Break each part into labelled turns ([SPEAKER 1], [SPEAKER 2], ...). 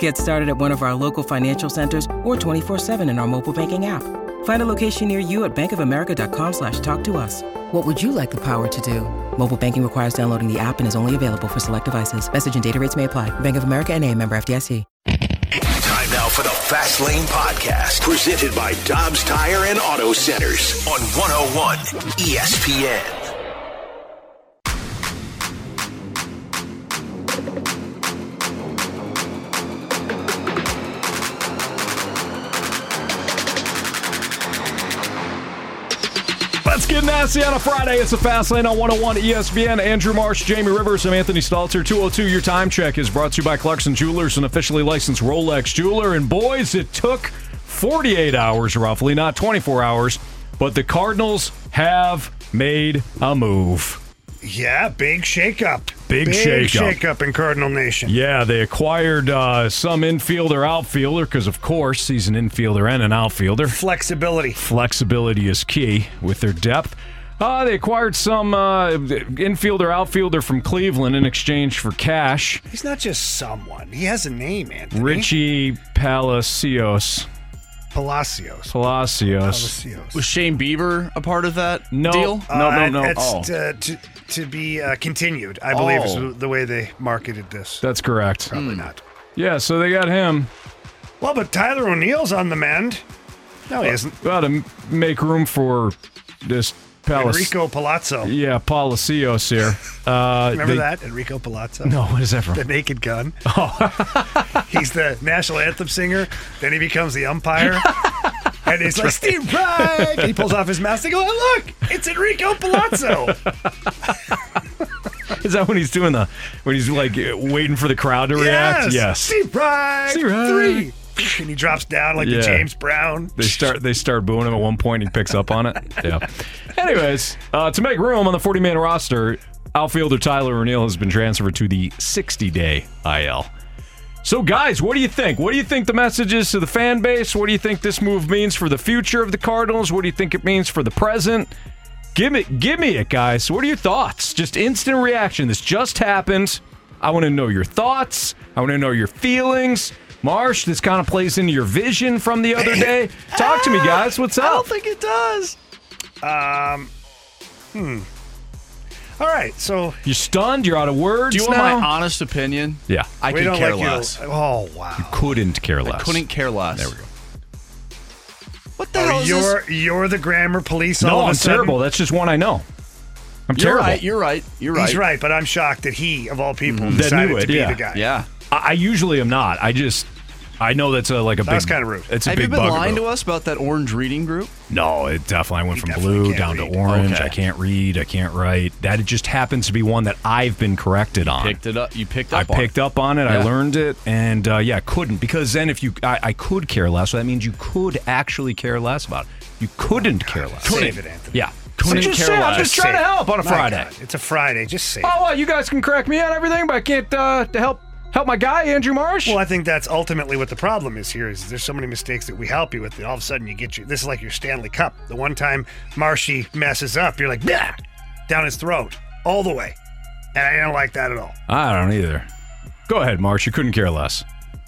[SPEAKER 1] Get started at one of our local financial centers or 24-7 in our mobile banking app. Find a location near you at bankofamerica.com slash talk to us. What would you like the power to do? Mobile banking requires downloading the app and is only available for select devices. Message and data rates may apply. Bank of America and a member FDIC.
[SPEAKER 2] Time now for the Fast Lane Podcast, presented by Dobbs Tire and Auto Centers on 101 ESPN.
[SPEAKER 3] Let's nasty on a Friday. It's the Fast Lane on 101 ESPN. Andrew Marsh, Jamie Rivers, and Anthony Stalter. 202 Your Time Check is brought to you by Clarkson Jewelers, an officially licensed Rolex jeweler. And boys, it took 48 hours roughly, not 24 hours, but the Cardinals have made a move.
[SPEAKER 4] Yeah, big shakeup.
[SPEAKER 3] Big shakeup.
[SPEAKER 4] shakeup in Cardinal Nation.
[SPEAKER 3] Yeah, they acquired uh, some infielder, outfielder, because of course he's an infielder and an outfielder.
[SPEAKER 4] Flexibility.
[SPEAKER 3] Flexibility is key with their depth. Uh, they acquired some uh, infielder, outfielder from Cleveland in exchange for cash.
[SPEAKER 4] He's not just someone. He has a name, Anthony.
[SPEAKER 3] Richie Palacios.
[SPEAKER 4] Palacios.
[SPEAKER 3] Palacios.
[SPEAKER 4] Palacios.
[SPEAKER 5] Was Shane Bieber a part of that
[SPEAKER 3] No.
[SPEAKER 5] deal?
[SPEAKER 3] No, no,
[SPEAKER 4] Uh,
[SPEAKER 3] no.
[SPEAKER 4] It's
[SPEAKER 5] Oh.
[SPEAKER 4] to, to, to be uh, continued, I believe,
[SPEAKER 5] Oh.
[SPEAKER 4] is the way they marketed this.
[SPEAKER 3] That's correct.
[SPEAKER 4] Probably not.
[SPEAKER 3] Yeah, so they got him.
[SPEAKER 4] Well, but Tyler O'Neill's on the mend. No, he isn't.
[SPEAKER 3] Got to make room for this Palace.
[SPEAKER 4] Enrico Palazzo.
[SPEAKER 3] Yeah, Palacios here. Uh,
[SPEAKER 4] Remember
[SPEAKER 3] they-
[SPEAKER 4] that? Enrico Palazzo?
[SPEAKER 3] No, what is that from?
[SPEAKER 4] The Naked Gun. Oh. He's the national anthem singer. Then he becomes the umpire. And he's like, Steve Pride. He pulls off his mask. They go, oh, look, it's Enrico Palazzo.
[SPEAKER 3] Is that when he's doing the when he's like waiting for the crowd to react?
[SPEAKER 4] yes.
[SPEAKER 3] Yes.
[SPEAKER 4] Steve Pride.
[SPEAKER 3] Steve Pride.
[SPEAKER 4] Three. And he drops down like
[SPEAKER 3] Yeah.
[SPEAKER 4] the James Brown.
[SPEAKER 3] They start they start booing him at one point. He picks up on it. Yeah. Anyways, uh, to make room on the 40 man roster, outfielder Tyler O'Neill has been transferred to the 60 day IL. So, guys, what do you think? What do you think the message is to the fan base? What do you think this move means for the future of the Cardinals? What do you think it means for the present? Give me, give me it, guys. What are your thoughts? Just instant reaction. This just happened. I want to know your thoughts. I want to know your feelings. Marsh, this kind of plays into your vision from the other day. Talk to me, guys. What's up?
[SPEAKER 5] I don't think it does. Um, hmm.
[SPEAKER 4] All right, so
[SPEAKER 3] You're stunned. You're out of words.
[SPEAKER 5] Do you want
[SPEAKER 3] now?
[SPEAKER 5] my honest opinion?
[SPEAKER 3] Yeah.
[SPEAKER 5] I
[SPEAKER 4] we
[SPEAKER 5] could
[SPEAKER 4] don't
[SPEAKER 5] care
[SPEAKER 4] like
[SPEAKER 5] less.
[SPEAKER 4] you. Oh, wow.
[SPEAKER 3] You couldn't care less.
[SPEAKER 5] I couldn't care less.
[SPEAKER 3] There we go.
[SPEAKER 5] What the hell
[SPEAKER 4] Oh,
[SPEAKER 5] is
[SPEAKER 4] you're,
[SPEAKER 5] this?
[SPEAKER 4] you're the grammar police all
[SPEAKER 3] No,
[SPEAKER 4] of a
[SPEAKER 3] I'm
[SPEAKER 4] sudden?
[SPEAKER 3] terrible. That's just one I know. I'm
[SPEAKER 5] You're
[SPEAKER 3] terrible.
[SPEAKER 5] right. You're right. You're right.
[SPEAKER 4] He's right, but I'm shocked that he, of all people,
[SPEAKER 3] That
[SPEAKER 4] decided
[SPEAKER 3] knew it,
[SPEAKER 4] to be
[SPEAKER 3] yeah.
[SPEAKER 4] the guy.
[SPEAKER 5] Yeah.
[SPEAKER 3] I, I usually am not. I just I know that's a like a big.
[SPEAKER 4] was kinda rude.
[SPEAKER 3] It's a
[SPEAKER 5] Have
[SPEAKER 3] big
[SPEAKER 5] you been
[SPEAKER 3] bugaboo.
[SPEAKER 5] lying to us about that orange reading group?
[SPEAKER 3] No, it definitely went from
[SPEAKER 4] definitely
[SPEAKER 3] blue
[SPEAKER 4] can't
[SPEAKER 3] down
[SPEAKER 4] read.
[SPEAKER 3] to orange.
[SPEAKER 5] Okay.
[SPEAKER 3] I can't read. I can't write. That it just happens to be one that I've been corrected on.
[SPEAKER 5] Picked it up. You picked
[SPEAKER 3] I
[SPEAKER 5] up. on
[SPEAKER 3] picked
[SPEAKER 5] it.
[SPEAKER 3] up on it. I
[SPEAKER 5] Yeah.
[SPEAKER 3] learned it, and uh, yeah, couldn't because then if you, I, I could care less. So that means you could actually care less about it. You couldn't care less.
[SPEAKER 4] Save it, Anthony.
[SPEAKER 3] Yeah,
[SPEAKER 5] Couldn't
[SPEAKER 3] just
[SPEAKER 5] care
[SPEAKER 3] say, I'm
[SPEAKER 5] less.
[SPEAKER 3] just trying to
[SPEAKER 4] Save it.
[SPEAKER 3] help on a
[SPEAKER 4] My
[SPEAKER 3] Friday.
[SPEAKER 4] God, it's a Friday. Just say.
[SPEAKER 3] Oh, well, you guys can correct me on everything, but I can't uh, to help help my guy Andrew Marsh.
[SPEAKER 4] Well, I think that's ultimately what the problem is here. Is there's so many mistakes that we help you with, and all of a sudden you get you. This is like your Stanley Cup. The one time Marshy messes up, you're like, yeah, down his throat all the way, and I don't like that at all.
[SPEAKER 3] I don't either. Go ahead, Marsh. You couldn't care less.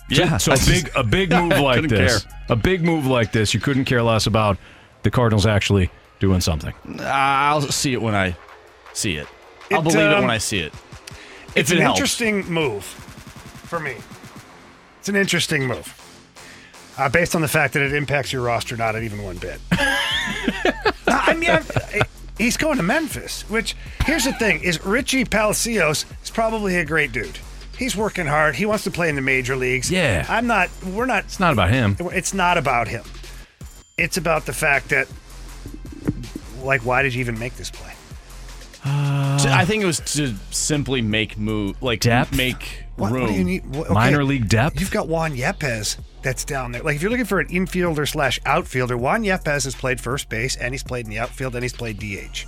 [SPEAKER 5] Yeah.
[SPEAKER 3] So
[SPEAKER 5] I
[SPEAKER 3] a
[SPEAKER 5] just-
[SPEAKER 3] big a big move like
[SPEAKER 5] Couldn't
[SPEAKER 3] this,
[SPEAKER 5] care.
[SPEAKER 3] a big move like this, you couldn't care less about the Cardinals actually doing something.
[SPEAKER 5] I'll see it when I see it. I'll
[SPEAKER 4] It,
[SPEAKER 5] believe it
[SPEAKER 4] um,
[SPEAKER 5] when I see it. If
[SPEAKER 4] It's
[SPEAKER 5] it
[SPEAKER 4] an
[SPEAKER 5] helps.
[SPEAKER 4] interesting move for me. It's an interesting move. Uh, based on the fact that it impacts your roster not at even one bit. I mean, I'm- he's going to Memphis, which here's the thing: is Richie Palacios is probably a great dude. He's working hard. He wants to play in the major leagues.
[SPEAKER 3] Yeah.
[SPEAKER 4] I'm not. We're not.
[SPEAKER 3] It's not about him.
[SPEAKER 4] It's not about him. It's about the fact that, like, why did you even make this play?
[SPEAKER 5] to- I think it was to simply make move, like
[SPEAKER 3] Depth?
[SPEAKER 5] make
[SPEAKER 4] What,
[SPEAKER 5] room.
[SPEAKER 4] what do you need? What- okay,
[SPEAKER 3] Minor league depth?
[SPEAKER 4] You've got Juan Yepez that's down there. Like if you're looking for an infielder slash outfielder, Juan Yepez has played first base and he's played in the outfield and he's played DH.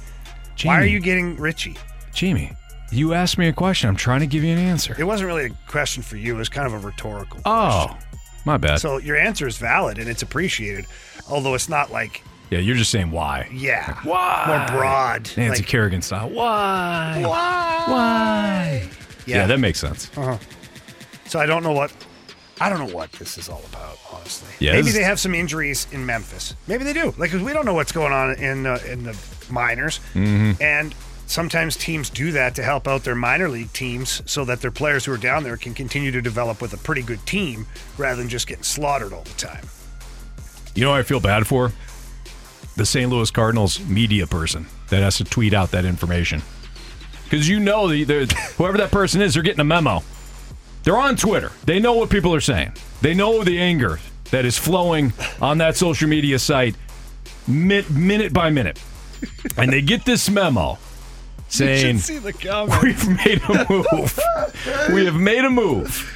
[SPEAKER 4] Why are you getting Richie?
[SPEAKER 3] Jamie, you asked me a question. I'm trying to give you an answer.
[SPEAKER 4] It wasn't really a question for you. It was kind of a rhetorical.
[SPEAKER 3] Oh,
[SPEAKER 4] question.
[SPEAKER 3] my bad.
[SPEAKER 4] So your answer is valid and it's appreciated, although it's not like
[SPEAKER 3] yeah, you're just saying why.
[SPEAKER 4] yeah,
[SPEAKER 3] Why?
[SPEAKER 4] more broad.
[SPEAKER 3] Nancy
[SPEAKER 4] like,
[SPEAKER 3] Kerrigan style. Why?
[SPEAKER 4] Why?
[SPEAKER 3] Why?
[SPEAKER 4] Yeah.
[SPEAKER 3] Yeah. that makes sense.
[SPEAKER 4] So I don't know what I don't know what this is all about, honestly.
[SPEAKER 3] Yeah,
[SPEAKER 4] Maybe they have some injuries in Memphis. Maybe they do. Like 'cause we don't know what's going on in uh, in the minors,
[SPEAKER 3] Mm-hmm.
[SPEAKER 4] and sometimes teams do that to help out their minor league teams so that their players who are down there can continue to develop with a pretty good team rather than just getting slaughtered all the time.
[SPEAKER 3] You know what I feel bad for? The St. Louis Cardinals media person that has to tweet out that information. Because you know, the, the, whoever that person is, they're getting a memo. They're on Twitter. They know what people are saying. They know the anger that is flowing on that social media site mi- minute by minute. And they get this memo saying,
[SPEAKER 4] see the comment.
[SPEAKER 3] We've made a move. we have made a move.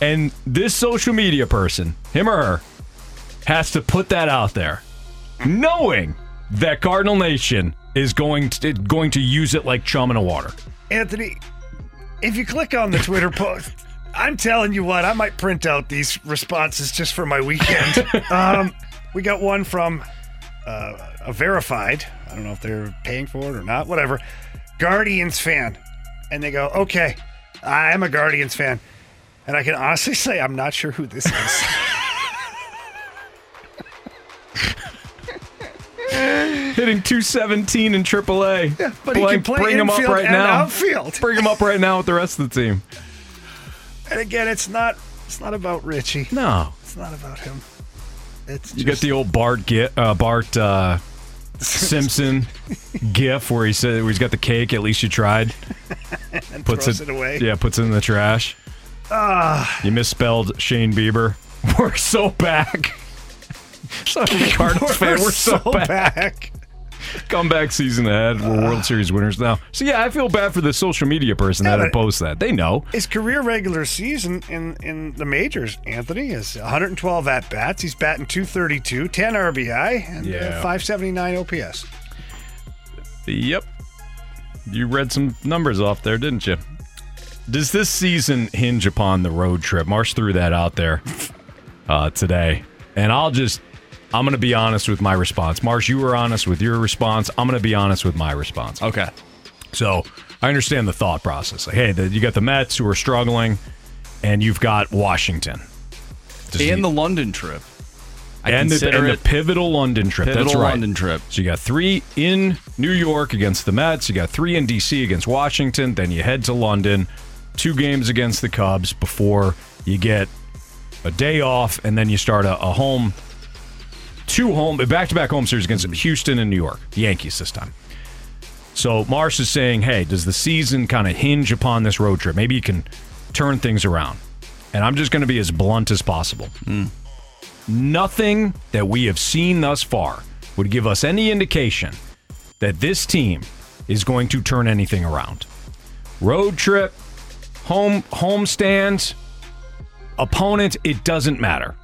[SPEAKER 3] And this social media person, him or her, has to put that out there, knowing that Cardinal Nation is going to going to use it like chum in a water.
[SPEAKER 4] Anthony, if you click on the Twitter post, I'm telling you what, I might print out these responses just for my weekend. um, we got one from uh, a verified, I don't know if they're paying for it or not, whatever, Guardians fan. And they go, okay, I'm a Guardians fan. And I can honestly say, I'm not sure who this is.
[SPEAKER 3] Hitting 217 in AAA. Yeah,
[SPEAKER 4] but he can play
[SPEAKER 3] bring him up right
[SPEAKER 4] and
[SPEAKER 3] now.
[SPEAKER 4] outfield.
[SPEAKER 3] Bring him up right now with the rest of the team.
[SPEAKER 4] and again, it's not it's not about Richie.
[SPEAKER 3] No.
[SPEAKER 4] It's not about him. It's
[SPEAKER 3] You got
[SPEAKER 4] just,
[SPEAKER 3] the old Bart Gi- uh, Bart uh, Simpson gif where he said where he's got the cake. At least you tried.
[SPEAKER 4] and
[SPEAKER 3] Puts
[SPEAKER 4] throws
[SPEAKER 3] it,
[SPEAKER 4] it, away.
[SPEAKER 3] Yeah, puts it in the trash. Ah, you misspelled Shane Bieber. We're so back. Sorry, Cardinals fan. We're so, back.
[SPEAKER 4] back.
[SPEAKER 3] Comeback season ahead. We're World Series winners now. So yeah, I feel bad for the social media person that
[SPEAKER 4] Yeah,
[SPEAKER 3] would post that. They know.
[SPEAKER 4] His career regular season in, in the majors, Anthony, is 112 at bats. He's batting 232, 10 RBI, and uh,
[SPEAKER 3] Yeah.
[SPEAKER 4] 579 OPS.
[SPEAKER 3] Yep. You read some numbers off there, didn't you? Does this season hinge upon the road trip? Marsh threw that out there uh, today. And I'll just, I'm going to be honest with my response. Marsh, you were honest with your response. I'm going to be honest with my response.
[SPEAKER 5] Okay.
[SPEAKER 3] So I understand the thought process. Like, hey, the, you got the Mets who are struggling, and you've got Washington. Does
[SPEAKER 5] And
[SPEAKER 3] he-
[SPEAKER 5] the London trip. I
[SPEAKER 3] and the, and the pivotal London trip.
[SPEAKER 5] pivotal
[SPEAKER 3] That's right.
[SPEAKER 5] London trip.
[SPEAKER 3] So you got three in New York against the Mets. You got three in DC against Washington. Then you head to London, two games against the Cubs before you get a day off, and then you start a, a home, two home, back to back home series against Houston and New York, the Yankees this time. So Marsh is saying, hey, does the season kind of hinge upon this road trip? Maybe you can turn things around. And I'm just going to be as blunt as possible. Hmm. Nothing that we have seen thus far would give us any indication that this team is going to turn anything around. Road trip, home home stands, opponent, it doesn't matter.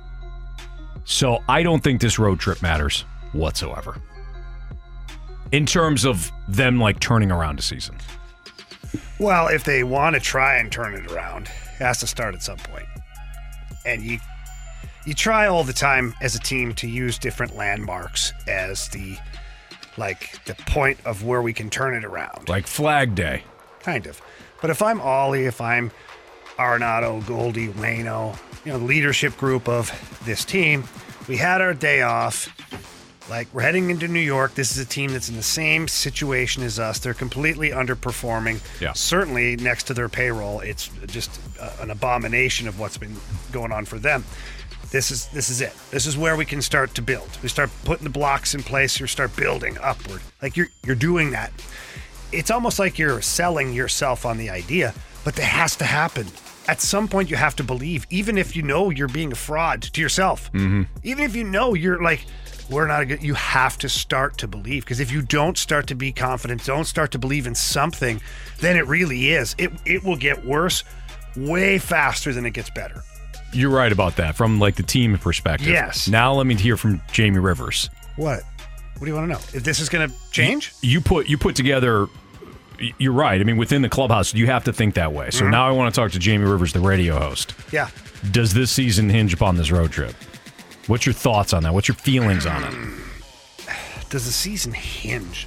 [SPEAKER 3] So I don't think this road trip matters whatsoever. In terms of them like turning around a season.
[SPEAKER 4] Well, if they want to try and turn it around, it has to start at some point. And you you try all the time as a team to use different landmarks as the like the point of where we can turn it around.
[SPEAKER 3] Like Flag Day.
[SPEAKER 4] kind of. But if I'm Oli, if I'm Arenado, Goldy, Waino, you know, the leadership group of this team, we had our day off. Like we're heading into New York. This is a team that's in the same situation as us. They're completely underperforming.
[SPEAKER 3] Yeah.
[SPEAKER 4] Certainly next to their payroll, it's just an abomination of what's been going on for them. This is this is it. This is where we can start to build. We start putting the blocks in place. You start building upward. Like you're you're doing that it's almost like you're selling yourself on the idea, but it has to happen. At some point, you have to believe, even if you know you're being a fraud to yourself. Mm-hmm. Even if you know you're like we're not a good. You have to start to believe because if you don't start to be confident, don't start to believe in something, then it really is. It it will get worse way faster than it gets better.
[SPEAKER 3] You're right about that from like the team perspective.
[SPEAKER 4] Yes.
[SPEAKER 3] Now let me hear from Jamie Rivers.
[SPEAKER 4] What? What do you want to know? If this is going to change?
[SPEAKER 3] You put you put together. You're right. I mean, within the clubhouse, you have to think that way. So mm-hmm. now I want to talk to Jamie Rivers, the radio host.
[SPEAKER 4] Yeah.
[SPEAKER 3] Does this season hinge upon this road trip? What's your thoughts on that? What's your feelings on it?
[SPEAKER 4] Does the season hinge?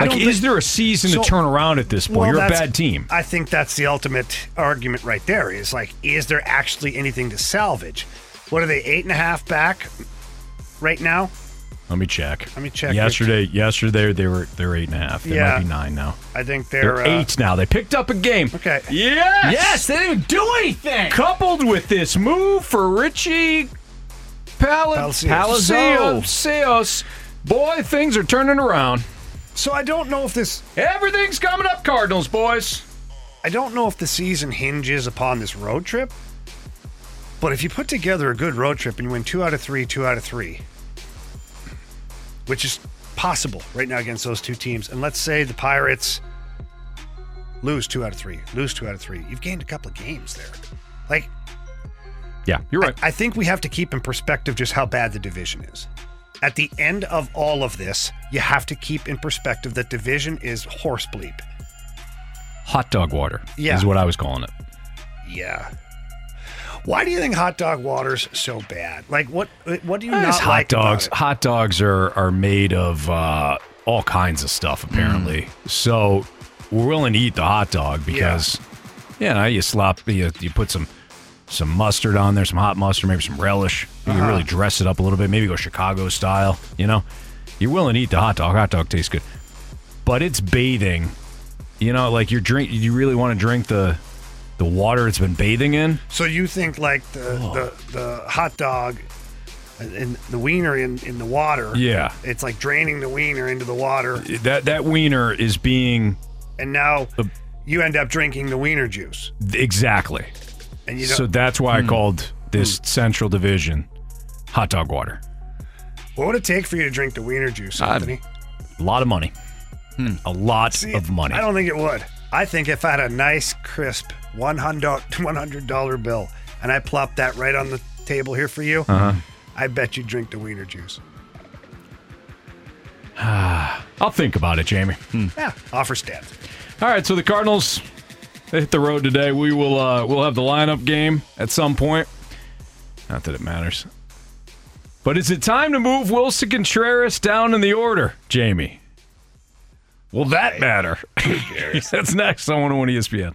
[SPEAKER 3] Like,
[SPEAKER 4] don't
[SPEAKER 3] is
[SPEAKER 4] think-
[SPEAKER 3] there a season
[SPEAKER 4] So-
[SPEAKER 3] to turn around at this point?
[SPEAKER 4] Well,
[SPEAKER 3] You're a bad team.
[SPEAKER 4] I think that's the ultimate argument right there. Is like, is there actually anything to salvage? What are they eight and a half back right now?
[SPEAKER 3] Let me check.
[SPEAKER 4] Let me check.
[SPEAKER 3] Yesterday, yesterday they were they're eight and a half. They
[SPEAKER 4] Yeah.
[SPEAKER 3] might be nine now.
[SPEAKER 4] I think
[SPEAKER 3] They're,
[SPEAKER 4] they're, uh,
[SPEAKER 3] eight now. They picked up a game.
[SPEAKER 4] Okay.
[SPEAKER 3] Yes.
[SPEAKER 5] Yes, they didn't do anything.
[SPEAKER 3] Coupled with this move for Richie Pal-
[SPEAKER 4] Palacios.
[SPEAKER 3] Palacios, boy, things are turning around.
[SPEAKER 4] So I don't know if this.
[SPEAKER 3] Everything's coming up, Cardinals boys.
[SPEAKER 4] I don't know if the season hinges upon this road trip. But if you put together a good road trip and you win two out of three, two out of three, which is possible right now against those two teams, and let's say the Pirates lose two out of three, lose two out of three, you've gained a couple of games there. Like,
[SPEAKER 3] Yeah, you're right.
[SPEAKER 4] I think we have to keep in perspective just how bad the division is. At the end of all of this, you have to keep in perspective that division is horse bleep.
[SPEAKER 3] Hot dog water
[SPEAKER 4] Yeah.
[SPEAKER 3] is what I was calling it.
[SPEAKER 4] Yeah. Why do you think hot dog water's so bad? Like, what? What do you
[SPEAKER 3] It's
[SPEAKER 4] not
[SPEAKER 3] hot
[SPEAKER 4] like about
[SPEAKER 3] dogs. Hot dogs are are made of uh, all kinds of stuff apparently.
[SPEAKER 4] Mm.
[SPEAKER 3] So we're willing to eat the hot dog because you know you slop you, you put some some mustard on there, some hot mustard, maybe some relish. You
[SPEAKER 4] Uh-huh.
[SPEAKER 3] can really dress it up a little bit. Maybe go Chicago style. You know, you're willing to eat the hot dog. Hot dog tastes good, but it's bathing. You know, like you're drink. You really want to drink the the water it's been bathing in.
[SPEAKER 4] So you think like the the, the hot dog and the wiener in, in the water?
[SPEAKER 3] Yeah.
[SPEAKER 4] It's like draining the wiener into the water,
[SPEAKER 3] That that wiener is being
[SPEAKER 4] and now
[SPEAKER 3] The-
[SPEAKER 4] you end up drinking the wiener juice,
[SPEAKER 3] exactly.
[SPEAKER 4] and you know
[SPEAKER 3] So that's why I hmm. called this hmm. Central Division hot dog water.
[SPEAKER 4] what would it take for you to drink the wiener juice,
[SPEAKER 3] I'd-
[SPEAKER 4] Anthony?
[SPEAKER 3] A lot of money. Hmm. A lot
[SPEAKER 4] See,
[SPEAKER 3] of money.
[SPEAKER 4] I don't think it would. I think if I had a nice, crisp one hundred dollar bill and I plopped that right on the table here for you,
[SPEAKER 3] Uh-huh.
[SPEAKER 4] I bet you'd drink the wiener juice.
[SPEAKER 3] I'll think about it, Jamie.
[SPEAKER 4] Yeah, offer stands.
[SPEAKER 3] All right, so the Cardinals they hit the road today. We will uh, we'll have the lineup game at some point. Not that it matters. But is it time to move Willson Contreras down in the order, Jamie? Will that matter? That's next on 101 ESPN.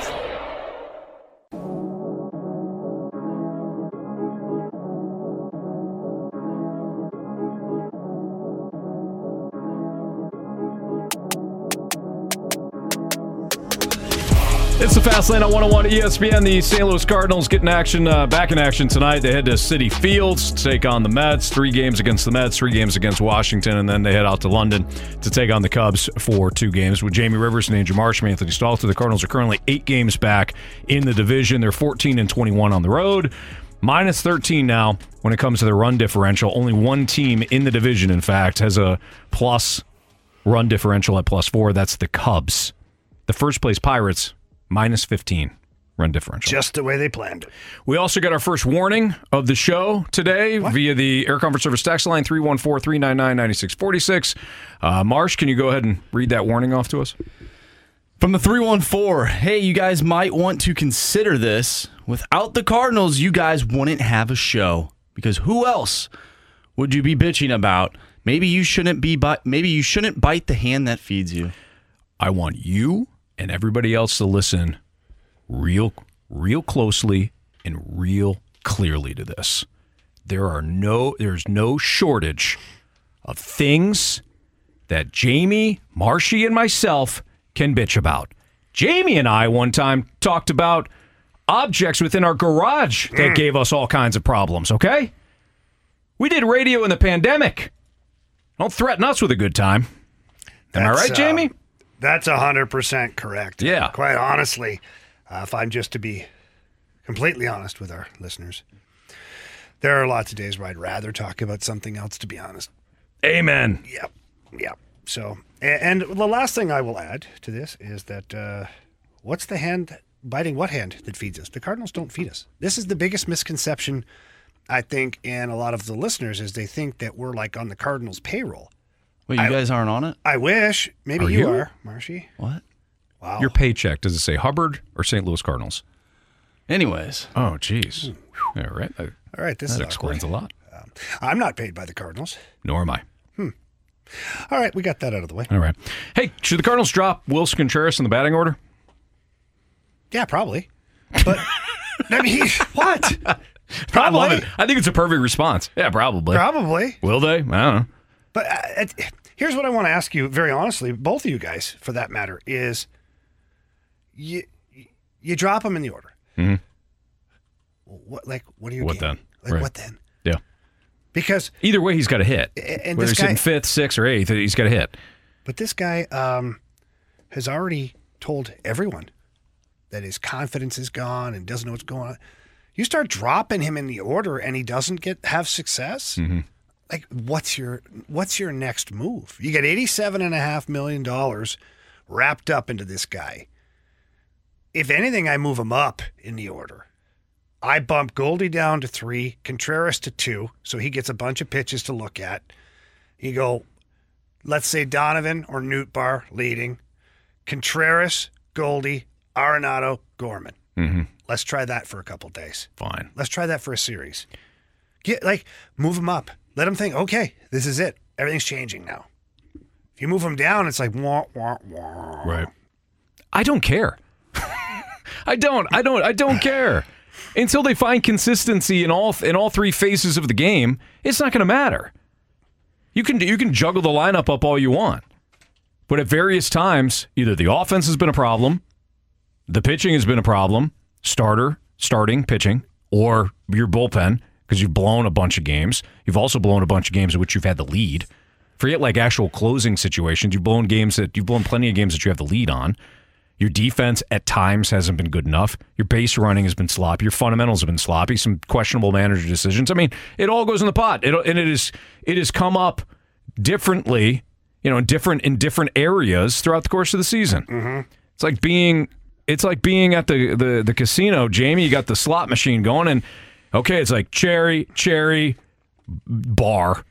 [SPEAKER 3] It's the Fast Lane on 101 ESPN. The St. Louis Cardinals getting action uh, back in action tonight. They head to Citi Fields to take on the Mets. Three games against the Mets, three games against Washington, and then they head out to London to take on the Cubs for two games. With Jamie Rivers and Andrew Marsh Anthony Stalter, the Cardinals are currently eight games back in the division. They're 14 and 21 on the road. Minus 13 now when it comes to their run differential. Only one team in the division, in fact, has a plus run differential at plus four. That's the Cubs. The first place Pirates, minus 15 run differential.
[SPEAKER 4] Just the way they planned it.
[SPEAKER 3] we also got our first warning of the show today via the Air Comfort Service text line 314 399 9646. Uh, Marsh, can you go ahead and read that warning off to us?
[SPEAKER 5] From the 314, hey, you guys might want to consider this. Without the Cardinals, you guys wouldn't have a show. Because who else would you be bitching about? Maybe you shouldn't be bi- maybe you shouldn't bite the hand that feeds you.
[SPEAKER 3] I want you and everybody else to listen real real closely and real clearly to this. There are no there's no shortage of things that Jamie, Marshy, and myself can bitch about. Jamie and I one time talked about objects within our garage that gave us all kinds of problems, okay? We did radio in the pandemic. Don't threaten us with a good time. Am I right,
[SPEAKER 4] uh,
[SPEAKER 3] Jamie?
[SPEAKER 4] That's hundred percent correct.
[SPEAKER 3] Yeah.
[SPEAKER 4] Quite honestly, uh, if I'm just to be completely honest with our listeners, there are lots of days where I'd rather talk about something else. To be honest.
[SPEAKER 3] Amen.
[SPEAKER 4] Yep. Yep. So, and the last thing I will add to this is that uh, what's the hand biting what hand that feeds us? The Cardinals don't feed us. This is the biggest misconception, I think, in a lot of the listeners is they think that we're like on the Cardinals payroll.
[SPEAKER 5] Wait, you guys aren't on it?
[SPEAKER 4] I wish. Maybe
[SPEAKER 3] Are
[SPEAKER 4] you,
[SPEAKER 3] you?
[SPEAKER 4] are, Marshy.
[SPEAKER 5] What?
[SPEAKER 4] Wow.
[SPEAKER 3] Your paycheck does it say Hubbard or St. Louis Cardinals?
[SPEAKER 5] Anyways,
[SPEAKER 3] Oh, jeez. Yeah, right. That,
[SPEAKER 4] All right, this
[SPEAKER 3] that
[SPEAKER 4] is
[SPEAKER 3] explains a
[SPEAKER 4] awkward.
[SPEAKER 3] lot.
[SPEAKER 4] I'm not paid by the Cardinals.
[SPEAKER 3] Nor am I. Hmm.
[SPEAKER 4] All right, we got that out of the way.
[SPEAKER 3] All right. Hey, should the Cardinals drop Willson Contreras in the batting order?
[SPEAKER 4] Yeah, probably. But I mean, what?
[SPEAKER 3] I
[SPEAKER 4] Probably.
[SPEAKER 3] love it. I think it's a perfect response. Yeah, probably.
[SPEAKER 4] Probably.
[SPEAKER 3] Will they? I don't know.
[SPEAKER 4] But uh, it, here's what I want to ask you, very honestly, both of you guys, for that matter, is you you drop them in the order. What like what are you?
[SPEAKER 3] Mm-hmm. What then?
[SPEAKER 4] Like
[SPEAKER 3] Right.
[SPEAKER 4] what then?
[SPEAKER 3] Yeah.
[SPEAKER 4] Because
[SPEAKER 3] Either way, he's got to hit.
[SPEAKER 4] And
[SPEAKER 3] Whether he's
[SPEAKER 4] guy-
[SPEAKER 3] fifth, sixth, or eighth, he's got to hit.
[SPEAKER 4] but this guy um, has already told everyone that his confidence is gone and doesn't know what's going on. You start dropping him in the order and he doesn't get have success. Like what's your what's your next move? You get eighty-seven and a half million dollars wrapped up into this guy. If anything, I move him up in the order. I bump Goldy down to three, Contreras to two, so he gets a bunch of pitches to look at. You go, let's say Donovan or Nootbaar leading, Contreras, Goldy, Arenado, Gorman.
[SPEAKER 3] Mm-hmm.
[SPEAKER 4] Let's try that for a couple days.
[SPEAKER 3] Fine.
[SPEAKER 4] Let's try that for a series. Get like move them up. Let them think, okay, this is it. Everything's changing now. If you move them down, it's like wah wah wah.
[SPEAKER 3] Right. I don't care. I don't. I don't. I don't care. Until they find consistency in all in all three phases of the game, it's not going to matter. You can you can juggle the lineup up all you want, but at various times, either the offense has been a problem, the pitching has been a problem, starter, starting, pitching, or your bullpen because you've blown a bunch of games. You've also blown a bunch of games in which you've had the lead. Forget like actual closing situations. You've blown games that you've blown plenty of games that you have the lead on. Your defense at times hasn't been good enough. Your base running has been sloppy. Your fundamentals have been sloppy. Some questionable manager decisions. I mean, it all goes in the pot. It, and it is it has come up differently, you know, in different in different areas throughout the course of the season. Mm-hmm. It's like being it's like being at the, the the casino, Jamie. You got the slot machine going, and okay, it's like cherry, cherry, bar,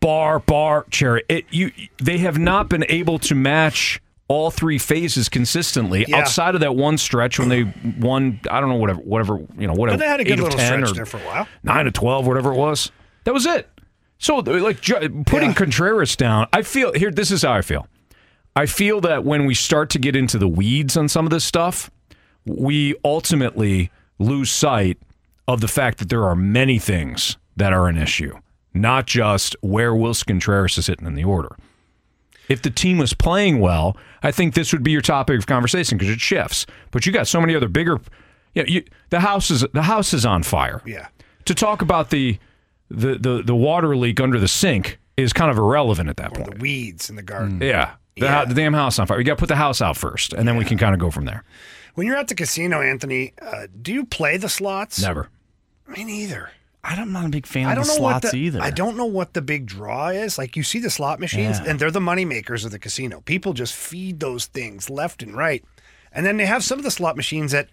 [SPEAKER 3] bar, bar, cherry. It you they have not been able to match all three phases consistently
[SPEAKER 4] Yeah.
[SPEAKER 3] outside of that one stretch when they won. I don't know whatever whatever you know whatever.
[SPEAKER 4] But they had a good little
[SPEAKER 3] 10
[SPEAKER 4] stretch
[SPEAKER 3] or
[SPEAKER 4] there for a while.
[SPEAKER 3] nine to twelve, whatever it was. That was it. So like putting
[SPEAKER 4] Yeah.
[SPEAKER 3] Contreras down, I feel here. This is how I feel. I feel that when we start to get into the weeds on some of this stuff, we ultimately lose sight of the fact that there are many things that are an issue, not just where Willson Contreras is hitting in the order. If the team was playing well, I think this would be your topic of conversation because it shifts. But you got so many other bigger. You know, you, the house is the house is on fire
[SPEAKER 4] Yeah.
[SPEAKER 3] to talk about the the the, the water leak under the sink is kind of irrelevant at that
[SPEAKER 4] Or
[SPEAKER 3] point.
[SPEAKER 4] the weeds in the garden.
[SPEAKER 3] Yeah. The,
[SPEAKER 4] Yeah.
[SPEAKER 3] the damn house on fire. You got to put the house out first, and then we can kind of go from there.
[SPEAKER 4] When you're at the casino, Anthony, uh, do you play the slots?
[SPEAKER 3] Never.
[SPEAKER 4] Me neither.
[SPEAKER 5] I'm not a big fan
[SPEAKER 4] I
[SPEAKER 5] of
[SPEAKER 4] don't
[SPEAKER 5] the
[SPEAKER 4] know what
[SPEAKER 5] slots
[SPEAKER 4] the,
[SPEAKER 5] either.
[SPEAKER 4] I don't know what the big draw is. Like you see the slot machines,
[SPEAKER 5] Yeah.
[SPEAKER 4] and they're the money makers of the casino. People just feed those things left and right, and then they have some of the slot machines that,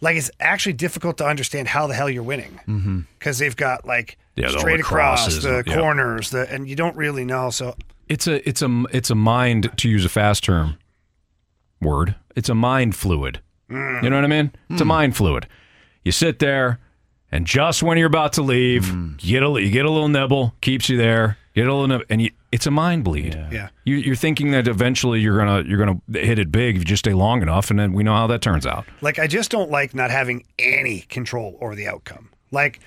[SPEAKER 4] like, it's actually difficult to understand how the hell you're winning because they've got like
[SPEAKER 3] Yeah,
[SPEAKER 4] straight across
[SPEAKER 3] crosses
[SPEAKER 4] the
[SPEAKER 3] and- yeah.
[SPEAKER 4] corners, the and you don't really know. So
[SPEAKER 3] It's a it's a it's a mind to use a fast term word. It's a mind fluid.
[SPEAKER 4] Mm.
[SPEAKER 3] You know what I mean? It's a mind fluid. You sit there, and just when you're about to leave,
[SPEAKER 4] Mm.
[SPEAKER 3] you get a you get a little nibble, keeps you there. Get a little nibble, and you, it's a mind bleed.
[SPEAKER 4] yeah.
[SPEAKER 3] You, you're thinking that eventually you're gonna you're gonna hit it big if you just stay long enough, and then we know how that turns out.
[SPEAKER 4] Like I just don't like not having any control over the outcome. Like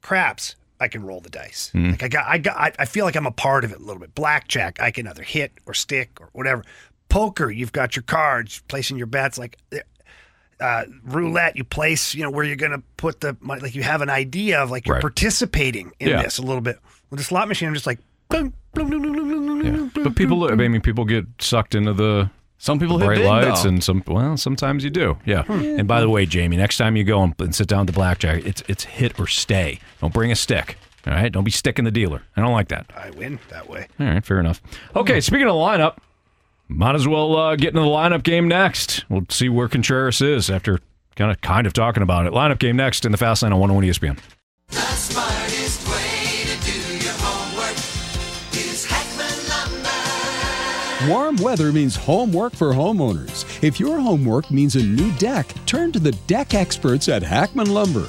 [SPEAKER 4] craps, I can roll the dice.
[SPEAKER 3] Hmm.
[SPEAKER 4] Like I got, I got, I, I feel like I'm a part of it a little bit. Blackjack, I can either hit or stick or whatever. Poker, you've got your cards, placing your bets. Like uh, roulette, you place, you know, where you're gonna put the money. Like you have an idea of like you're
[SPEAKER 3] Right.
[SPEAKER 4] participating in
[SPEAKER 3] Yeah.
[SPEAKER 4] this a little bit. With the slot machine, I'm just like, boom,
[SPEAKER 3] Yeah. But people, I mean, people get sucked into the
[SPEAKER 5] Some people hit
[SPEAKER 3] bright lights,
[SPEAKER 5] though.
[SPEAKER 3] and some. Well, sometimes you do. Yeah. And by the way, Jamie, next time you go and, and sit down at the blackjack, it's it's hit or stay. Don't bring a stick. All right. Don't be sticking the dealer. I don't like that.
[SPEAKER 4] I win that way.
[SPEAKER 3] All right. Fair enough. Okay. Speaking of the lineup, might as well uh, get into the lineup game next. We'll see where Contreras is after kind of kind of talking about it. Lineup game next in the fast lane on 101 ESPN.
[SPEAKER 6] The smartest way to do your homework is Hackman Lumber.
[SPEAKER 7] Warm weather means homework for homeowners. If your homework means a new deck, turn to the deck experts at Hackman Lumber.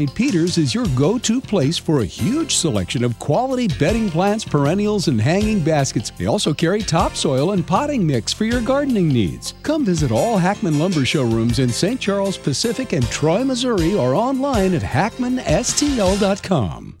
[SPEAKER 7] St. Peter's is your go to place for a huge selection of quality bedding plants, perennials, and hanging baskets. They also carry topsoil and potting mix for your gardening needs. Come visit all Hackman Lumber showrooms in St. Charles Pacific and Troy, Missouri, or online at hackmanstl.com.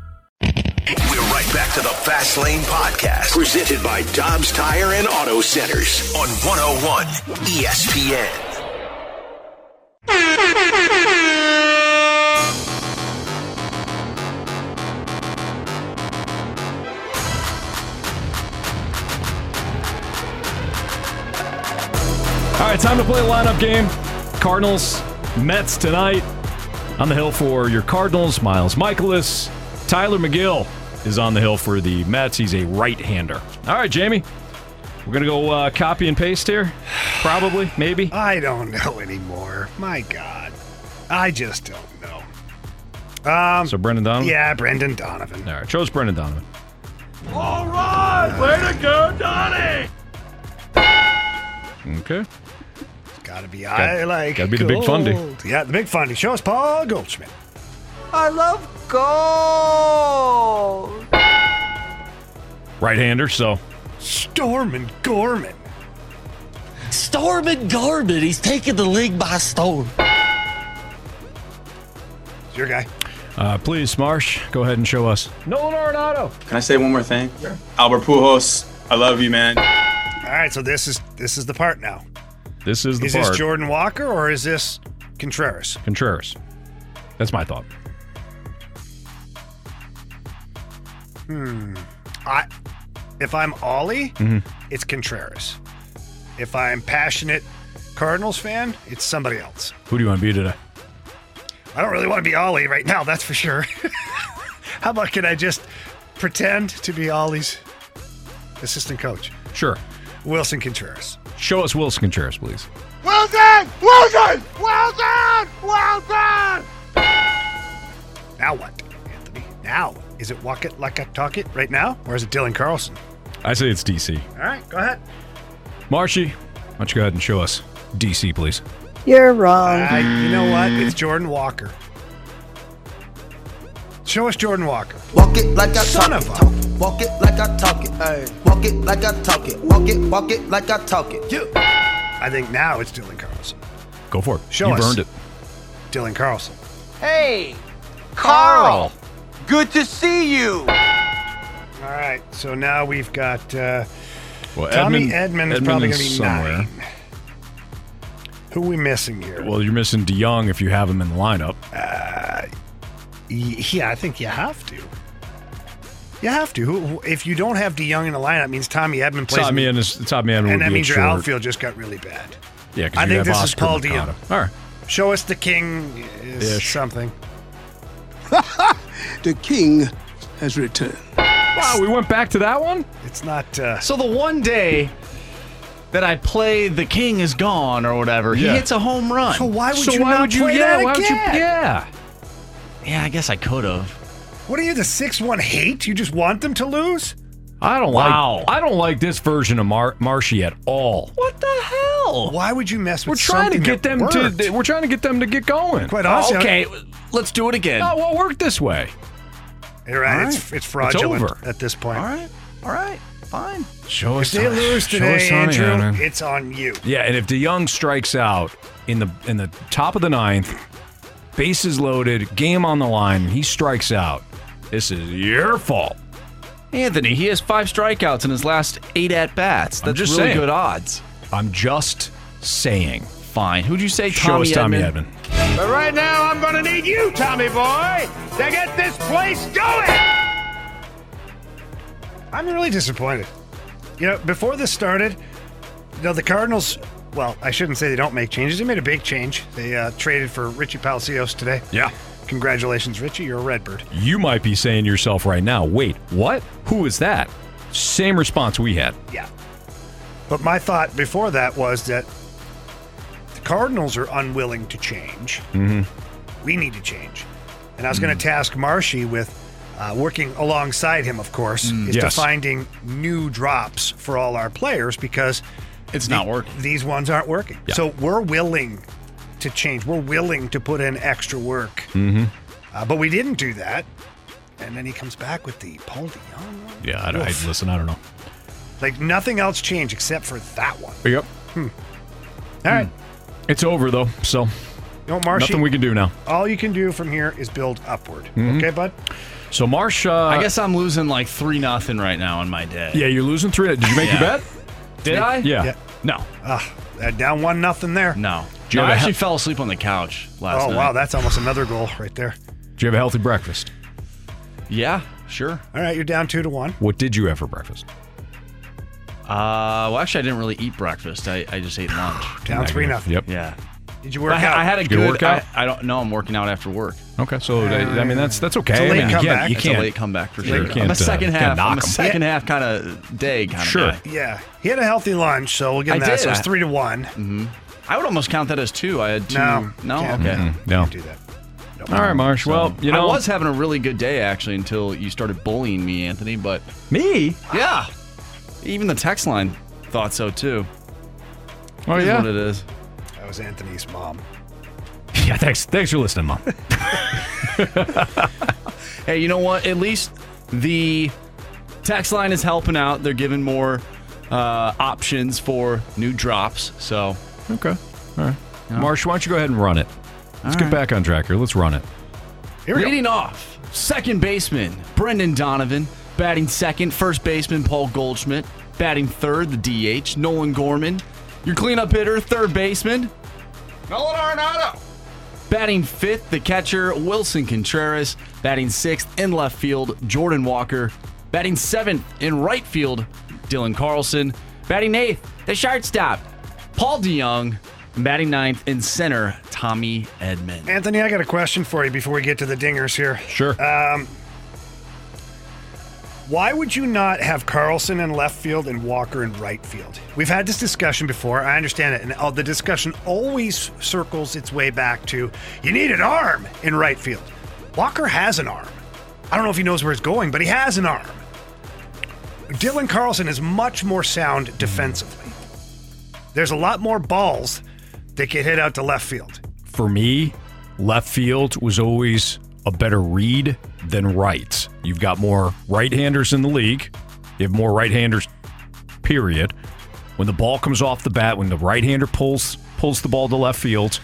[SPEAKER 2] We're right back to the Fast Lane Podcast, presented by Dobbs Tire and Auto Centers on 101 ESPN.
[SPEAKER 3] All right, time to play a lineup game. Cardinals, Mets tonight. On the hill for your Cardinals, Miles Mikolas. Tylor Megill is on the hill for the Mets. He's a right-hander. All right, Jamie. We're going to go uh, copy and paste here. Probably, maybe.
[SPEAKER 4] I don't know anymore. My God. I just don't know. Um,
[SPEAKER 3] So Brendan Donovan?
[SPEAKER 4] yeah, Brendan Donovan.
[SPEAKER 3] All right, chose Brendan Donovan.
[SPEAKER 8] All right, way to go, Donnie!
[SPEAKER 3] Okay.
[SPEAKER 4] Gotta be I like
[SPEAKER 3] gotta be the big fundy.
[SPEAKER 4] Yeah, the big fundy. Show us Paul Goldschmidt.
[SPEAKER 8] I love gold.
[SPEAKER 3] Right-hander, so
[SPEAKER 4] Stormin Gorman.
[SPEAKER 9] Storm and Garmin. He's taking the league by storm.
[SPEAKER 4] It's your guy.
[SPEAKER 3] uh, please, Marsh, go ahead and show us. Nolan Arenado.
[SPEAKER 10] Can I say one more thing? Albert Pujols, I love you, man.
[SPEAKER 4] All right, so this is this is the part now.
[SPEAKER 3] This is the
[SPEAKER 4] Is
[SPEAKER 3] part.
[SPEAKER 4] Is this Jordan Walker or is this Contreras?
[SPEAKER 3] Contreras. That's my thought.
[SPEAKER 4] Hmm. I if I'm Oli,
[SPEAKER 3] Mhm.
[SPEAKER 4] it's Contreras. If I'm passionate Cardinals fan, it's somebody else.
[SPEAKER 3] Who do you want to be today?
[SPEAKER 4] I don't really want to be Oli right now, that's for sure. How about can I just pretend to be Oli's assistant coach?
[SPEAKER 3] Sure.
[SPEAKER 4] Willson Contreras.
[SPEAKER 3] Show us Willson Contreras, please.
[SPEAKER 8] Wilson! Wilson! Wilson! Wilson!
[SPEAKER 4] Now what, Anthony? Now is it walk it like I talk it right now, or is it Dylan Carlson?
[SPEAKER 3] I say it's DC.
[SPEAKER 4] All right, go ahead.
[SPEAKER 3] Marshy, why don't you go ahead and show us DC, please?
[SPEAKER 11] You're wrong.
[SPEAKER 4] I, you know what? It's Jordan Walker. Show us Jordan Walker.
[SPEAKER 12] Walk it like I
[SPEAKER 4] Son
[SPEAKER 12] talk
[SPEAKER 4] of
[SPEAKER 12] it,
[SPEAKER 4] a-
[SPEAKER 12] talk it. Walk it like I talk it. Walk it like I talk it. Walk it, walk it like I talk it. You.
[SPEAKER 4] I think now it's Dylan Carlson.
[SPEAKER 3] Go for it.
[SPEAKER 4] Show
[SPEAKER 3] You've
[SPEAKER 4] us.
[SPEAKER 3] earned it.
[SPEAKER 4] Dylan Carlson.
[SPEAKER 8] Hey, Carl! Good to see you!
[SPEAKER 4] All right, so now we've got uh,
[SPEAKER 3] Well,
[SPEAKER 4] Tommy
[SPEAKER 3] Edman,
[SPEAKER 4] Edman is probably going to be
[SPEAKER 3] somewhere.
[SPEAKER 4] nine. Who are we missing here?
[SPEAKER 3] Well, you're missing DeJong if you have him in the lineup.
[SPEAKER 4] Uh, yeah, I think you have to. You have to. Who, who- if you don't have DeJong in the lineup, it means Tommy Edman plays.
[SPEAKER 3] Tommy
[SPEAKER 4] in-
[SPEAKER 3] Edman, Tommy Edman
[SPEAKER 4] and that means your
[SPEAKER 3] short.
[SPEAKER 4] outfield just got really bad.
[SPEAKER 3] Yeah, because
[SPEAKER 4] I
[SPEAKER 3] you
[SPEAKER 4] think
[SPEAKER 3] have
[SPEAKER 4] this is Paul DeJong.
[SPEAKER 3] All right.
[SPEAKER 4] Show us the king is
[SPEAKER 3] Ish.
[SPEAKER 4] something.
[SPEAKER 13] the king has returned.
[SPEAKER 3] Wow, we went back to that one?
[SPEAKER 4] It's not. Uh,
[SPEAKER 5] So the one day that I play the king is gone or whatever, he hits a home run.
[SPEAKER 4] so why would
[SPEAKER 3] So
[SPEAKER 4] you
[SPEAKER 3] why
[SPEAKER 4] not
[SPEAKER 3] would you?
[SPEAKER 4] play
[SPEAKER 3] Yeah,
[SPEAKER 4] that
[SPEAKER 3] why would you?
[SPEAKER 4] again?
[SPEAKER 3] Yeah.
[SPEAKER 5] yeah, I guess I could have.
[SPEAKER 4] What are you, the six one hate? You just want them to lose?
[SPEAKER 3] I don't
[SPEAKER 5] Wow.
[SPEAKER 3] like. I don't like this version of Mar- Marshy at all.
[SPEAKER 5] What the hell?
[SPEAKER 4] Why would you mess with?
[SPEAKER 3] We're
[SPEAKER 4] with
[SPEAKER 3] trying to get them
[SPEAKER 4] worked?
[SPEAKER 3] to. We're trying to get them to get going.
[SPEAKER 4] Quite honestly,
[SPEAKER 5] okay, let's do it again.
[SPEAKER 3] Oh, well, work this way.
[SPEAKER 4] You're right.
[SPEAKER 5] All
[SPEAKER 4] It's, it's fraudulent
[SPEAKER 3] over.
[SPEAKER 4] at this point.
[SPEAKER 5] All right, all right, fine.
[SPEAKER 3] Show
[SPEAKER 4] If they lose today, Andrew, it's on you.
[SPEAKER 3] Yeah, and if DeJong strikes out in the in the top of the ninth, bases loaded, game on the line, and he strikes out, this is your fault.
[SPEAKER 5] Anthony, he has five strikeouts in his last eight at bats. That's
[SPEAKER 3] just
[SPEAKER 5] really
[SPEAKER 3] saying.
[SPEAKER 5] good odds.
[SPEAKER 3] I'm just saying.
[SPEAKER 5] Fine. Who'd you say?
[SPEAKER 3] Show
[SPEAKER 5] Tommy
[SPEAKER 3] us Tommy
[SPEAKER 5] Edman?
[SPEAKER 3] Edmond.
[SPEAKER 8] But right now, I'm gonna need you, Tommy boy, to get this place going.
[SPEAKER 4] I'm really disappointed. You know, before this started, you know, the Cardinals, well, I shouldn't say they don't make changes. They made a big change. They uh, traded for Richie Palacios today.
[SPEAKER 3] Yeah.
[SPEAKER 4] Congratulations, Richie. You're a Redbird.
[SPEAKER 3] You might be saying to yourself right now, wait, what? Who is that? Same response we had.
[SPEAKER 4] Yeah. But my thought before that was that the Cardinals are unwilling to change.
[SPEAKER 3] Mm-hmm.
[SPEAKER 4] We need to change. And I was going to task Marshy with uh, working alongside him, of course, is
[SPEAKER 3] Mm, Yes.
[SPEAKER 4] to finding new drops for all our players because
[SPEAKER 5] It's
[SPEAKER 4] the-
[SPEAKER 5] not working.
[SPEAKER 4] These ones aren't working.
[SPEAKER 3] Yeah.
[SPEAKER 4] So we're willing to change. We're willing to put in extra work.
[SPEAKER 3] Mm-hmm.
[SPEAKER 4] Uh, but we didn't do that. And then he comes back with the Paul DeJong one.
[SPEAKER 3] Yeah, I, don't, I, listen, I don't know.
[SPEAKER 4] Like nothing else changed except for that one.
[SPEAKER 3] Yep.
[SPEAKER 4] All right.
[SPEAKER 3] It's over, though, so
[SPEAKER 4] You know, Marshy,
[SPEAKER 3] nothing we can do now.
[SPEAKER 4] all you can do from here is build upward.
[SPEAKER 3] Mhm.
[SPEAKER 4] Okay, bud?
[SPEAKER 3] So, Marsh, uh,
[SPEAKER 5] I guess I'm losing like three nothing right now in my day.
[SPEAKER 3] Yeah, you're losing three. Did you make your bet?
[SPEAKER 5] Did I?
[SPEAKER 3] Yeah.
[SPEAKER 4] Yeah.
[SPEAKER 5] No.
[SPEAKER 4] Ah, uh, down one nothing there.
[SPEAKER 5] No.
[SPEAKER 3] Do you
[SPEAKER 5] No,
[SPEAKER 3] have
[SPEAKER 5] I
[SPEAKER 3] a
[SPEAKER 5] actually
[SPEAKER 3] he-
[SPEAKER 5] fell asleep on the couch last night.
[SPEAKER 4] Oh,
[SPEAKER 5] night.
[SPEAKER 4] wow. That's almost another goal right there.
[SPEAKER 3] Did you have a healthy breakfast?
[SPEAKER 5] Yeah, sure.
[SPEAKER 4] All right, you're down two to one.
[SPEAKER 3] What did you have for breakfast?
[SPEAKER 5] Uh, well, actually, I didn't really eat breakfast. I, I just ate lunch.
[SPEAKER 4] Down three nothing.
[SPEAKER 3] Yep.
[SPEAKER 5] Yeah.
[SPEAKER 4] Did you
[SPEAKER 5] But
[SPEAKER 4] work
[SPEAKER 5] I,
[SPEAKER 4] out?
[SPEAKER 5] I had a
[SPEAKER 3] you
[SPEAKER 5] good
[SPEAKER 3] work out?
[SPEAKER 5] I, I don't know. I'm working out after work.
[SPEAKER 3] Okay, so I I mean that's that's okay.
[SPEAKER 4] It's a
[SPEAKER 3] I
[SPEAKER 4] late
[SPEAKER 3] mean, you
[SPEAKER 4] comeback.
[SPEAKER 3] can't, you
[SPEAKER 5] It's a
[SPEAKER 3] can't
[SPEAKER 5] late comeback for
[SPEAKER 4] Late
[SPEAKER 5] sure.
[SPEAKER 4] comeback.
[SPEAKER 5] I'm a
[SPEAKER 3] Can't, uh,
[SPEAKER 5] second
[SPEAKER 3] can't
[SPEAKER 5] half.
[SPEAKER 3] knock
[SPEAKER 5] I'm a
[SPEAKER 3] 'em.
[SPEAKER 5] second half kind of day kind of
[SPEAKER 3] Sure.
[SPEAKER 5] guy.
[SPEAKER 4] Yeah. He had a healthy lunch, so we'll give him
[SPEAKER 5] I
[SPEAKER 4] that.
[SPEAKER 5] did.
[SPEAKER 4] So it's
[SPEAKER 5] I-
[SPEAKER 4] three to one.
[SPEAKER 5] I would almost count that as two. I had two.
[SPEAKER 4] No,
[SPEAKER 5] no,
[SPEAKER 4] can't.
[SPEAKER 5] okay.
[SPEAKER 3] Mm, no.
[SPEAKER 4] Do that.
[SPEAKER 3] All right, Marsh. Well, you know,
[SPEAKER 5] I was having a really good day actually until you started bullying me, Anthony. But
[SPEAKER 3] me.
[SPEAKER 5] yeah, even the text line thought so too.
[SPEAKER 3] Oh
[SPEAKER 5] It is
[SPEAKER 3] yeah.
[SPEAKER 5] what it is.
[SPEAKER 4] That was Anthony's mom.
[SPEAKER 3] Yeah. Thanks. Thanks for listening, mom.
[SPEAKER 5] Hey, you know what? At least the text line is helping out. They're giving more uh, options for new drops. So
[SPEAKER 3] okay. All right. Marsh, why don't you go ahead and run it? Let's get back on track here. Let's run it.
[SPEAKER 4] Here we go.
[SPEAKER 5] Leading off, second baseman Brendan Donovan. Batting second, first baseman Paul Goldschmidt. Batting third, the DH Nolan Gorman. Your cleanup hitter, third baseman.
[SPEAKER 8] Nolan Arenado.
[SPEAKER 5] Batting fifth, the catcher Willson Contreras. Batting sixth in left field, Jordan Walker. Batting seventh in right field, Dylan Carlson. Batting eighth, the shortstop, Paul DeJong. Batting ninth in center, Tommy Edman.
[SPEAKER 4] Anthony, I got a question for you before we get to the dingers here.
[SPEAKER 3] Sure.
[SPEAKER 4] Um, why would you not have Carlson in left field and Walker in right field? We've had this discussion before. I understand it. And uh, the discussion always circles its way back to you need an arm in right field. Walker has an arm. I don't know if he knows where it's going, but he has an arm. Dylan Carlson is much more sound defensively. There's a lot more balls that get hit out to left field.
[SPEAKER 3] For me, left field was always a better read than right. You've got more right-handers in the league. You have more right-handers. Period. When the ball comes off the bat, when the right-hander pulls pulls the ball to left field,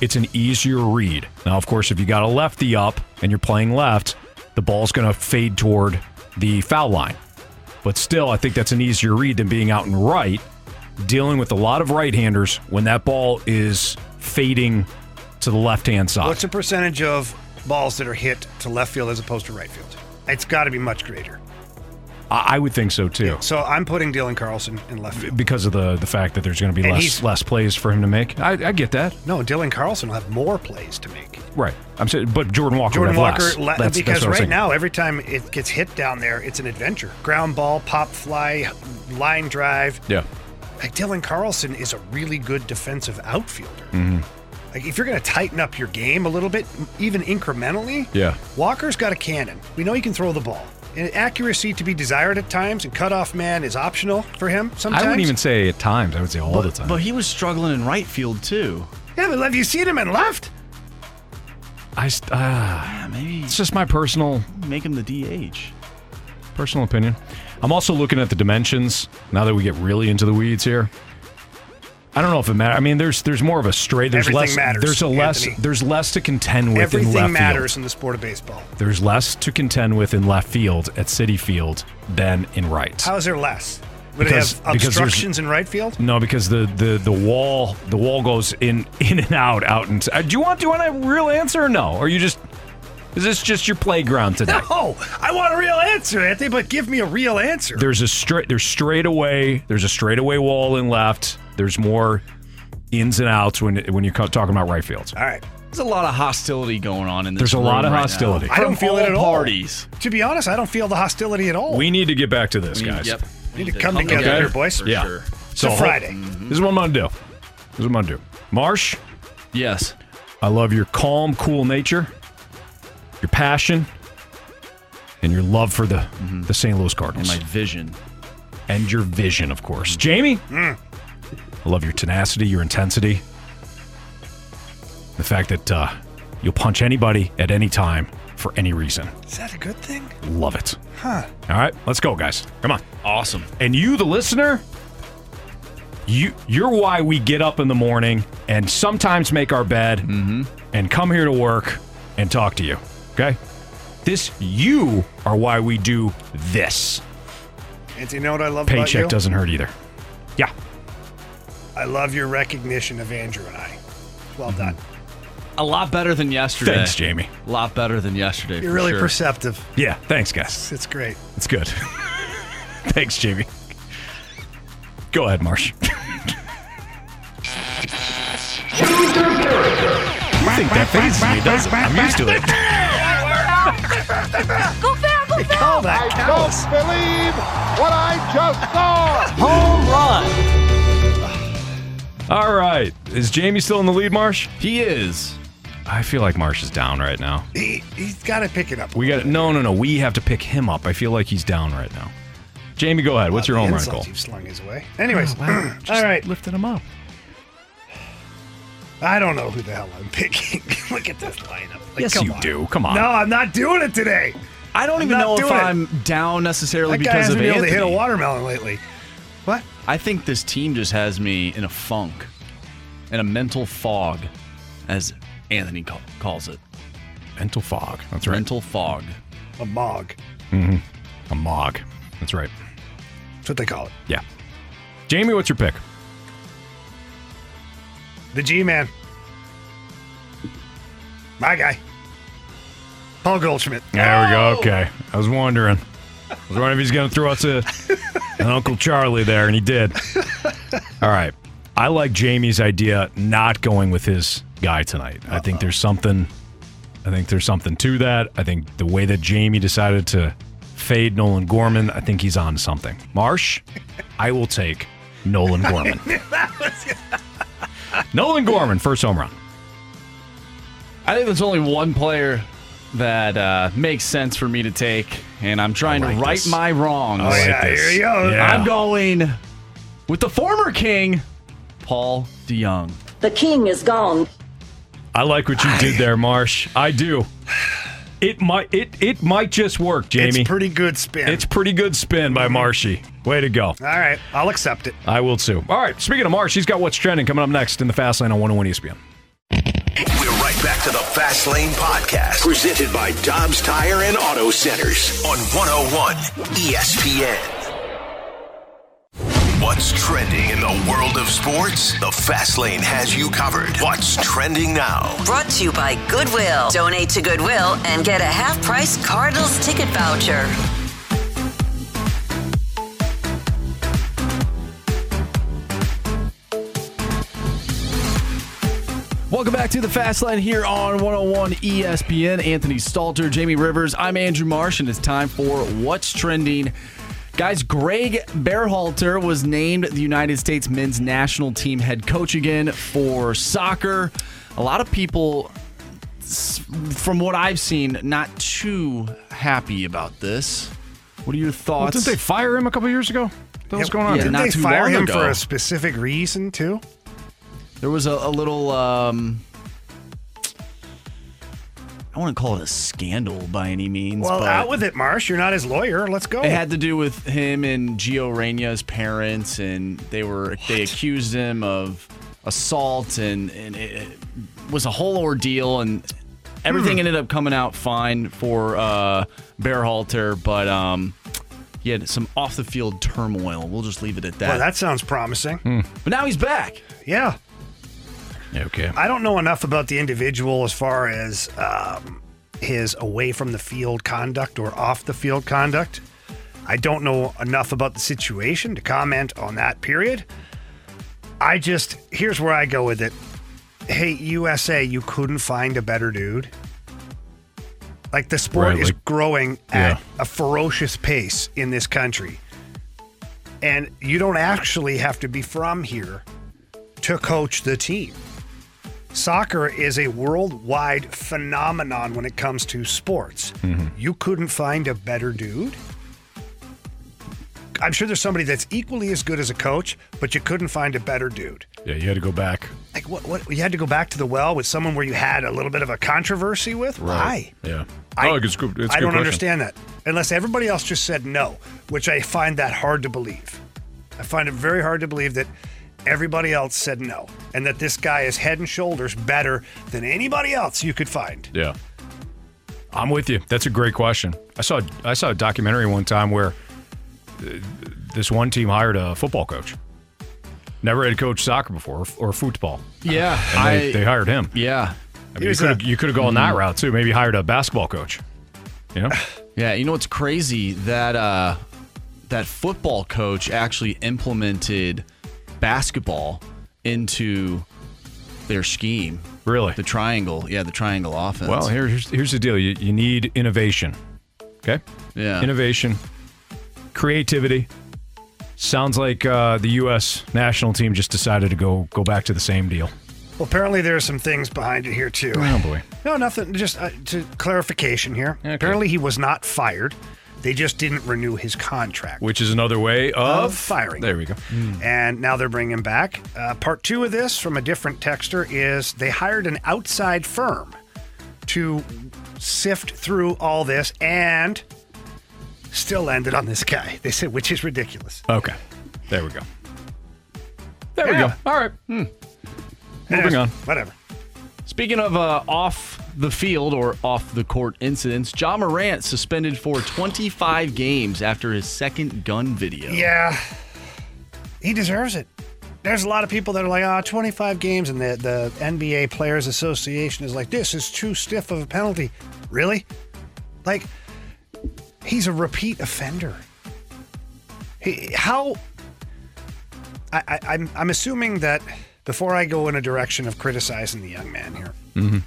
[SPEAKER 3] it's an easier read. Now, of course, if you got a lefty up and you're playing left, the ball's going to fade toward the foul line. But still, I think that's an easier read than being out in right, dealing with a lot of right-handers when that ball is fading to the left-hand side.
[SPEAKER 4] What's the percentage of balls that are hit to left field as opposed to right field? It's got to be much greater.
[SPEAKER 3] I, would think so too.
[SPEAKER 4] So I'm putting Dylan Carlson in left field.
[SPEAKER 3] Because of the the fact that there's going to be
[SPEAKER 4] And
[SPEAKER 3] less
[SPEAKER 4] he's-
[SPEAKER 3] less plays for him to make. I, I get that.
[SPEAKER 4] No, Dylan Carlson will have more plays to make.
[SPEAKER 3] Right. I'm saying, but Jordan Walker
[SPEAKER 4] Jordan
[SPEAKER 3] would have
[SPEAKER 4] Walker,
[SPEAKER 3] less.
[SPEAKER 4] le-
[SPEAKER 3] That's- that's
[SPEAKER 4] because
[SPEAKER 3] what
[SPEAKER 4] right now, every time it gets hit down there, it's an adventure. Ground ball, pop fly, line drive.
[SPEAKER 3] Yeah.
[SPEAKER 4] Like Dylan Carlson is a really good defensive outfielder.
[SPEAKER 3] Mm-hmm.
[SPEAKER 4] Like if you're going to tighten up your game a little bit, even incrementally,
[SPEAKER 3] Yeah.
[SPEAKER 4] Walker's got a cannon. We know he can throw the ball. And accuracy to be desired at times, and cutoff man is optional for him sometimes.
[SPEAKER 3] I wouldn't even say at times. I would say all the time.
[SPEAKER 5] But he was struggling in right field too.
[SPEAKER 4] Yeah, but have you seen him in left?
[SPEAKER 3] I st- uh,
[SPEAKER 5] maybe
[SPEAKER 3] it's just my personal
[SPEAKER 5] make him the DH.
[SPEAKER 3] personal opinion. I'm also looking at the dimensions now that we get really into the weeds here. I don't know if it matters. I mean, there's there's more of a straight. There's
[SPEAKER 4] Everything
[SPEAKER 3] less.
[SPEAKER 4] matters,
[SPEAKER 3] there's a less.
[SPEAKER 4] Anthony.
[SPEAKER 3] There's less to contend with in
[SPEAKER 4] Everything
[SPEAKER 3] left
[SPEAKER 4] matters
[SPEAKER 3] field.
[SPEAKER 4] in the sport of baseball.
[SPEAKER 3] There's less to contend with in left field at Citi Field than in right.
[SPEAKER 4] How is there less? Would
[SPEAKER 3] Because-
[SPEAKER 4] it have obstructions in right field?
[SPEAKER 3] No, because the, the, the wall the wall goes in in and out out and uh, do you want do you want a real answer or no? Or you just is this just your playground today?
[SPEAKER 4] No, I want a real answer, Anthony, but give me a real answer.
[SPEAKER 3] There's a straight there's straight away there's a straightaway wall in left. There's more ins and outs when when you're talking about right fields.
[SPEAKER 4] All right.
[SPEAKER 5] There's a lot of hostility going on in this.
[SPEAKER 3] There's a lot of
[SPEAKER 5] right now.
[SPEAKER 3] hostility.
[SPEAKER 4] I don't feel it at all.
[SPEAKER 5] Parties.
[SPEAKER 4] To be honest, I don't feel the hostility at all.
[SPEAKER 3] We need to get back to this,
[SPEAKER 5] We need-
[SPEAKER 3] guys.
[SPEAKER 5] yep.
[SPEAKER 4] We need to come together here, boys.
[SPEAKER 3] yeah.
[SPEAKER 4] It's a Friday.
[SPEAKER 3] This is what I'm gonna do. This is what I'm gonna do. Marsh,
[SPEAKER 5] Yes.
[SPEAKER 3] I love your calm, cool nature, your passion, and your love for the the St. Louis Cardinals.
[SPEAKER 5] And my vision.
[SPEAKER 3] and your vision, of course. Jamie,
[SPEAKER 4] Mm.
[SPEAKER 3] I love your tenacity, your intensity, the fact that uh, you'll punch anybody at any time for any reason.
[SPEAKER 4] Is that a good thing?
[SPEAKER 3] Love it.
[SPEAKER 4] Huh.
[SPEAKER 3] All right, let's go, guys. Come on.
[SPEAKER 5] Awesome.
[SPEAKER 3] And you, the listener, you you're why we get up in the morning and sometimes make our bed and come here to work and talk to you. Okay? This you are why we do this.
[SPEAKER 4] And you know what I love about
[SPEAKER 3] Paycheck doesn't hurt either. Yeah.
[SPEAKER 4] I love your recognition of Andrew and I. Well
[SPEAKER 3] Mm-hmm.
[SPEAKER 4] done.
[SPEAKER 5] A lot better than yesterday.
[SPEAKER 3] Thanks, Jamie.
[SPEAKER 5] A lot better than yesterday.
[SPEAKER 4] You're
[SPEAKER 5] for
[SPEAKER 4] really
[SPEAKER 5] sure.
[SPEAKER 4] perceptive.
[SPEAKER 3] Yeah, thanks, guys.
[SPEAKER 4] It's great.
[SPEAKER 3] It's good. thanks, Jamie. Go ahead, Marsh. I think that phases me, doesn't it? I'm used to it.
[SPEAKER 6] Go back, go back.
[SPEAKER 4] Call that
[SPEAKER 6] I don't believe what I just saw. Home run.
[SPEAKER 3] All right. Is Jamie still in the lead, Marsh?
[SPEAKER 5] He is.
[SPEAKER 3] I feel like Marsh is down right now.
[SPEAKER 4] He, he's got to pick it up.
[SPEAKER 3] We got no, no, no. We have to pick him up. I feel like he's down right now. Jamie, go ahead. What's uh, your
[SPEAKER 4] The
[SPEAKER 3] home run
[SPEAKER 4] insults
[SPEAKER 3] goal?
[SPEAKER 4] You've slung his way. Anyways,
[SPEAKER 3] Oh, wow.
[SPEAKER 4] all right.
[SPEAKER 3] Lifted him up.
[SPEAKER 4] I don't know who the hell I'm picking. Look at this lineup. Like,
[SPEAKER 3] Yes,
[SPEAKER 4] come
[SPEAKER 3] you
[SPEAKER 4] on.
[SPEAKER 3] do. Come on.
[SPEAKER 4] No, I'm not doing it today.
[SPEAKER 5] I don't
[SPEAKER 4] I'm
[SPEAKER 5] even
[SPEAKER 4] not
[SPEAKER 5] know if
[SPEAKER 4] doing it.
[SPEAKER 5] I'm down necessarily
[SPEAKER 4] That guy
[SPEAKER 5] because
[SPEAKER 4] hasn't
[SPEAKER 5] of
[SPEAKER 4] been able
[SPEAKER 5] Anthony.
[SPEAKER 4] to hit a watermelon lately. What?
[SPEAKER 5] I think this team just has me in a funk, in a mental fog, as Anthony ca- calls it.
[SPEAKER 3] Mental fog. That's right.
[SPEAKER 5] Mental fog.
[SPEAKER 4] A mog.
[SPEAKER 3] Mm-hmm. A mog. That's right.
[SPEAKER 4] That's what they call it.
[SPEAKER 3] Yeah. Jamie, what's your pick?
[SPEAKER 4] The G Man. My guy. Paul Goldschmidt.
[SPEAKER 3] There we go. Okay. I was wondering. I was wondering if he's going to throw us a, an Uncle Charlie there, and he did. All right. I like Jamie's idea not going with his guy tonight. I think there's something. I think there's something to that. I think the way that Jamie decided to fade Nolan Gorman, I think he's on something. Marsh, I will take Nolan Gorman. Nolan Gorman, first home run.
[SPEAKER 5] I think there's only one player that uh, makes sense for me to take, and I'm trying
[SPEAKER 3] like
[SPEAKER 5] to right
[SPEAKER 3] this.
[SPEAKER 5] my wrongs.
[SPEAKER 4] Oh, yeah, here you go.
[SPEAKER 3] Yeah.
[SPEAKER 5] I'm going with the former king, Paul DeJong.
[SPEAKER 11] The king is gone.
[SPEAKER 3] I like what you did there, Marsh. I do. It might it it might just work, Jamie.
[SPEAKER 4] It's pretty good spin.
[SPEAKER 3] It's pretty good spin by mm-hmm. Marshy. Way to go.
[SPEAKER 4] All right. I'll accept it.
[SPEAKER 3] I will too. All right. Speaking of Marsh, he's got what's trending coming up next in the Fast Lane on 101 ESPN.
[SPEAKER 2] Back to the Fast Lane Podcast, presented by Dobbs Tire and Auto Centers on 101 ESPN. What's trending in the world of sports? The Fast Lane has you covered. What's trending now?
[SPEAKER 13] Brought to you by Goodwill. Donate to Goodwill and get a half price Cardinals ticket voucher.
[SPEAKER 5] Welcome back to the Fast Lane here on 101 ESPN. Anthony Stalter, Jamie Rivers. I'm Andrew Marsh, and it's time for What's Trending. Guys, Greg Berhalter was named the United States men's national team head coach again for soccer. A lot of people, from what I've seen, not too happy about this. What are your
[SPEAKER 3] Well,
[SPEAKER 5] thoughts?
[SPEAKER 3] didn't they fire him a couple years ago? What's going on?
[SPEAKER 5] Yeah,
[SPEAKER 4] Didn't
[SPEAKER 5] not
[SPEAKER 4] they
[SPEAKER 5] too
[SPEAKER 4] fire
[SPEAKER 5] long
[SPEAKER 4] him
[SPEAKER 5] ago.
[SPEAKER 4] for a specific reason too?
[SPEAKER 5] There was a, a little, um, I want to call it a scandal by any means.
[SPEAKER 4] Well,
[SPEAKER 5] but
[SPEAKER 4] out with it, Marsh. You're not his lawyer. Let's go.
[SPEAKER 5] It had to do with him and Gio Reyna's parents, and they were they accused him of assault, and, and it, it was a whole ordeal, and everything
[SPEAKER 4] Hmm.
[SPEAKER 5] ended up coming out fine for uh, Berhalter, but um, he had some off the field turmoil. We'll just leave it at that.
[SPEAKER 4] well, that sounds promising.
[SPEAKER 5] but now he's back.
[SPEAKER 4] Yeah.
[SPEAKER 3] Okay.
[SPEAKER 4] I don't know enough about the individual as far as um, his away from the field conduct or off the field conduct. I don't know enough about the situation to comment on that period. I just, here's where I go with it. Hey, USA, you couldn't find a better dude. Like the sport
[SPEAKER 3] Right,
[SPEAKER 4] is
[SPEAKER 3] like-
[SPEAKER 4] growing at
[SPEAKER 3] Yeah.
[SPEAKER 4] a ferocious pace in this country. And you don't actually have to be from here to coach the team. Soccer is a worldwide phenomenon when it comes to sports. Mm-hmm. You couldn't find a better dude. I'm sure there's somebody that's equally as good as a coach, but you couldn't find a better dude.
[SPEAKER 3] Yeah, you had to go back.
[SPEAKER 4] Like what? What? You had to go back to the well with someone where you had a little bit of a controversy with. Why?
[SPEAKER 3] Yeah.
[SPEAKER 4] I,
[SPEAKER 3] oh, it's good. It's
[SPEAKER 4] I don't
[SPEAKER 3] question.
[SPEAKER 4] understand that unless everybody else just said no, which I find that hard to believe. I find it very hard to believe that everybody else said no, and that this guy is head and shoulders better than anybody else you could find.
[SPEAKER 3] Yeah. I'm with you. That's a great question. I saw I saw a documentary one time where uh, this one team hired a football coach. Never had coached soccer before or, or football.
[SPEAKER 5] Yeah,
[SPEAKER 3] And they,
[SPEAKER 5] I-
[SPEAKER 3] they hired him.
[SPEAKER 5] Yeah.
[SPEAKER 3] I mean, you could have you could have gone that route too. Maybe hired a basketball coach. You know?
[SPEAKER 5] Yeah, you know what's crazy that uh, that football coach actually implemented basketball into their scheme.
[SPEAKER 3] Really,
[SPEAKER 5] the triangle. Yeah, the triangle offense.
[SPEAKER 3] Well, here's here's the deal. You, you need innovation. Okay.
[SPEAKER 5] Yeah.
[SPEAKER 3] Innovation, creativity. Sounds like uh, the U.S. national team just decided to go go back to the same deal.
[SPEAKER 4] Well, apparently there are some things behind it here too.
[SPEAKER 3] Oh boy.
[SPEAKER 4] No, nothing. Just uh, to clarification here. Apparently he was not fired. They just didn't renew his contract.
[SPEAKER 3] Which is another way of,
[SPEAKER 4] Of firing.
[SPEAKER 3] There we go.
[SPEAKER 4] and now they're bringing him back. Uh, part two of this from a different texter is they hired an outside firm to sift through all this and still landed on this guy. They said, which is ridiculous.
[SPEAKER 3] Okay. There we go. There we go. All right. Hmm. Moving on.
[SPEAKER 4] Whatever.
[SPEAKER 5] Speaking of uh, off the field or off the court incidents, Ja Morant suspended for 25 games after his second gun video.
[SPEAKER 4] Yeah, he deserves it. There's a lot of people that are like, ah, 25 games, and the, the NBA Players Association is like, this is too stiff of a penalty. Really? Like, he's a repeat offender. He, how? I, I, I'm I'm assuming that before I go in a direction of criticizing the young man here,
[SPEAKER 3] Mm-hmm.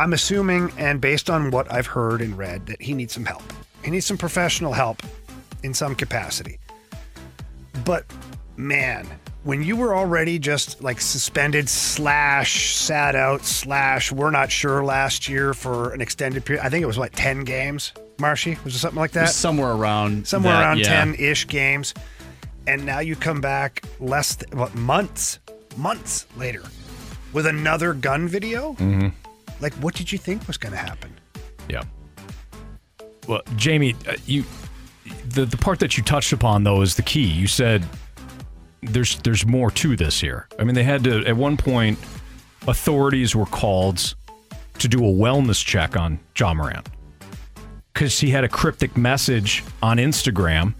[SPEAKER 4] I'm assuming, and based on what I've heard and read, that he needs some help. He needs some professional help in some capacity. But man, when you were already just like suspended slash sat out slash we're not sure last year for an extended period, I think it was what ten games. Marshy was it something like that?
[SPEAKER 5] somewhere around
[SPEAKER 4] somewhere
[SPEAKER 5] that,
[SPEAKER 4] around
[SPEAKER 5] yeah.
[SPEAKER 4] 10 ish games. And now you come back less, th- what, months, months later with another gun video?
[SPEAKER 3] Mm-hmm.
[SPEAKER 4] Like, what did you think was going to happen?
[SPEAKER 3] Yeah. Well, Jamie, uh, you the the part that you touched upon though is the key. You said there's there's more to this here. I mean, they had to at one point authorities were called to do a wellness check on Ja Morant because he had a cryptic message on Instagram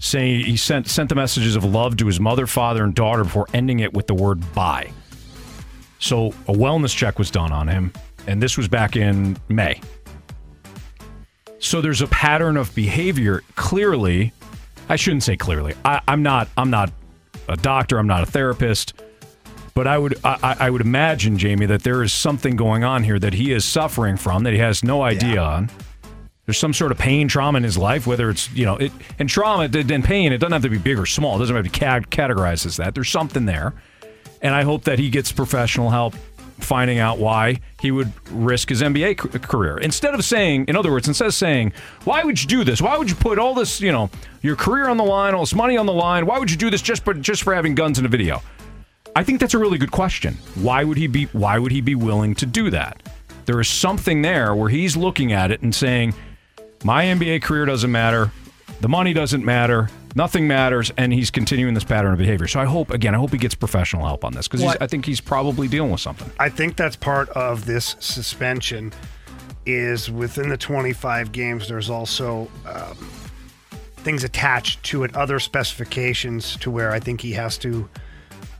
[SPEAKER 3] saying he sent sent the messages of love to his mother, father, and daughter before ending it with the word bye. So a wellness check was done on him, and this was back in May. So there's a pattern of behavior. Clearly, I shouldn't say clearly. I, I'm not. I'm not a doctor. I'm not a therapist. But I would I, I- I would imagine, Jamie, that there is something going on here that he is suffering from that he has no idea on. There's some sort of pain, trauma in his life, whether it's you know, it, and trauma and pain. It doesn't have to be big or small. It doesn't have to be categorized as that. There's something there, and I hope that he gets professional help finding out why he would risk his NBA career instead of saying, in other words, instead of saying, "Why would you do this? Why would you put all this, you know, your career on the line, all this money on the line? Why would you do this just for just for having guns in a video?" I think that's a really good question. Why would he be why would he be willing to do that? There is something there where he's looking at it and saying, "My NBA career doesn't matter. The money doesn't matter. Nothing matters." And he's continuing this pattern of behavior. So I hope again, I hope he gets professional help on this because I think he's probably dealing with something.
[SPEAKER 4] I think that's part of this suspension. Is within the 25 games, there's also um, things attached to it, other specifications to where I think he has to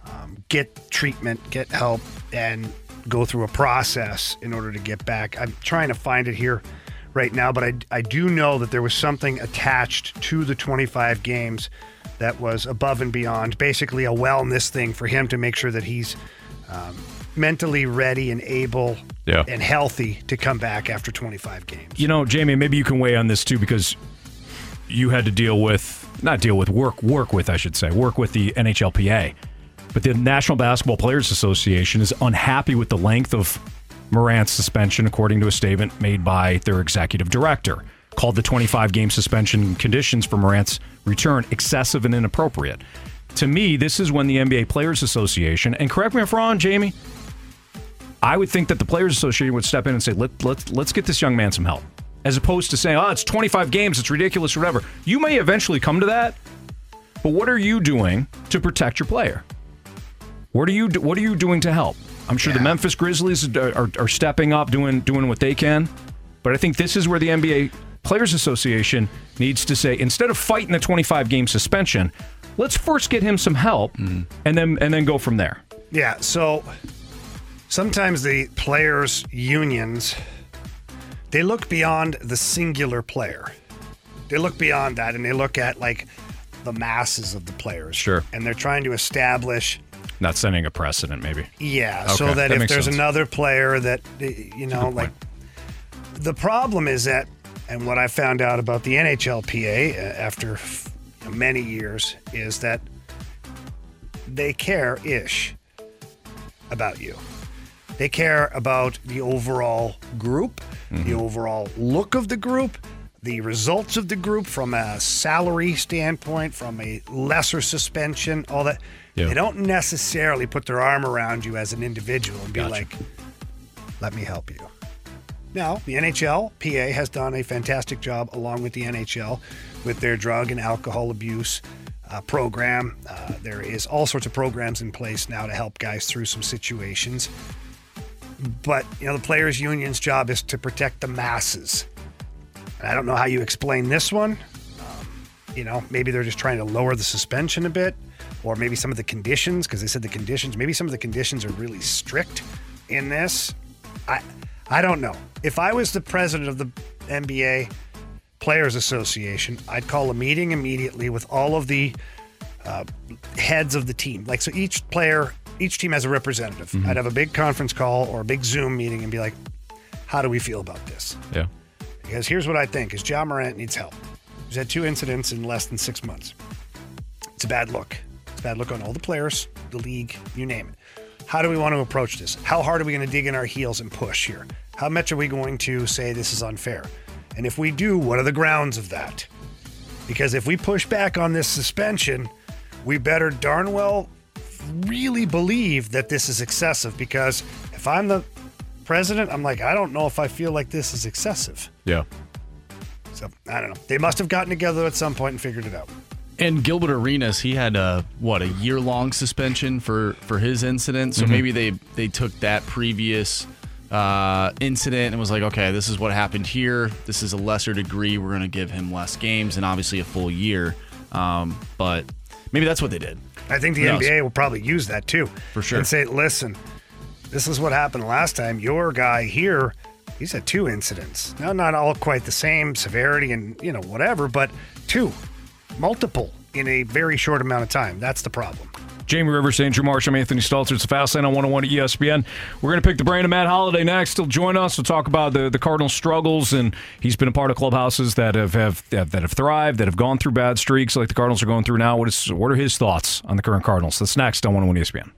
[SPEAKER 4] um, get treatment, get help, and go through a process in order to get back. I'm trying to find it here right now, but I, I do know that there was something attached to the 25 games that was above and beyond, basically a wellness thing for him to make sure that he's um, mentally ready and able
[SPEAKER 3] Yeah.
[SPEAKER 4] and healthy to come back after 25 games.
[SPEAKER 3] You know, Jamie, maybe you can weigh on this too because you had to deal with not deal with work work with I should say work with the NHLPA, but the National Basketball Players Association is unhappy with the length of Morant's suspension, according to a statement made by their executive director, called the 25 game suspension conditions for Morant's return excessive and inappropriate. To me, this is when the NBA Players Association, and correct me if I'm wrong, Jamie, I would think that the Players Association would step in and say, Let, let, let's get this young man some help. As opposed to saying, oh, it's 25 games, it's ridiculous, or whatever. You may eventually come to that, but what are you doing to protect your player? What are you What are you doing to help? I'm sure the Memphis Grizzlies are, are, are stepping up, doing doing what they can. But I think this is where the NBA Players Association needs to say, instead of fighting the 25 game suspension, let's first get him some help, mm-hmm. and then and then go from there.
[SPEAKER 4] Yeah, so sometimes the players' unions they look beyond the singular player. They look beyond that and they look at like the masses of the players.
[SPEAKER 3] Sure.
[SPEAKER 4] And they're trying to establish
[SPEAKER 3] Not setting a precedent, maybe.
[SPEAKER 4] yeah,
[SPEAKER 3] Okay,
[SPEAKER 4] so that,
[SPEAKER 3] that
[SPEAKER 4] if there's
[SPEAKER 3] sense.
[SPEAKER 4] another player that you know like the problem is that and what I found out about the NHLPA uh, after many years is that they care ish about you. They care about the overall group, the overall look of the group, the results of the group from a salary standpoint, from a lesser suspension, all that.
[SPEAKER 3] Yeah.
[SPEAKER 4] They don't necessarily put their arm around you as an individual and be like, let me help you. Now, the NHL, PA, has done a fantastic job along with the NHL with their drug and alcohol abuse uh, program. Uh, there is all sorts of programs in place now to help guys through some situations. But, you know, the players' union's job is to protect the masses. And I don't know how you explain this one. You know, maybe they're just trying to lower the suspension a bit, or maybe some of the conditions, because they said the conditions, maybe some of the conditions are really strict in this. I I don't know. If I was the president of the NBA Players Association, I'd call a meeting immediately with all of the uh, heads of the team. Like, so each player, each team has a representative. I'd have a big conference call or a big Zoom meeting and be like, how do we feel about this?
[SPEAKER 3] Yeah.
[SPEAKER 4] Because here's what I think is Ja Morant needs help. He's had two incidents in less than six months. It's a bad look. It's a bad look on all the players, the league, you name it. How do we want to approach this? How hard are we going to dig in our heels and push here? How much are we going to say this is unfair? And if we do, what are the grounds of that? Because if we push back on this suspension, we better darn well really believe that this is excessive. Because if I'm the president, I'm like, I don't know if I feel like this is excessive.
[SPEAKER 3] Yeah.
[SPEAKER 4] So I don't know. They must have gotten together at some point and figured it out.
[SPEAKER 5] And Gilbert Arenas, he had a what a year long suspension for for his incident. So
[SPEAKER 3] Mhm.
[SPEAKER 5] maybe they they took that previous uh, incident and was like, okay, this is what happened here. This is a lesser degree. We're going to give him less games and obviously a full year. Um, but maybe that's what they did.
[SPEAKER 4] I think the
[SPEAKER 5] Who knows?
[SPEAKER 4] NBA will probably use that too.
[SPEAKER 5] For sure.
[SPEAKER 4] And say, listen, this is what happened last time. Your guy here, he's had two incidents. Now, not all quite the same severity and, you know, whatever, but two, multiple in a very short amount of time. That's the problem.
[SPEAKER 3] Jamie Rivers, Andrew Marsham, Anthony Stalter. It's the Fast Lane on 101 at ESPN. We're going to pick the brain of Matt Holliday next. He'll join us. We'll talk about the, the Cardinals' struggles, and he's been a part of clubhouses that have, have that have thrived, that have gone through bad streaks like the Cardinals are going through now. What is what are his thoughts on the current Cardinals? That's next on 101 ESPN.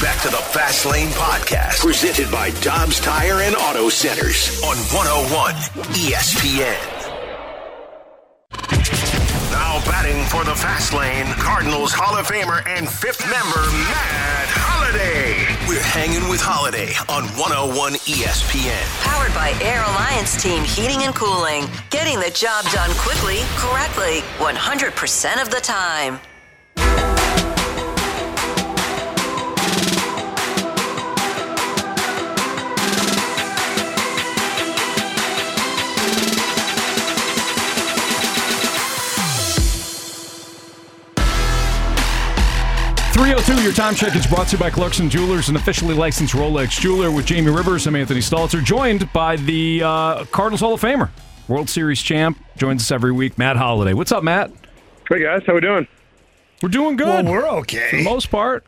[SPEAKER 2] Back to the Fast Lane Podcast, presented by Dobbs Tire and Auto Centers on 101 ESPN. Now batting for the Fast Lane, Cardinals Hall of Famer and fifth member, Matt Holliday. We're hanging with Holliday on 101 ESPN.
[SPEAKER 13] Powered by Air Alliance Team Heating and Cooling. Getting the job done quickly, correctly, 100% of the time.
[SPEAKER 3] Three hundred two. Your time check is brought to you by Clarkson Jewelers, an officially licensed Rolex jeweler. With Jamie Rivers, I'm Anthony Stalter, joined by the uh, Cardinals Hall of Famer, World Series champ, joins us every week, Matt Holliday. What's up, Matt?
[SPEAKER 14] Hey guys, how we doing?
[SPEAKER 3] We're doing good.
[SPEAKER 4] Well, we're okay.
[SPEAKER 3] For the most part.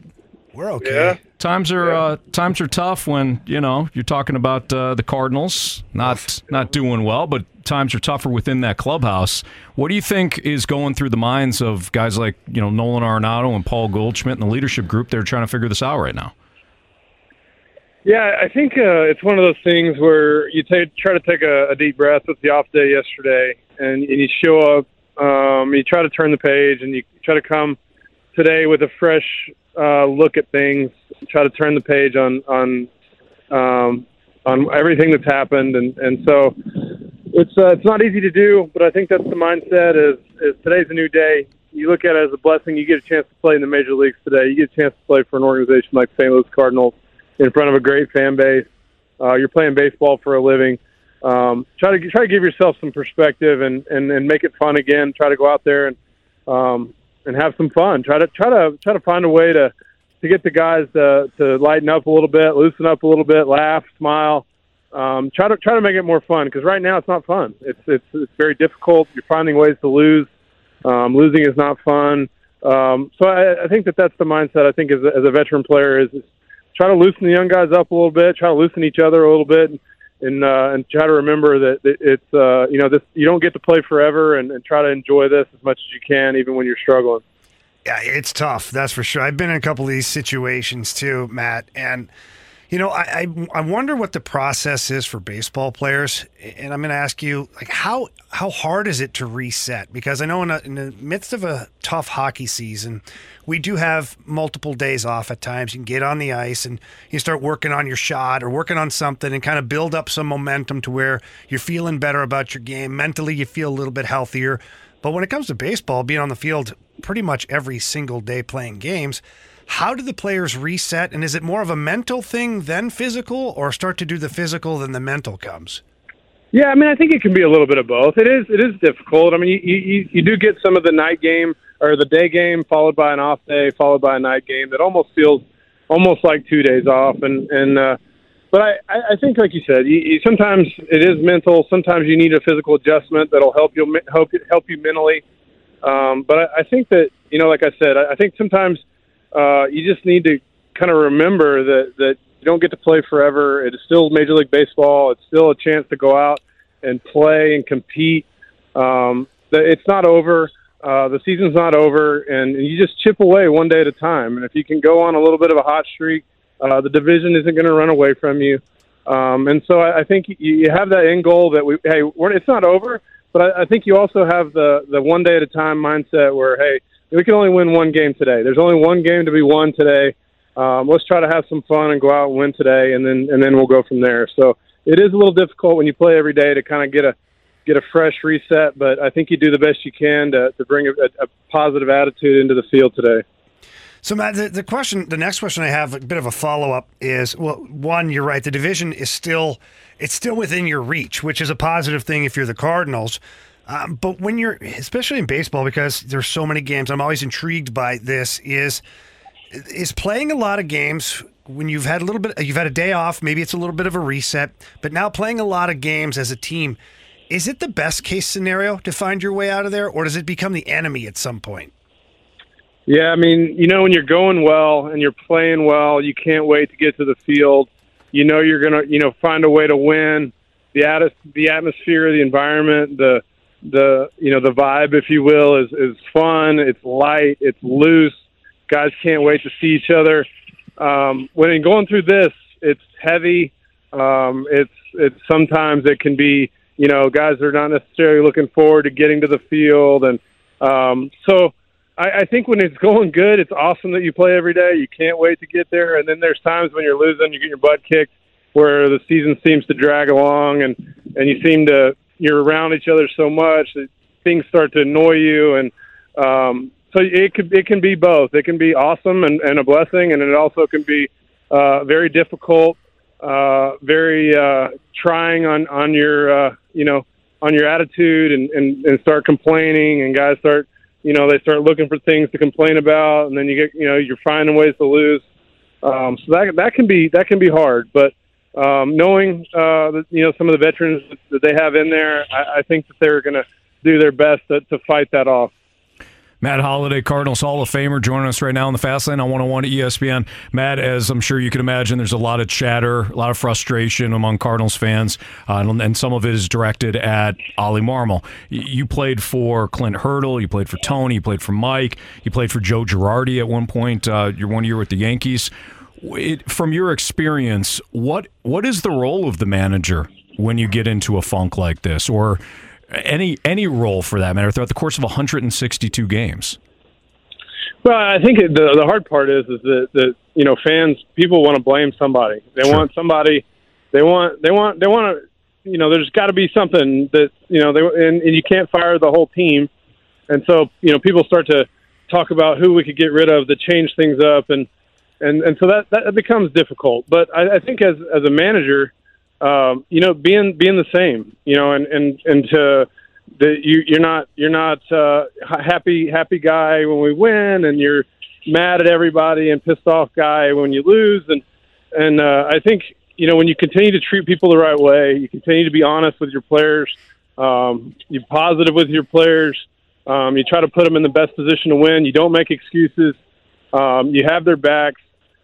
[SPEAKER 4] We're okay.
[SPEAKER 14] Yeah.
[SPEAKER 3] Times are uh, times are tough when you know you're talking about uh, the Cardinals not not doing well, but times are tougher within that clubhouse. What do you think is going through the minds of guys like you know Nolan Arenado and Paul Goldschmidt and the leadership group? They're trying to figure this out right now.
[SPEAKER 14] Yeah, I think uh, it's one of those things where you take, try to take a, a deep breath with the off day yesterday, and, and you show up. Um, you try to turn the page, and you try to come today with a fresh uh, look at things. Try to turn the page on on um, on everything that's happened, and and so it's uh, it's not easy to do, but I think that's the mindset. Is is today's a new day. You look at it as a blessing. You get a chance to play in the major leagues today. You get a chance to play for an organization like St. Louis Cardinals in front of a great fan base. Uh, you're playing baseball for a living. Um, try to try to give yourself some perspective and, and, and make it fun again. Try to go out there and um, and have some fun. Try to try to try to find a way to to get the guys to to lighten up a little bit, loosen up a little bit, laugh, smile. Um, try to try to make it more fun because right now it's not fun. It's it's it's very difficult. You're finding ways to lose. Um, losing is not fun. Um, so I, I think that that's the mindset. I think as a, as a veteran player is, is try to loosen the young guys up a little bit. Try to loosen each other a little bit. And, and uh, and try to remember that it's uh, you know this you don't get to play forever, and, and try to enjoy this as much as you can, even when you're struggling.
[SPEAKER 4] Yeah, it's tough. That's for sure. I've been in a couple of these situations too, Matt, and you know, I I, I wonder what the process is for baseball players, and I'm going to ask you, like, how how hard is it to reset? Because I know in, a, in the midst of a tough hockey season, we do have multiple days off at times. You can get on the ice and you start working on your shot or working on something and kind of build up some momentum to where you're feeling better about your game. Mentally, you feel a little bit healthier. But when it comes to baseball, being on the field pretty much every single day playing games, how do the players reset? And is it more of a mental thing than physical, or start to do the physical, then the mental comes?
[SPEAKER 14] Yeah, I mean, I think it can be a little bit of both. It is it is difficult. I mean, you you, you do get some of the night game or the day game followed by an off day, followed by a night game that almost feels almost like two days off. And and uh, but I I think like you said, you, you, sometimes it is mental. Sometimes you need a physical adjustment that'll help you help help you mentally. Um, but I, I think that you know, like I said, I, I think sometimes uh, you just need to kind of remember that that you don't get to play forever. It is still Major League Baseball. It's still a chance to go out and play and compete. Um, it's not over. Uh, the season's not over, and you just chip away one day at a time. And if you can go on a little bit of a hot streak, uh, the division isn't going to run away from you. Um, and so I, I think you, you have that end goal that we hey, we're, it's not over, but I, I think you also have the the one day at a time mindset where hey, we can only win one game today. There's only one game to be won today. Um, let's try to have some fun and go out and win today, and then and then we'll go from there. So it is a little difficult when you play every day to kind of get a get a fresh reset, but I think you do the best you can to, to bring a, a positive attitude into the field today.
[SPEAKER 4] So, Matt, the, the question, the next question I have, a bit of a follow up, is well, one, you're right. The division is still, it's still within your reach, which is a positive thing if you're the Cardinals. Um, but when you're, especially in baseball, because there's so many games, I'm always intrigued by this. Is is playing a lot of games when you've had a little bit, you've had a day off. Maybe it's a little bit of a reset, but now playing a lot of games as a team. Is it the best case scenario to find your way out of there, or does it become the enemy at some point?
[SPEAKER 14] Yeah, I mean, you know, when you're going well and you're playing well, you can't wait to get to the field. You know, you're gonna, you know, find a way to win. The at- the atmosphere, the environment, the the you know the vibe, if you will, is is fun. It's light. It's loose. Guys can't wait to see each other. Um, when going through this, it's heavy. Um, it's it's sometimes it can be you know guys are not necessarily looking forward to getting to the field, and um, so I, I think when it's going good, it's awesome that you play every day. You can't wait to get there, and then there's times when you're losing, you get your butt kicked, where the season seems to drag along, and and you seem to you're around each other so much that things start to annoy you, and um, so it could it can be both. It can be awesome and, and a blessing, and it also can be uh, very difficult, uh, very uh, trying on on your uh, you know on your attitude, and, and and start complaining, and guys start you know they start looking for things to complain about, and then you get you know you're finding ways to lose. Um, so that that can be that can be hard, but um, knowing uh, that, you know some of the veterans that they have in there, I, I think that they're going to do their best to, to fight that off.
[SPEAKER 3] Matt Holliday, Cardinals Hall of Famer, joining us right now on the Fast Lane on 101 ESPN. Matt, as I'm sure you can imagine, there's a lot of chatter, a lot of frustration among Cardinals fans, uh, and some of it is directed at Oli Marmol. You played for Clint Hurdle, you played for Tony, you played for Mike, you played for Joe Girardi at one point. Uh, you're one year with the Yankees. It, from your experience, what what is the role of the manager when you get into a funk like this, or any any role for that matter throughout the course of 162 games?
[SPEAKER 14] Well, I think the the hard part is is that, that you know fans people want to blame somebody. They sure. want somebody. They want they want they want to you know there's got to be something that you know they and, and you can't fire the whole team, and so you know people start to talk about who we could get rid of to change things up and and and so that that becomes difficult. But I, I think as as a manager, um, you know, being being the same, you know, and and and to the you you're not you're not uh, happy happy guy when we win, and you're mad at everybody and pissed off guy when you lose, and and uh, I think you know when you continue to treat people the right way, you continue to be honest with your players, um, you're positive with your players, um, you try to put them in the best position to win. You don't make excuses. Um, you have their backs.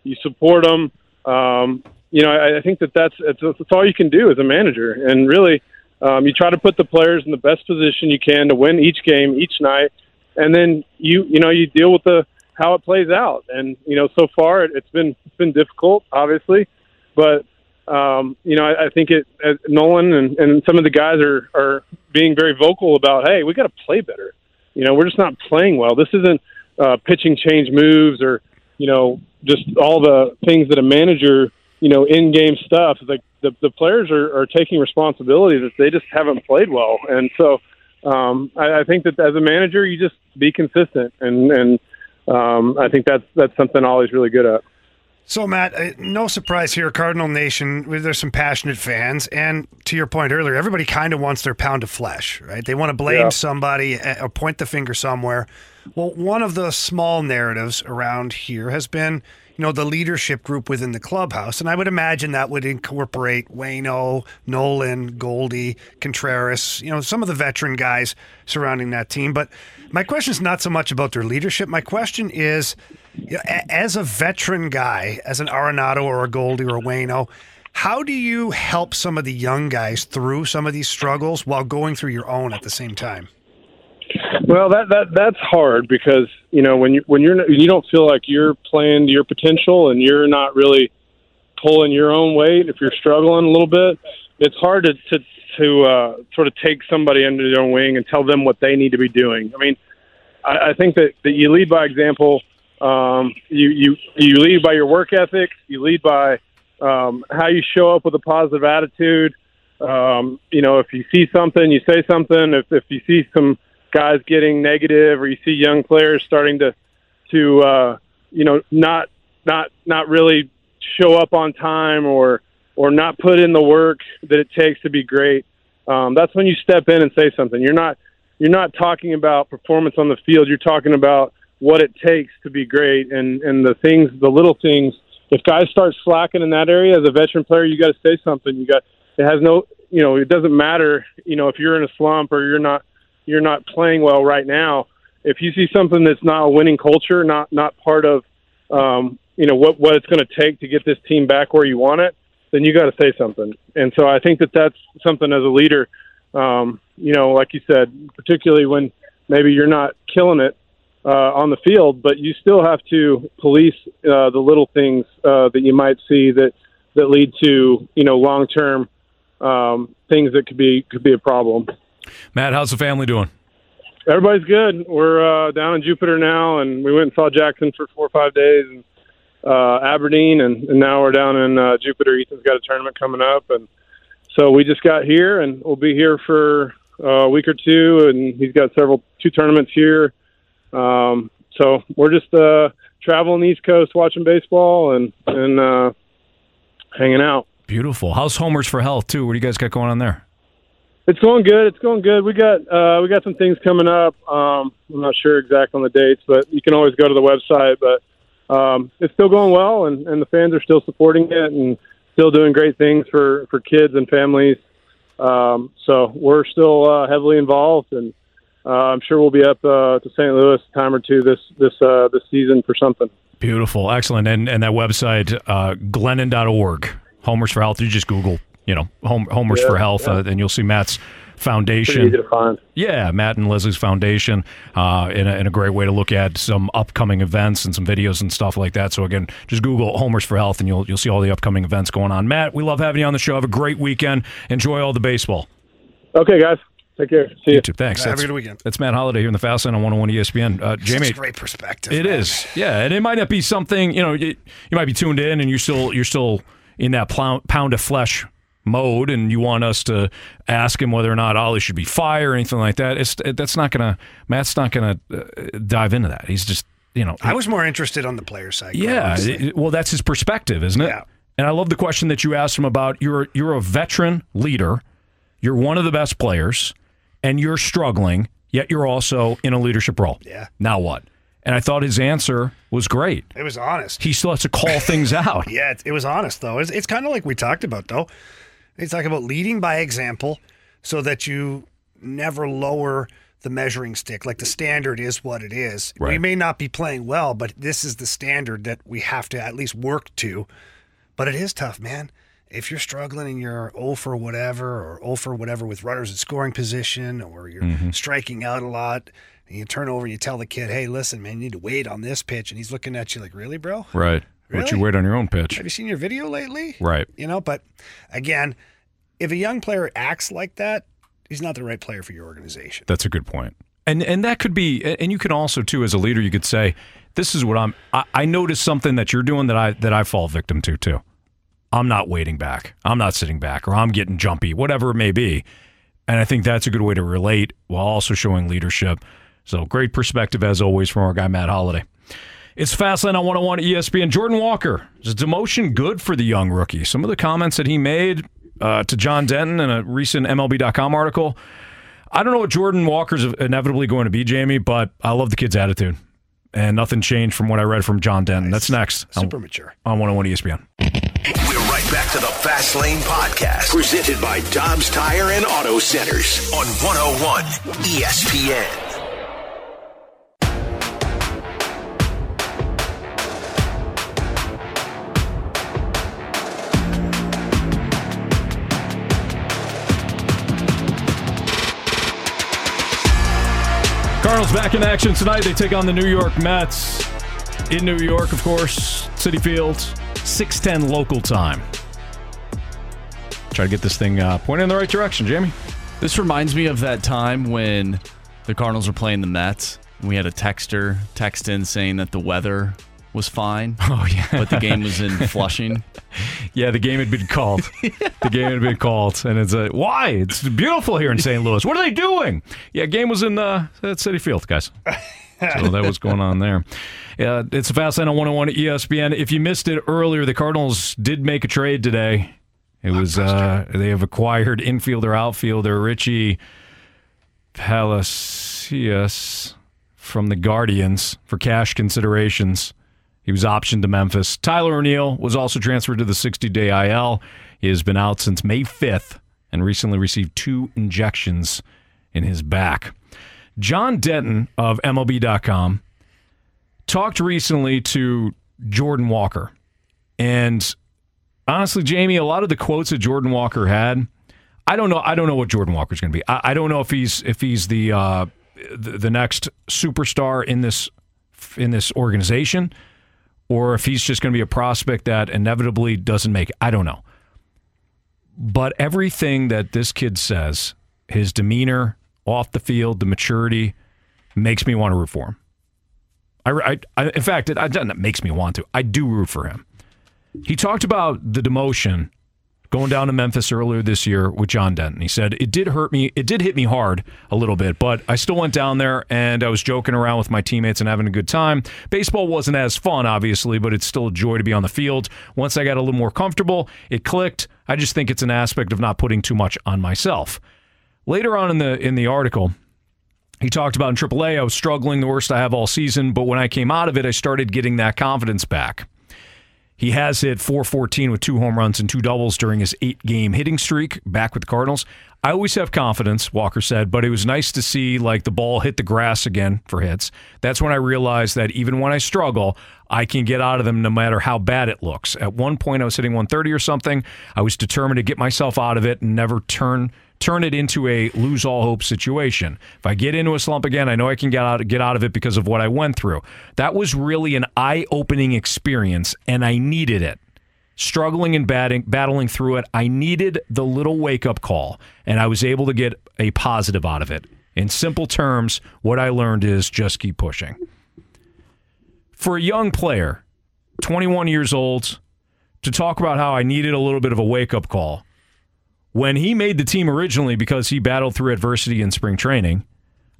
[SPEAKER 14] You support them. Um, you know, I, I think that that's it's all you can do as a manager, and really, um, you try to put the players in the best position you can to win each game, each night, and then you you know you deal with the how it plays out. And you know, so far it, it's been it's been difficult, obviously, but um, you know, I, I think it uh, Nolan and, and some of the guys are are being very vocal about, hey, we got to play better. You know, we're just not playing well. This isn't uh, pitching change moves or you know just all the things that a manager you know, in-game stuff. Like the the players are, are taking responsibility that they just haven't played well, and so um, I, I think that as a manager, you just be consistent, and and um, I think that's that's something Oli's really good at.
[SPEAKER 4] So, Matt, uh, no surprise here, Cardinal Nation. There's some passionate fans, and to your point earlier, everybody kind of wants their pound of flesh, right? They want to blame yeah. somebody or point the finger somewhere. Well, one of the small narratives around here has been you know, the leadership group within the clubhouse. And I would imagine that would incorporate Waino, Nolan, Goldy, Contreras, you know, some of the veteran guys surrounding that team. But my question is not so much about their leadership. My question is, you know, as a veteran guy, as an Arenado or a Goldy or a Waino, how do you help some of the young guys through some of these struggles while going through your own at the same time?
[SPEAKER 14] Well, that that that's hard because you know when you when you're you don't feel like you're playing to your potential and you're not really pulling your own weight. If you're struggling a little bit, it's hard to to, to uh, sort of take somebody under their own wing and tell them what they need to be doing. I mean, I, I think that that you lead by example. Um, you you you lead by your work ethic. You lead by um, how you show up with a positive attitude. Um, you know, if you see something, you say something. If if you see some guys getting negative or you see young players starting to to uh, you know, not not not really show up on time or or not put in the work that it takes to be great, um, that's when you step in and say something. You're not you're not talking about performance on the field. You're talking about what it takes to be great and and the things, the little things. If guys start slacking in that area, as a veteran player, you got to say something. You got it has no, you know, it doesn't matter, you know, if you're in a slump or you're not you're not playing well right now. If you see something that's not a winning culture, not not part of, um, you know, what what it's going to take to get this team back where you want it, then you got to say something. And so I think that that's something as a leader, um, you know, like you said, particularly when maybe you're not killing it uh, on the field, but you still have to police uh, the little things uh, that you might see that that lead to you know long term um, things that could be could be a problem.
[SPEAKER 3] Matt, how's the family doing?
[SPEAKER 14] Everybody's good. We're uh, down in Jupiter now, and we went and saw Jackson for four or five days, and uh, Aberdeen, and, and now we're down in uh, Jupiter. Ethan's got a tournament coming up, and so we just got here, and we'll be here for uh, a week or two, and he's got several two tournaments here. Um, so we're just uh, traveling the East Coast, watching baseball, and and uh, hanging out.
[SPEAKER 3] Beautiful. How's Homers for Health too? What do you guys got going on there?
[SPEAKER 14] It's going good. It's going good. We got uh, we got some things coming up. Um, I'm not sure exact on the dates, but you can always go to the website. But um, it's still going well, and, and the fans are still supporting it and still doing great things for for kids and families. Um, so we're still uh, heavily involved, and uh, I'm sure we'll be up uh, to St. Louis a time or two this this uh, this season for something.
[SPEAKER 3] Beautiful, excellent, and and that website uh, Glennon.org. Homers for Health. You just Google, you know, home, Homers
[SPEAKER 14] Yeah,
[SPEAKER 3] for Health,
[SPEAKER 14] yeah.
[SPEAKER 3] uh, and you'll see Matt's foundation.
[SPEAKER 14] Easy to find.
[SPEAKER 3] Yeah, Matt and Leslie's foundation, uh, and, a, and a great way to look at some upcoming events and some videos and stuff like that. So again, just Google Homers for Health, and you'll you'll see all the upcoming events going on. Matt, we love having you on the show. Have a great weekend. Enjoy all the baseball.
[SPEAKER 14] Okay, guys. Take care. See you.
[SPEAKER 3] too. Thanks.
[SPEAKER 4] Have a good weekend.
[SPEAKER 3] That's Matt Holliday here in the Fast Lane on 101 ESPN. Uh, Jamie,
[SPEAKER 4] Such great perspective.
[SPEAKER 3] it
[SPEAKER 4] man.
[SPEAKER 3] is, yeah, and it might not be something you know. You, you might be tuned in, and you're still you're still in that pound, pound of flesh mode, and you want us to ask him whether or not Oli should be fired or anything like that. It's that's not gonna. Matt's not gonna uh, dive into that. He's just you know.
[SPEAKER 4] I was more interested on the player side.
[SPEAKER 3] yeah, it- well, that's his perspective, isn't it?
[SPEAKER 4] Yeah.
[SPEAKER 3] And I love the question that you asked him about. You're you're a veteran leader. You're one of the best players, and you're struggling. Yet you're also in a leadership role.
[SPEAKER 4] Yeah.
[SPEAKER 3] Now what? And I thought his answer was great.
[SPEAKER 4] It was honest.
[SPEAKER 3] He still has to call things out.
[SPEAKER 4] Yeah, it, it was honest though. It's, it's kind of like we talked about though. It's like about leading by example, so that you never lower the measuring stick. Like the standard is what it is. We may not be playing well, but this is the standard that we have to at least work to. But it is tough, man. If you're struggling and you're 0 for whatever or 0 for whatever with runners in scoring position or you're
[SPEAKER 3] Mm-hmm.
[SPEAKER 4] striking out a lot and you turn over and you tell the kid, hey, listen, man, you need to wait on this pitch. And he's looking at you like, really, bro?
[SPEAKER 3] Right. What you
[SPEAKER 4] Really?
[SPEAKER 3] wait on your own pitch.
[SPEAKER 4] Have you seen your video lately?
[SPEAKER 3] Right.
[SPEAKER 4] You know, but again, if a young player acts like that, he's not the right player for your organization.
[SPEAKER 3] That's a good point. And and that could be and you can also too as a leader you could say this is what I'm I, I noticed something that you're doing that I that I fall victim to too. I'm not waiting back. I'm not sitting back or I'm getting jumpy, whatever it may be. And I think that's a good way to relate while also showing leadership. So great perspective as always from our guy Matt Holliday. It's Fastlane on 101 ESPN. Jordan Walker, is demotion good for the young rookie? Some of the comments that he made uh, to John Denton in a recent MLB.com article. I don't know what Jordan Walker's inevitably going to be, Jamie, but I love the kid's attitude. And nothing changed from what I read from John Denton. That's next.
[SPEAKER 4] Super
[SPEAKER 3] on,
[SPEAKER 4] mature.
[SPEAKER 3] On 101 ESPN.
[SPEAKER 2] We're right back to the Fast Lane Podcast, presented by Dobbs Tire and Auto Centers on 101 ESPN.
[SPEAKER 3] Cardinals back in action tonight. They take on the New York Mets in New York, of course. Citi Field, 610 local time. Try to get this thing uh, pointed in the right direction, Jamie.
[SPEAKER 5] This reminds me of that time when the Cardinals were playing the Mets. We had a texter text in saying that the weather was fine.
[SPEAKER 3] Oh yeah,
[SPEAKER 5] but the game was in Flushing.
[SPEAKER 3] Yeah, the game had been called. the game had been called, and it's a why? It's beautiful here in St. Louis. What are they doing? Yeah, game was in uh, Citi Field, guys. So that was going on there. Uh, it's a Fast Lane on 101 at ESPN. If you missed it earlier, the Cardinals did make a trade today. It was uh, they have acquired infielder outfielder Richie Palacios from the Guardians for cash considerations. He was optioned to Memphis. Tyler O'Neill was also transferred to the 60 day IL. He has been out since May 5th and recently received two injections in his back. John Denton of MLB.com talked recently to Jordan Walker. And honestly, Jamie, a lot of the quotes that Jordan Walker had, I don't know. I don't know what Jordan Walker's going to be. I, I, don't know if he's if he's the, uh, the the next superstar in this in this organization, or if he's just going to be a prospect that inevitably doesn't make it. I don't know. But everything that this kid says, his demeanor off the field, the maturity, makes me want to root for him. I, I, I in fact, it, doesn't. it makes me want to. I do root for him. He talked about the demotion going down to Memphis earlier this year with John Denton. He said it did hurt me. It did hit me hard a little bit, but I still went down there and I was joking around with my teammates and having a good time. Baseball wasn't as fun, obviously, but it's still a joy to be on the field. Once I got a little more comfortable, it clicked. I just think it's an aspect of not putting too much on myself. Later on in the in the article, he talked about in AAA, I was struggling the worst I have all season, but when I came out of it, I started getting that confidence back. He has hit 414 with two home runs and two doubles during his eight game hitting streak back with the Cardinals. I always have confidence, Walker said, but it was nice to see like the ball hit the grass again for hits. That's when I realized that even when I struggle, I can get out of them no matter how bad it looks. At one point, I was hitting 130 or something. I was determined to get myself out of it and never turn turn it into a lose all hope situation. If I get into a slump again, I know I can get out get out of it because of what I went through. That was really an eye-opening experience and I needed it. Struggling and batting, battling through it, I needed the little wake-up call and I was able to get a positive out of it. In simple terms, what I learned is just keep pushing. For a young player, 21 years old, to talk about how I needed a little bit of a wake-up call when he made the team originally because he battled through adversity in spring training,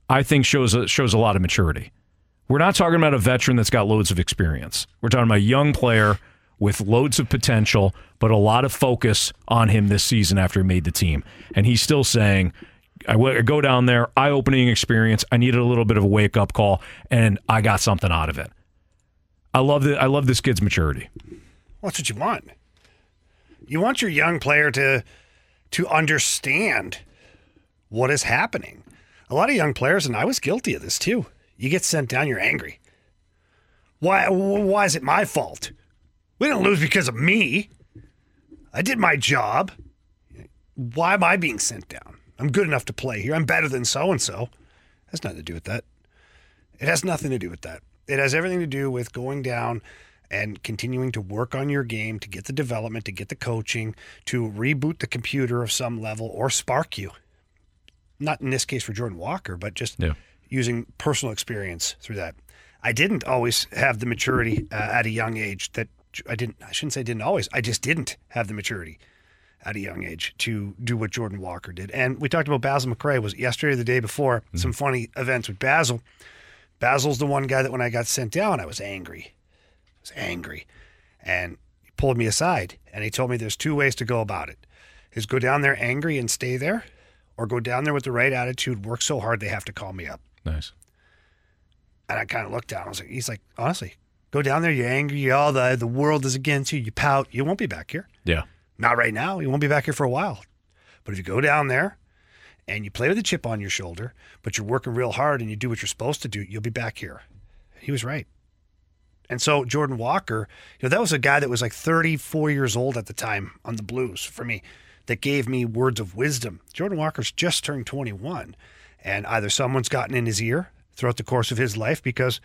[SPEAKER 3] I think shows a, shows a lot of maturity. We're not talking about a veteran that's got loads of experience. We're talking about a young player with loads of potential, but a lot of focus on him this season after he made the team. And he's still saying, I go down there, eye opening experience. I needed a little bit of a wake up call, and I got something out of it. I love the, I love this kid's maturity.
[SPEAKER 4] That's what you want. You want your young player to to understand what is happening. A lot of young players, and I was guilty of this too. You get sent down, you're angry. Why? Why is it my fault? We didn't lose because of me. I did my job. Why am I being sent down? I'm good enough to play here. I'm better than so and so. Has nothing to do with that. It has nothing to do with that. It has everything to do with going down and continuing to work on your game to get the development, to get the coaching, to reboot the computer of some level or spark you. Not in this case for Jordan Walker, but just yeah. using personal experience through that. I didn't always have the maturity uh, at a young age that I didn't, I shouldn't say didn't always, I just didn't have the maturity at a young age to do what Jordan Walker did. And we talked about Basil McRae was yesterday or the day before, mm-hmm. some funny events with Basil. Basil's the one guy that when I got sent down, I was angry was angry. And he pulled me aside and he told me there's two ways to go about it. Is go down there angry and stay there, or go down there with the right attitude, work so hard they have to call me up.
[SPEAKER 3] Nice.
[SPEAKER 4] And I kind of looked down. I was like, he's like, honestly, go down there, you're angry, you all the the world is against you, you pout, you won't be back here.
[SPEAKER 3] Yeah.
[SPEAKER 4] Not right now. You won't be back here for a while. But if you go down there and you play with a chip on your shoulder, but you're working real hard and you do what you're supposed to do, you'll be back here. He was right. And so Jordan Walker, you know, that was a guy that was like 34 years old at the time on the Blues for me that gave me words of wisdom. Jordan Walker's just turned 21 and either someone's gotten in his ear throughout the course of his life because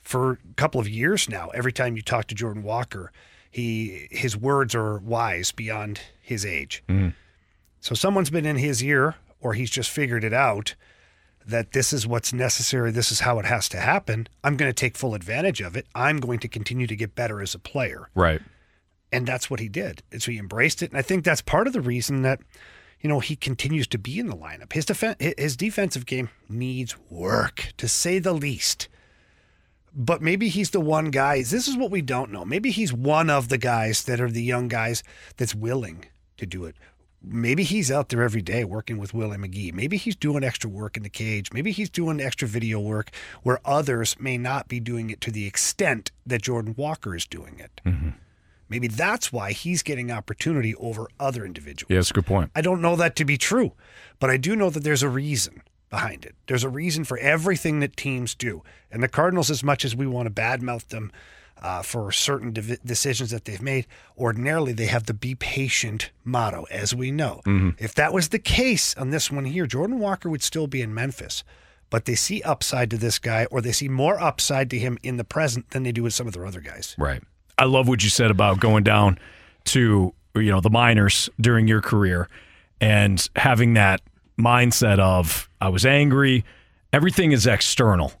[SPEAKER 4] for a couple of years now, every time you talk to Jordan Walker, he his words are wise beyond his age. Mm. So someone's been in his ear or he's just figured it out that this is what's necessary, this is how it has to happen, I'm going to take full advantage of it. I'm going to continue to get better as a player.
[SPEAKER 3] Right.
[SPEAKER 4] And that's what he did. And so he embraced it. And I think that's part of the reason that, you know, he continues to be in the lineup. His defen- his defensive game needs work, to say the least. but maybe he's the one guy. This is what we don't know. Maybe he's one of the guys that are the young guys that's willing to do it. Maybe he's out there every day working with Willie McGee. Maybe he's doing extra work in the cage. Maybe he's doing extra video work where others may not be doing it to the extent that Jordan Walker is doing it. Mm-hmm. Maybe that's why he's getting opportunity over other individuals.
[SPEAKER 3] Yeah, that's a good point.
[SPEAKER 4] I don't know that to be true, but I do know that there's a reason behind it. There's a reason for everything that teams do. And the Cardinals, as much as we want to badmouth them uh, for certain decisions that they've made, ordinarily they have the be patient motto, as we know.
[SPEAKER 3] Mhm.
[SPEAKER 4] If that was the case on this one here, Jordan Walker would still be in Memphis. But they see upside to this guy, or they see more upside to him in the present than they do with some of their other guys.
[SPEAKER 3] Right. I love what you said about going down to you know the minors during your career and having that mindset of I was angry, everything is external.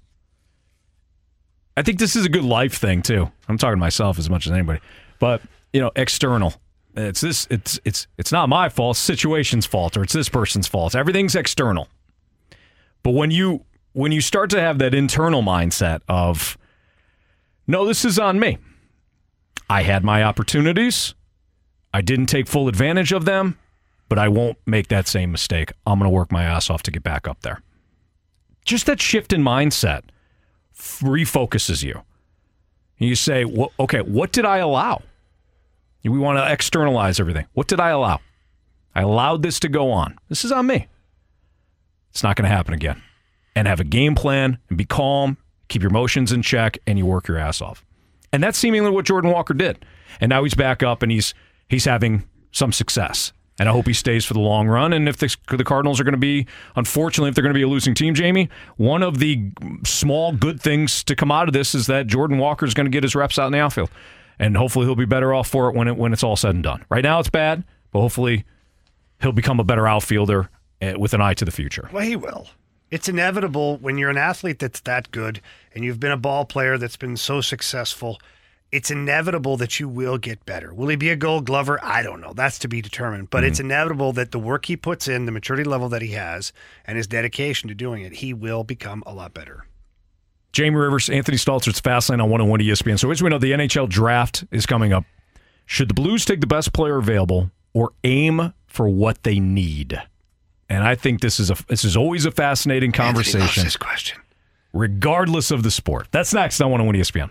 [SPEAKER 3] I think this is a good life thing too. I'm talking to myself as much as anybody. But, you know, external. It's this it's it's it's not my fault, situation's fault or it's this person's fault. Everything's external. But when you when you start to have that internal mindset of no, this is on me. I had my opportunities. I didn't take full advantage of them, but I won't make that same mistake. I'm going to work my ass off to get back up there. Just that shift in mindset refocuses you. You say, well, okay, what did I allow? We want to externalize everything. What did I allow? I allowed this to go on. This is on me. It's not going to happen again. And have a game plan and be calm, keep your emotions in check, and you work your ass off. And that's seemingly what Jordan Walker did. And now he's back up and he's he's having some success. And I hope he stays for the long run. And if the, the Cardinals are going to be, unfortunately, if they're going to be a losing team, Jamie, one of the small good things to come out of this is that Jordan Walker is going to get his reps out in the outfield, and hopefully he'll be better off for it when it when it's all said and done. Right now it's bad, but hopefully he'll become a better outfielder eh, with an eye to the future.
[SPEAKER 4] Well, he will. It's inevitable when you're an athlete that's that good and you've been a ball player that's been so successful. It's inevitable that you will get better. Will he be a gold glover? I don't know. That's to be determined. But it's mm. inevitable that the work he puts in, the maturity level that he has, and his dedication to doing it, he will become a lot better.
[SPEAKER 3] Jamie Rivers, Anthony Stalter's Fast Lane on 101 ESPN. So as we know, the NHL draft is coming up. Should the Blues take the best player available or aim for what they need? And I think this is a this is always a fascinating conversation.
[SPEAKER 4] loves this question.
[SPEAKER 3] Regardless of the sport. That's next on 101 ESPN.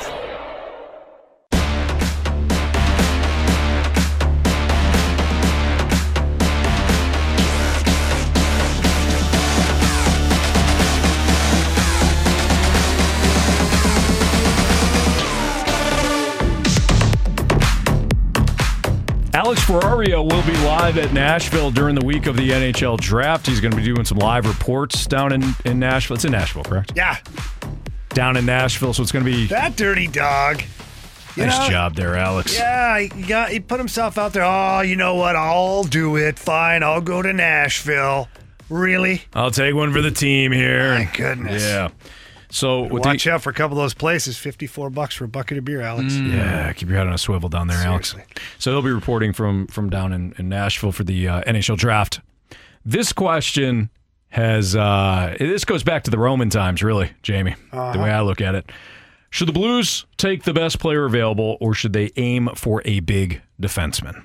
[SPEAKER 3] Alex Ferrario will be live at Nashville during the week of the NHL draft. He's going to be doing some live reports down in, in Nashville. It's in Nashville, correct?
[SPEAKER 4] Yeah.
[SPEAKER 3] Down in Nashville, so it's going to be
[SPEAKER 4] That dirty dog. You
[SPEAKER 3] nice
[SPEAKER 4] know?
[SPEAKER 3] job there, Alex.
[SPEAKER 4] Yeah, he got he put himself out there. Oh, you know what? I'll do it. Fine, I'll go to Nashville. Really?
[SPEAKER 3] I'll take one for the team here.
[SPEAKER 4] My goodness.
[SPEAKER 3] Yeah. So
[SPEAKER 4] Watch
[SPEAKER 3] the,
[SPEAKER 4] out for a couple of those places. Fifty-four bucks for a bucket of beer, Alex.
[SPEAKER 3] Yeah, keep your head on a swivel down there, Alex. So he'll be reporting from from down in, in Nashville for the uh, NHL draft. This question has uh, this goes back to the Roman times, really, Jamie. The
[SPEAKER 4] Uh-huh.
[SPEAKER 3] way I look at it, should the Blues take the best player available, or should they aim for a big defenseman?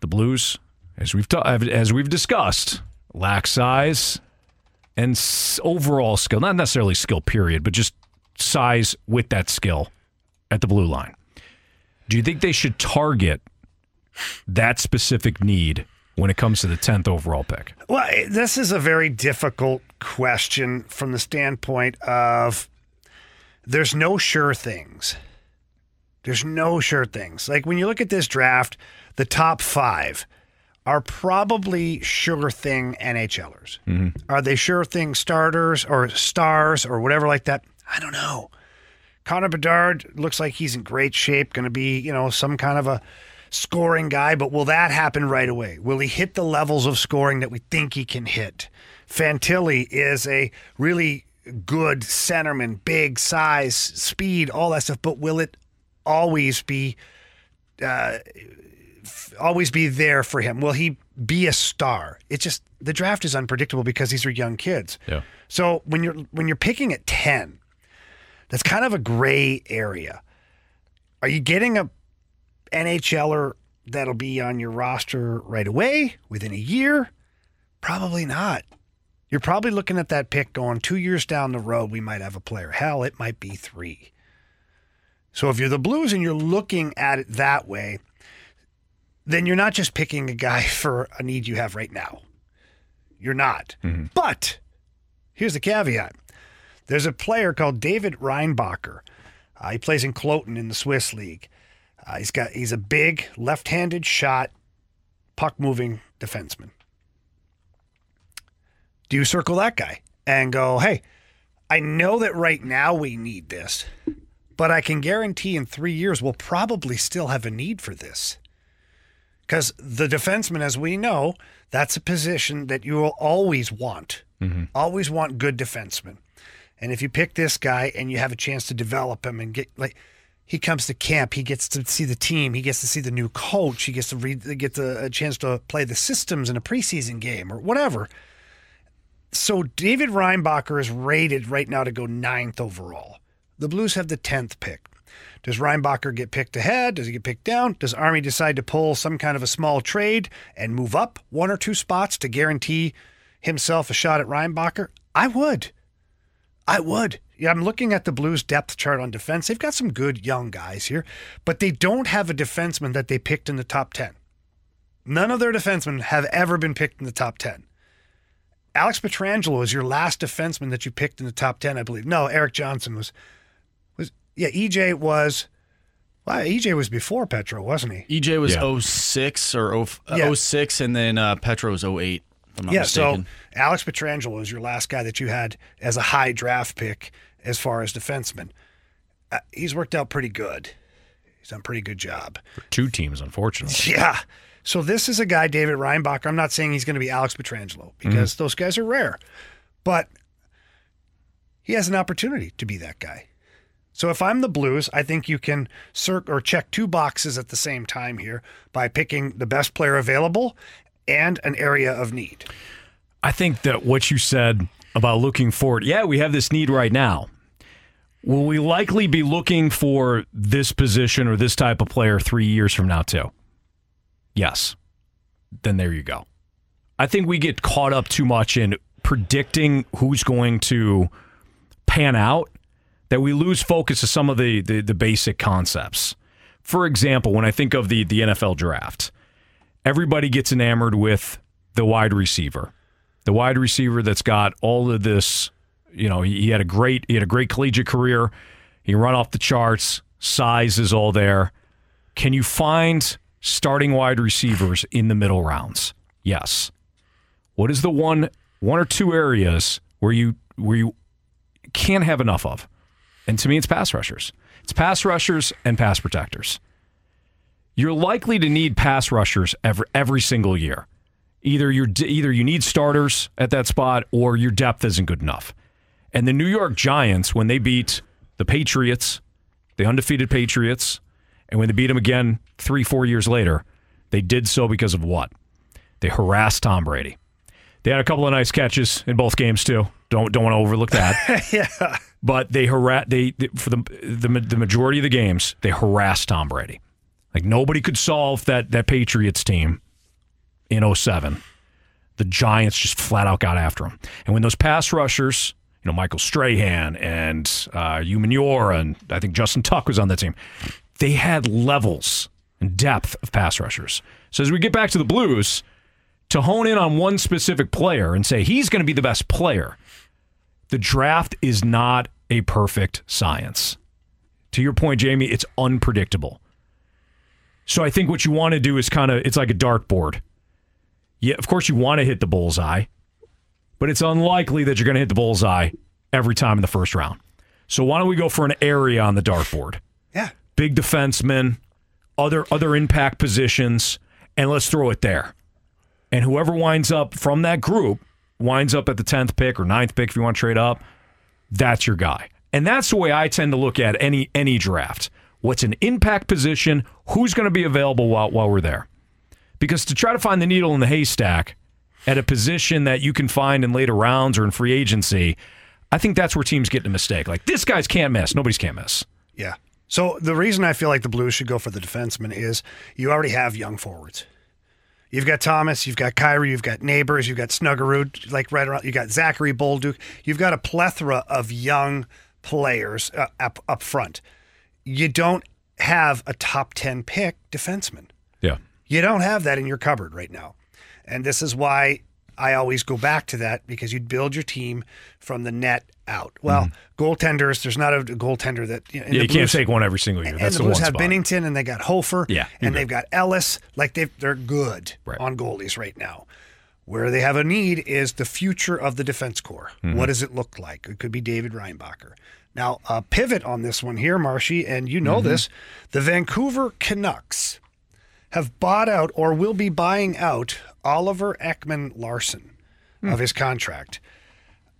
[SPEAKER 3] The Blues, as we've ta- as we've discussed, lack size and overall skill, not necessarily skill, period, but just size with that skill at the blue line. Do you think they should target that specific need when it comes to the 10th overall pick?
[SPEAKER 4] Well, eh, this is a very difficult question from the standpoint of there's no sure things. There's no sure things. Like when you look at this draft, the top five are probably sure thing NHLers. Are they sure thing starters or stars or whatever like that? I don't know. Connor Bedard looks like he's in great shape, going to be, you know, some kind of a scoring guy, but will that happen right away? Will he hit the levels of scoring that we think he can hit? Fantilli is a really good centerman, big size, speed, all that stuff, but will it always be uh, always be there for him? Will he be a star? It's just the draft is unpredictable because these are young kids.
[SPEAKER 3] Yeah.
[SPEAKER 4] So when you're when you're picking at 10, that's kind of a gray area. Are you getting a NHLer that'll be on your roster right away within a year? Probably not. You're probably looking at that pick going two years down the road, we might have a player. Hell, it might be three. So if you're the Blues and you're looking at it that way, then you're not just picking a guy for a need you have right now. You're not. But here's the caveat there's a player called David Reinbacher. Uh, he plays in Kloten in the Swiss League. Uh, he's got he's a big left-handed shot, puck moving defenseman. Do you circle that guy and go, hey, I know that right now we need this, but I can guarantee in three years we'll probably still have a need for this. Because the defenseman, as we know, that's a position that you will always want. Mm-hmm. Always want good defensemen. And if you pick this guy and you have a chance to develop him and get like he comes to camp, he gets to see the team, he gets to see the new coach, he gets to read get the, a chance to play the systems in a preseason game or whatever. So David Reinbacher is rated right now to go ninth overall. The Blues have the tenth pick. Does Reinbacher get picked ahead? Does he get picked down? Does Army decide to pull some kind of a small trade and move up one or two spots to guarantee himself a shot at Reinbacher? I would. I would. Yeah, I'm looking at the Blues depth chart on defense. They've got some good young guys here, but they don't have a defenseman that they picked in the top 10. None of their defensemen have ever been picked in the top 10. Alex Pietrangelo is your last defenseman that you picked in the top 10, I believe. No, Erik Johnson was was yeah, EJ was well, EJ was before Petro, wasn't he?
[SPEAKER 5] EJ was
[SPEAKER 4] Yeah.
[SPEAKER 5] 06 or 0, uh,
[SPEAKER 4] Yeah.
[SPEAKER 5] 06, and then uh, Petro was 08. If I'm not
[SPEAKER 4] yeah,
[SPEAKER 5] mistaken.
[SPEAKER 4] so Alex Pietrangelo is your last guy that you had as a high draft pick as far as defenseman. Uh, he's worked out pretty good. He's done a pretty good job.
[SPEAKER 3] Two teams, unfortunately.
[SPEAKER 4] Yeah. So this is a guy, David Reinbacher. I'm not saying he's going to be Alex Pietrangelo because those guys are rare, but he has an opportunity to be that guy. So if I'm the Blues, I think you can circ or check two boxes at the same time here by picking the best player available and an area of need.
[SPEAKER 3] I think that what you said about looking forward, yeah, we have this need right now. Will we likely be looking for this position or this type of player three years from now, too? Yes. Then there you go. I think we get caught up too much in predicting who's going to pan out that we lose focus of some of the, the, the basic concepts. For example, when I think of the, the NFL draft, everybody gets enamored with the wide receiver. The wide receiver that's got all of this, you know, he, he had a great he had a great collegiate career. He run off the charts, size is all there. Can you find starting wide receivers in the middle rounds? Yes. What is the one one or two areas where you where you can't have enough of? And to me it's pass rushers. It's pass rushers and pass protectors. You're likely to need pass rushers every every single year. Either you're either you need starters at that spot or your depth isn't good enough. And the New York Giants, when they beat the Patriots, the undefeated Patriots, and when they beat them again three, four years later, they did so because of what? They harassed Tom Brady. They had a couple of nice catches in both games too. Don't don't want to overlook that.
[SPEAKER 4] yeah.
[SPEAKER 3] But they harass they they- for the, the the majority of the games they harassed Tom Brady. Like nobody could solve that that Patriots team in 07. The Giants just flat out got after him. And when those pass rushers, you know, Michael Strahan and uh, Hugh and I think Justin Tuck was on that team, they had levels and depth of pass rushers. So as we get back to the Blues, to hone in on one specific player and say he's going to be the best player, the draft is not a perfect science. To your point, Jamie, it's unpredictable. So I think what you want to do is kind of it's like a dartboard. Yeah, of course you want to hit the bullseye, but it's unlikely that you're going to hit the bullseye every time in the first round. So why don't we go for an area on the dartboard?
[SPEAKER 4] Yeah.
[SPEAKER 3] Big defensemen, other other impact positions, and let's throw it there. And whoever winds up from that group winds up at the 10th pick or 9th pick if you want to trade up, that's your guy. And that's the way I tend to look at any any draft. What's an impact position? Who's going to be available while while we're there? Because to try to find the needle in the haystack at a position that you can find in later rounds or in free agency, I think that's where teams get in a mistake. Like this guy's can't miss. Nobody's can't miss.
[SPEAKER 4] Yeah. So the reason I feel like the Blues should go for the defenseman is you already have young forwards. You've got Thomas, you've got Kyrou, you've got Neighbours, you've got Snuggerud, like right around. You got Zachary Bolduc. You've got a plethora of young players uh, up up front. You don't have a top ten pick defenseman.
[SPEAKER 3] Yeah.
[SPEAKER 4] You don't have that in your cupboard right now. And this is why I always go back to that because you'd build your team from the net out. Well, goaltenders, there's not a goaltender that you know,
[SPEAKER 3] yeah, you can't take one every single year.
[SPEAKER 4] and
[SPEAKER 3] That's
[SPEAKER 4] the
[SPEAKER 3] the,
[SPEAKER 4] Blues have
[SPEAKER 3] spot.
[SPEAKER 4] Binnington and they got Hofer.
[SPEAKER 3] Yeah,
[SPEAKER 4] and they've got Ellis. Like they they're good on goalies right now. Where they have a need is the future of the defense core.
[SPEAKER 3] Mhm.
[SPEAKER 4] What does it look like? It could be David Reinbacher. Now, a pivot on this one here, Marshy, and you know
[SPEAKER 3] Mhm.
[SPEAKER 4] this. The Vancouver Canucks have bought out or will be buying out Oliver Ekman-Larsson of his contract.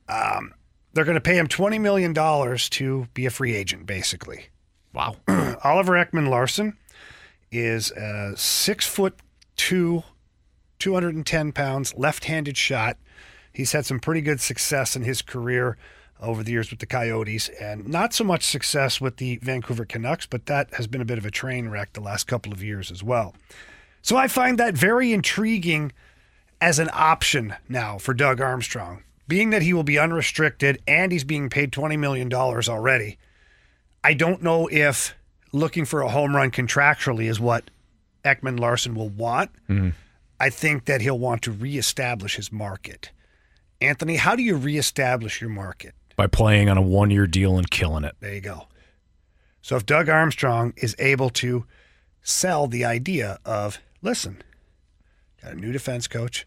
[SPEAKER 4] Um, they're going to pay him $20 million to be a free agent, basically.
[SPEAKER 3] Wow.
[SPEAKER 4] Oliver Ekman-Larsson is a six foot two, 210 pounds, left handed shot. He's had some pretty good success in his career over the years with the Coyotes and not so much success with the Vancouver Canucks, but that has been a bit of a train wreck the last couple of years as well. So I find that very intriguing as an option now for Doug Armstrong, being that he will be unrestricted and he's being paid $20 million already. I don't know if looking for a home run contractually is what Ekman-Larsson will want.
[SPEAKER 3] Mhm.
[SPEAKER 4] I think that he'll want to reestablish his market. Anthony, how do you reestablish your market?
[SPEAKER 3] By playing on a one year deal and killing it.
[SPEAKER 4] There you go. So if Doug Armstrong is able to sell the idea of, listen, got a new defense coach,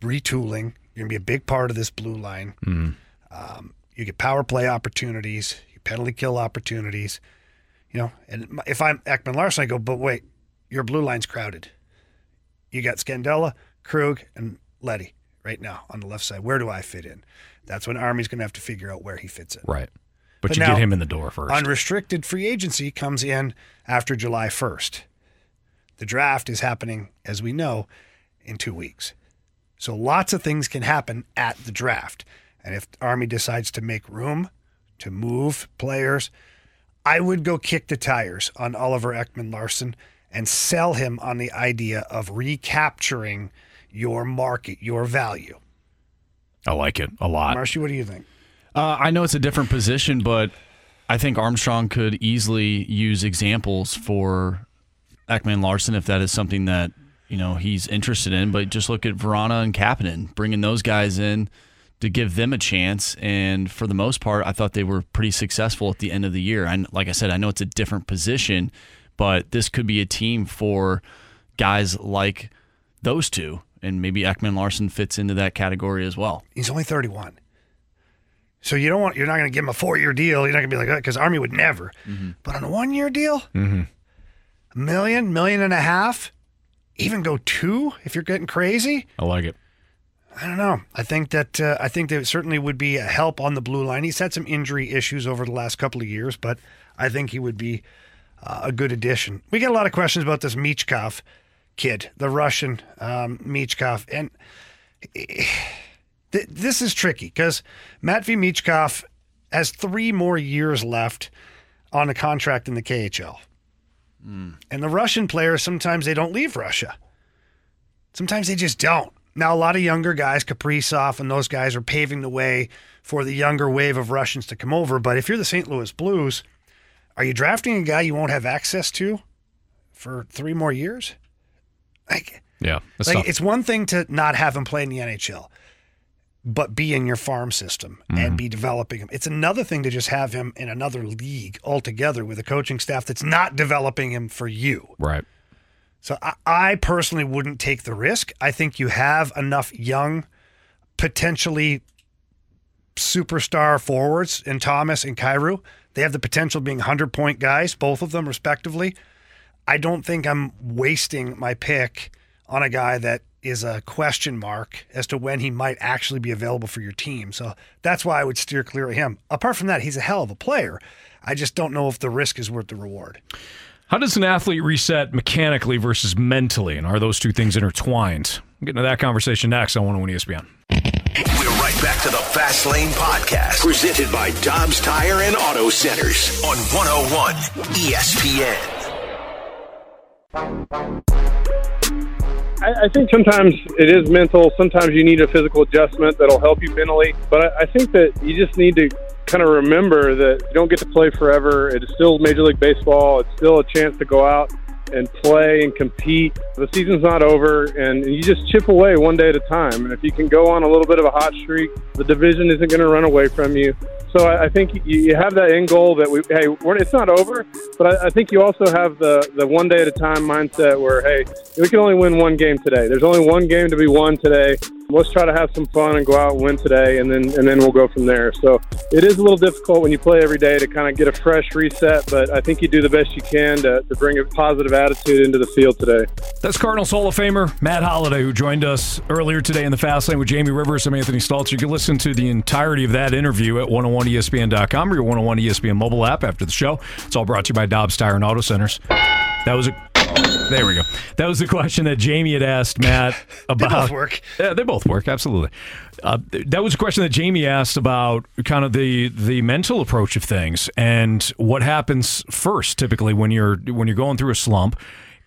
[SPEAKER 4] retooling, you're going to be a big part of this blue line.
[SPEAKER 3] Mm.
[SPEAKER 4] Um, you get power play opportunities, you penalty kill opportunities. You know, and if I'm Ekman-Larsson, I go, but wait, your blue line's crowded. You got Scandella, Krug, and Leddy right now on the left side. Where do I fit in? That's when Army's going to have to figure out where he fits in.
[SPEAKER 3] Right. But,
[SPEAKER 4] But
[SPEAKER 3] you
[SPEAKER 4] now-
[SPEAKER 3] get him in the door first.
[SPEAKER 4] Unrestricted free agency comes in after July 1st. The draft is happening, as we know, in two weeks. So lots of things can happen at the draft. And if Army decides to make room to move players, I would go kick the tires on Oliver Ekman-Larsson and sell him on the idea of recapturing your market, your value.
[SPEAKER 3] I like it a lot.
[SPEAKER 4] Marshy, what do you think?
[SPEAKER 5] Uh, I know it's a different position, but I think Armstrong could easily use examples for Ekman-Larsson if that is something that you know he's interested in. But just look at Vrana and Kapanen, bringing those guys in to give them a chance. And for the most part, I thought they were pretty successful at the end of the year. And like I said, I know it's a different position, but this could be a team for guys like those two. And maybe Ekman-Larsson fits into that category as well.
[SPEAKER 4] He's only 31. So you don't want you're not going to give him a four year deal. You're not going to be like because Army would never. But on a one year deal,
[SPEAKER 3] Mm-hmm.
[SPEAKER 4] a million, million and a half, even go two if you're getting crazy.
[SPEAKER 3] I like it.
[SPEAKER 4] I don't know. I think that uh, I think that it certainly would be a help on the blue line. He's had some injury issues over the last couple of years, but I think he would be uh, a good addition. We get a lot of questions about this Michkov kid, the Russian um, Michkov, and th- this is tricky because Matvey Michkov has three more years left on a contract in the KHL. And the Russian players sometimes they don't leave Russia. Sometimes they just don't. Now a lot of younger guys, Kaprizov and those guys are paving the way for the younger wave of Russians to come over. But if you're the St. Louis Blues, are you drafting a guy you won't have access to for three more years? Like,
[SPEAKER 3] Yeah.
[SPEAKER 4] Like
[SPEAKER 3] tough.
[SPEAKER 4] it's one thing to not have him play in the NHL, but be in your farm system and mm-hmm. be developing him. It's another thing to just have him in another league altogether with a coaching staff that's not developing him for you.
[SPEAKER 3] Right.
[SPEAKER 4] So I, I personally wouldn't take the risk. I think you have enough young, potentially superstar forwards in Thomas and Kyrou. They have the potential of being 100 point guys, both of them respectively. I don't think I'm wasting my pick on a guy that is a question mark as to when he might actually be available for your team. So that's why I would steer clear of him. Apart from that, he's a hell of a player. I just don't know if the risk is worth the reward.
[SPEAKER 3] How does an athlete reset mechanically versus mentally, and are those two things intertwined? I'm getting to that conversation next on 101 ESPN.
[SPEAKER 2] We're right back to the Fast Lane Podcast, presented by Dobbs Tire and Auto Centers on 101 ESPN.
[SPEAKER 14] I, I think sometimes it is mental. Sometimes you need a physical adjustment that'll help you mentally. But I, I think that you just need to kind of remember that you don't get to play forever. It is still Major League Baseball. It's still a chance to go out and play and compete. The season's not over, and you just chip away one day at a time. And if you can go on a little bit of a hot streak, the division isn't going to run away from you. So I, I think you, have that end goal that we hey, it's not over, but I, I think you also have the the one day at a time mindset where hey, we can only win one game today. There's only one game to be won today. Let's try to have some fun and go out and win today, and then and then we'll go from there. So it is a little difficult when you play every day to kind of get a fresh reset, but I think you do the best you can to, to bring a positive attitude into the field today.
[SPEAKER 3] That's Cardinals Hall of Famer Matt Holliday, who joined us earlier today in the Fast Lane with Jamie Rivers. I'm Anthony Stalter. You can listen to the entirety of that interview at oh 101ESPN.com or your 101 ESPN mobile app after the show. It's all brought to you by Dobbs Tire and Auto Centers. That was a. There we go. That was the question that Jamie had asked Matt about.
[SPEAKER 4] they both work.
[SPEAKER 3] Yeah, they both work. Absolutely. Uh, that was a question that Jamie asked about kind of the the mental approach of things and what happens first typically when you're when you're going through a slump.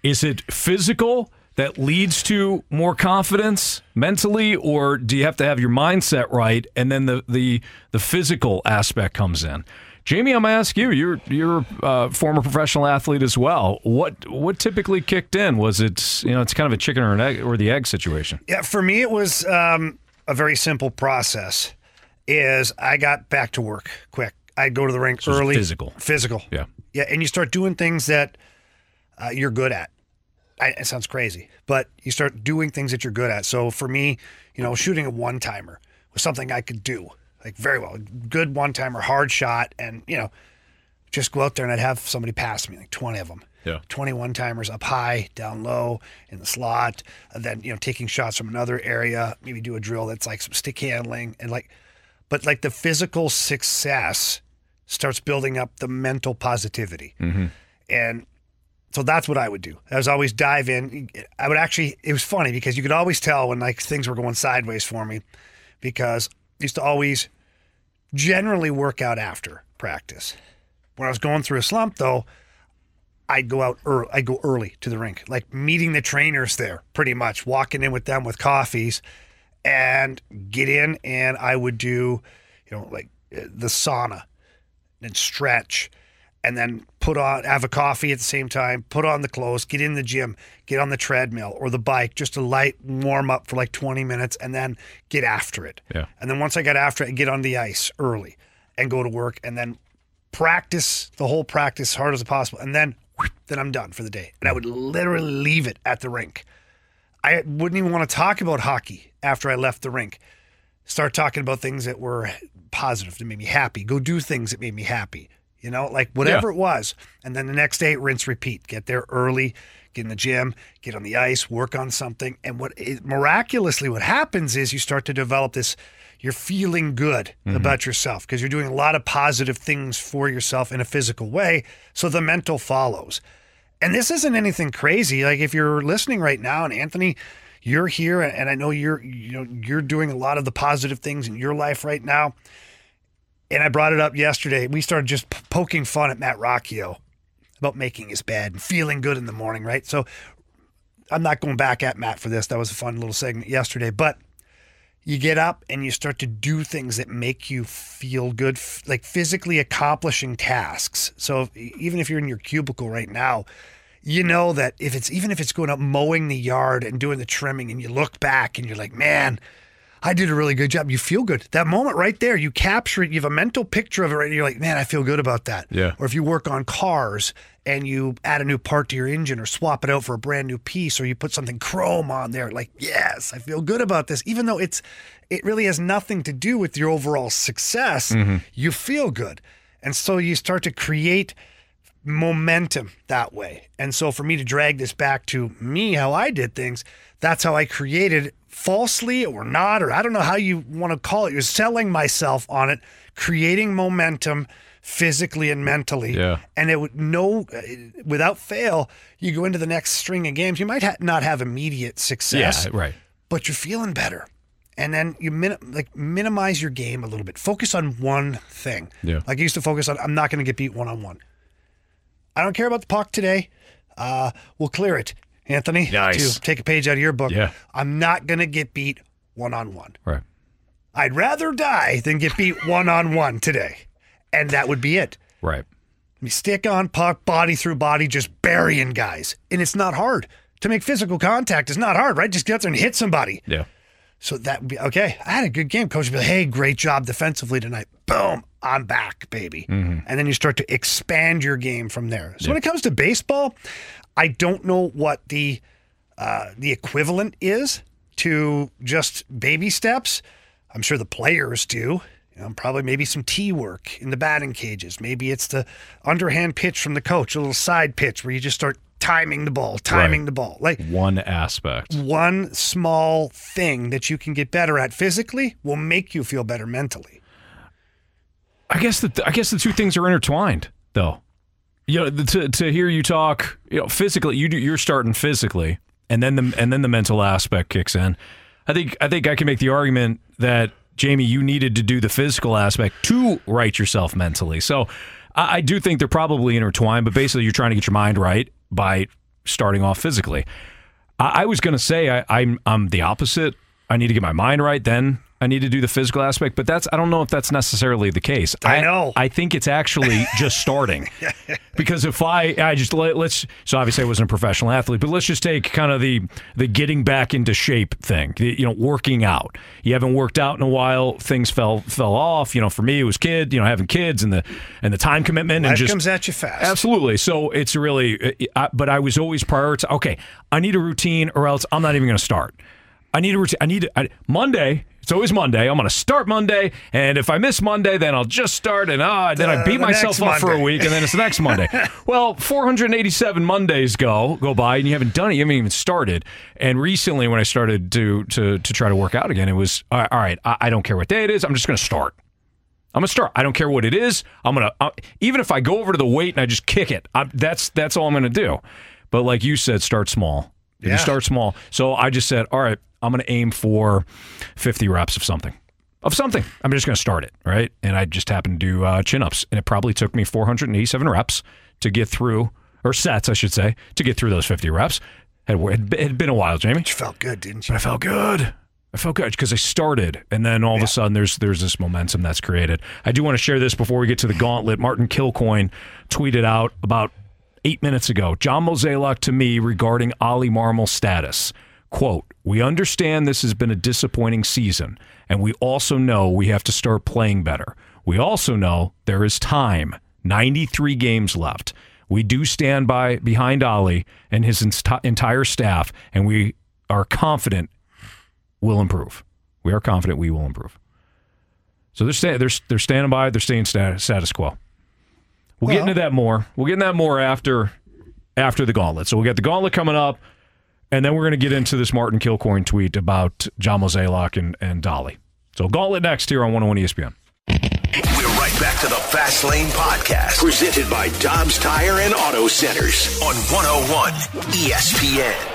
[SPEAKER 3] Is it physical that leads to more confidence mentally, or do you have to have your mindset right and then the the the physical aspect comes in? Jamie, I'm gonna ask you. You're you're a former professional athlete as well. What what typically kicked in? Was it you know it's kind of a chicken or an egg or the egg situation?
[SPEAKER 4] Yeah, for me, it was um, a very simple process. Is I got back to work quick. I'd go to the rink
[SPEAKER 3] So
[SPEAKER 4] early.
[SPEAKER 3] physical.
[SPEAKER 4] Physical.
[SPEAKER 3] Yeah.
[SPEAKER 4] Yeah, and you start doing things that uh, you're good at. I, it sounds crazy, but you start doing things that you're good at. So for me, you know, shooting a one timer was something I could do like very well. Good one timer, hard shot, and you know, just go out there and I'd have somebody pass me like 20 of them.
[SPEAKER 3] Yeah.
[SPEAKER 4] 21 timers up high, down low, in the slot, and then, you know, taking shots from another area, maybe do a drill that's like some stick handling and like, but like the physical success starts building up the mental positivity.
[SPEAKER 3] Mm-hmm.
[SPEAKER 4] And so that's what I would do. I was always dive in. I would actually, it was funny because you could always tell when like things were going sideways for me because I used to always generally work out after practice. When I was going through a slump though, I'd go out early, I'd go early to the rink, like meeting the trainers there pretty much, walking in with them with coffees and get in and I would do, you know, like uh, the sauna and stretch and then put on have a coffee at the same time, put on the clothes, get in the gym, get on the treadmill or the bike, just a light warm up for like 20 minutes and then get after it.
[SPEAKER 3] Yeah.
[SPEAKER 4] And then once I got after it, I'd get on the ice early and go to work and then practice the whole practice as hard as possible. And then then I'm done for the day. And I would literally leave it at the rink. I wouldn't even want to talk about hockey after I left the rink. Start talking about things that were positive that made me happy. Go do things that made me happy. You know, like whatever it was. And then the next day, rinse, repeat. Get there early, get in the gym, get on the ice, work on something. And what miraculously what happens is you start to develop this. You're feeling good mm-hmm. about yourself because you're doing a lot of positive things for yourself in a physical way. So the mental follows. And this isn't anything crazy. Like if you're listening right now, and Anthony, you're here, and I know you're you know you're doing a lot of the positive things in your life right now. And I brought it up yesterday. We started just poking fun at Matt Rocchio about making his bed and feeling good in the morning, right? So I'm not going back at Matt for this. That was a fun little segment yesterday, but you get up and you start to do things that make you feel good, like physically accomplishing tasks. So if, even if you're in your cubicle right now, you know that if it's even if it's going up mowing the yard and doing the trimming and you look back and you're like, man, I did a really good job. You feel good. That moment right there, you capture it. You have a mental picture of it right. You're like, man, I feel good about that.
[SPEAKER 3] Yeah.
[SPEAKER 4] Or if you work on cars and you add a new part to your engine or swap it out for a brand new piece or you put something chrome on there, like, yes, I feel good about this. Even though it's it really has nothing to do with your overall success,
[SPEAKER 3] Mhm.
[SPEAKER 4] you feel good. And so you start to create momentum that way. And so for me to drag this back to me, how I did things, that's how I created falsely or not, or I don't know how you want to call it. You're selling myself on it, creating momentum physically and mentally.
[SPEAKER 3] Yeah.
[SPEAKER 4] And it would no, without fail, you go into the next string of games. You might ha- not have immediate success,
[SPEAKER 3] Yeah, right.
[SPEAKER 4] but you're feeling better. And then you min- like minimize your game a little bit. Focus on one thing.
[SPEAKER 3] Yeah.
[SPEAKER 4] Like I used to focus on, I'm not going to get beat one on one. I don't care about the puck today. Uh, we'll clear it, Anthony.
[SPEAKER 3] Nice.
[SPEAKER 4] To take a page out of your book.
[SPEAKER 3] Yeah.
[SPEAKER 4] I'm not going to get beat one on one.
[SPEAKER 3] Right.
[SPEAKER 4] I'd rather die than get beat one on one today. And that would be it.
[SPEAKER 3] Right.
[SPEAKER 4] We stick on puck, body through body, just burying guys. And it's not hard. To make physical contact is not hard, right? Just get out there and hit somebody.
[SPEAKER 3] Yeah.
[SPEAKER 4] So that would be okay. I had a good game. Coach would be like, hey, great job defensively tonight. Boom, I'm back, baby.
[SPEAKER 3] Mhm.
[SPEAKER 4] And then you start to expand your game from there. So
[SPEAKER 3] Yeah.
[SPEAKER 4] when it comes to baseball, I don't know what the uh, the equivalent is to just baby steps. I'm sure the players do. You know, probably maybe some tee work in the batting cages. Maybe it's the underhand pitch from the coach, a little side pitch where you just start timing the ball, timing
[SPEAKER 3] Right.
[SPEAKER 4] the ball. Like
[SPEAKER 3] One aspect.
[SPEAKER 4] one small thing that you can get better at physically will make you feel better mentally.
[SPEAKER 3] I guess the I guess the two things are intertwined, though. You know, to to hear you talk, you know, physically, you do, you're starting physically, and then the and then the mental aspect kicks in. I think I think I can make the argument that Jamie, you needed to do the physical aspect to right yourself mentally. So I, I do think they're probably intertwined, but basically, you're trying to get your mind right by starting off physically. I, I was going to say I, I'm I'm the opposite. I need to get my mind right, then I need to do the physical aspect. But that's I don't know if that's necessarily the case. I know. I think it's actually just starting because if I I just let, let's so obviously I wasn't a professional athlete, but let's just take kind of the the getting back into shape thing. The- You know, working out. You haven't worked out in a while. Things fell fell off. You know, for me it was kid. You know, having kids and the and the time commitment and
[SPEAKER 4] Life
[SPEAKER 3] just
[SPEAKER 4] comes at you fast.
[SPEAKER 3] Absolutely. So it's really, uh, I, but I was always prioritizing. Okay, I need a routine, or else I'm not even going to start. I need a routine. I need I, Monday. It's always Monday. I'm going to start Monday, and if I miss Monday, then I'll just start, and ah, then I beat
[SPEAKER 4] the
[SPEAKER 3] myself up for a week, and then it's the next Monday. well, 487 Mondays go go by, and you haven't done it. You haven't even started. And recently, when I started to to to try to work out again, it was all right. All right I, I don't care what day it is. I'm just going to start. I'm gonna start. I don't care what it is. I'm gonna uh, even if I go over to the weight and I just kick it. I'm, that's that's all I'm gonna do. But like you said, start small. You
[SPEAKER 4] Yeah.
[SPEAKER 3] start small. So I just said, all right, I'm gonna aim for 50 reps of something, of something. I'm just gonna start it, right? And I just happened to do uh, chin ups, and it probably took me 487 reps to get through, or sets, I should say, to get through those 50 reps. It had had been a while, Jamie.
[SPEAKER 4] You felt good, didn't you?
[SPEAKER 3] But I felt good. I felt good because I started, and then all of a sudden there's there's this momentum that's created. I do want to share this before we get to the gauntlet. Martin Kilcoyne tweeted out about eight minutes ago. John Mozeliak to me regarding Oli Marmol's status. Quote, we understand this has been a disappointing season, and we also know we have to start playing better. We also know there is time, 93 games left. We do stand by behind Oli and his enti- entire staff, and we are confident we will improve. We are confident we will improve. So they're sta- they're they're standing by. They're staying status, status quo. We'll, get into that more. We'll get into that more after after the gauntlet. So we'll get the gauntlet coming up, and then we're going to get into this Martin Kilcoyne tweet about John Mozeliak and and Dolly. So gauntlet next here on 101 ESPN.
[SPEAKER 2] We're right back to the Fast Lane Podcast, presented by Dobbs Tire and Auto Centers on 101 ESPN.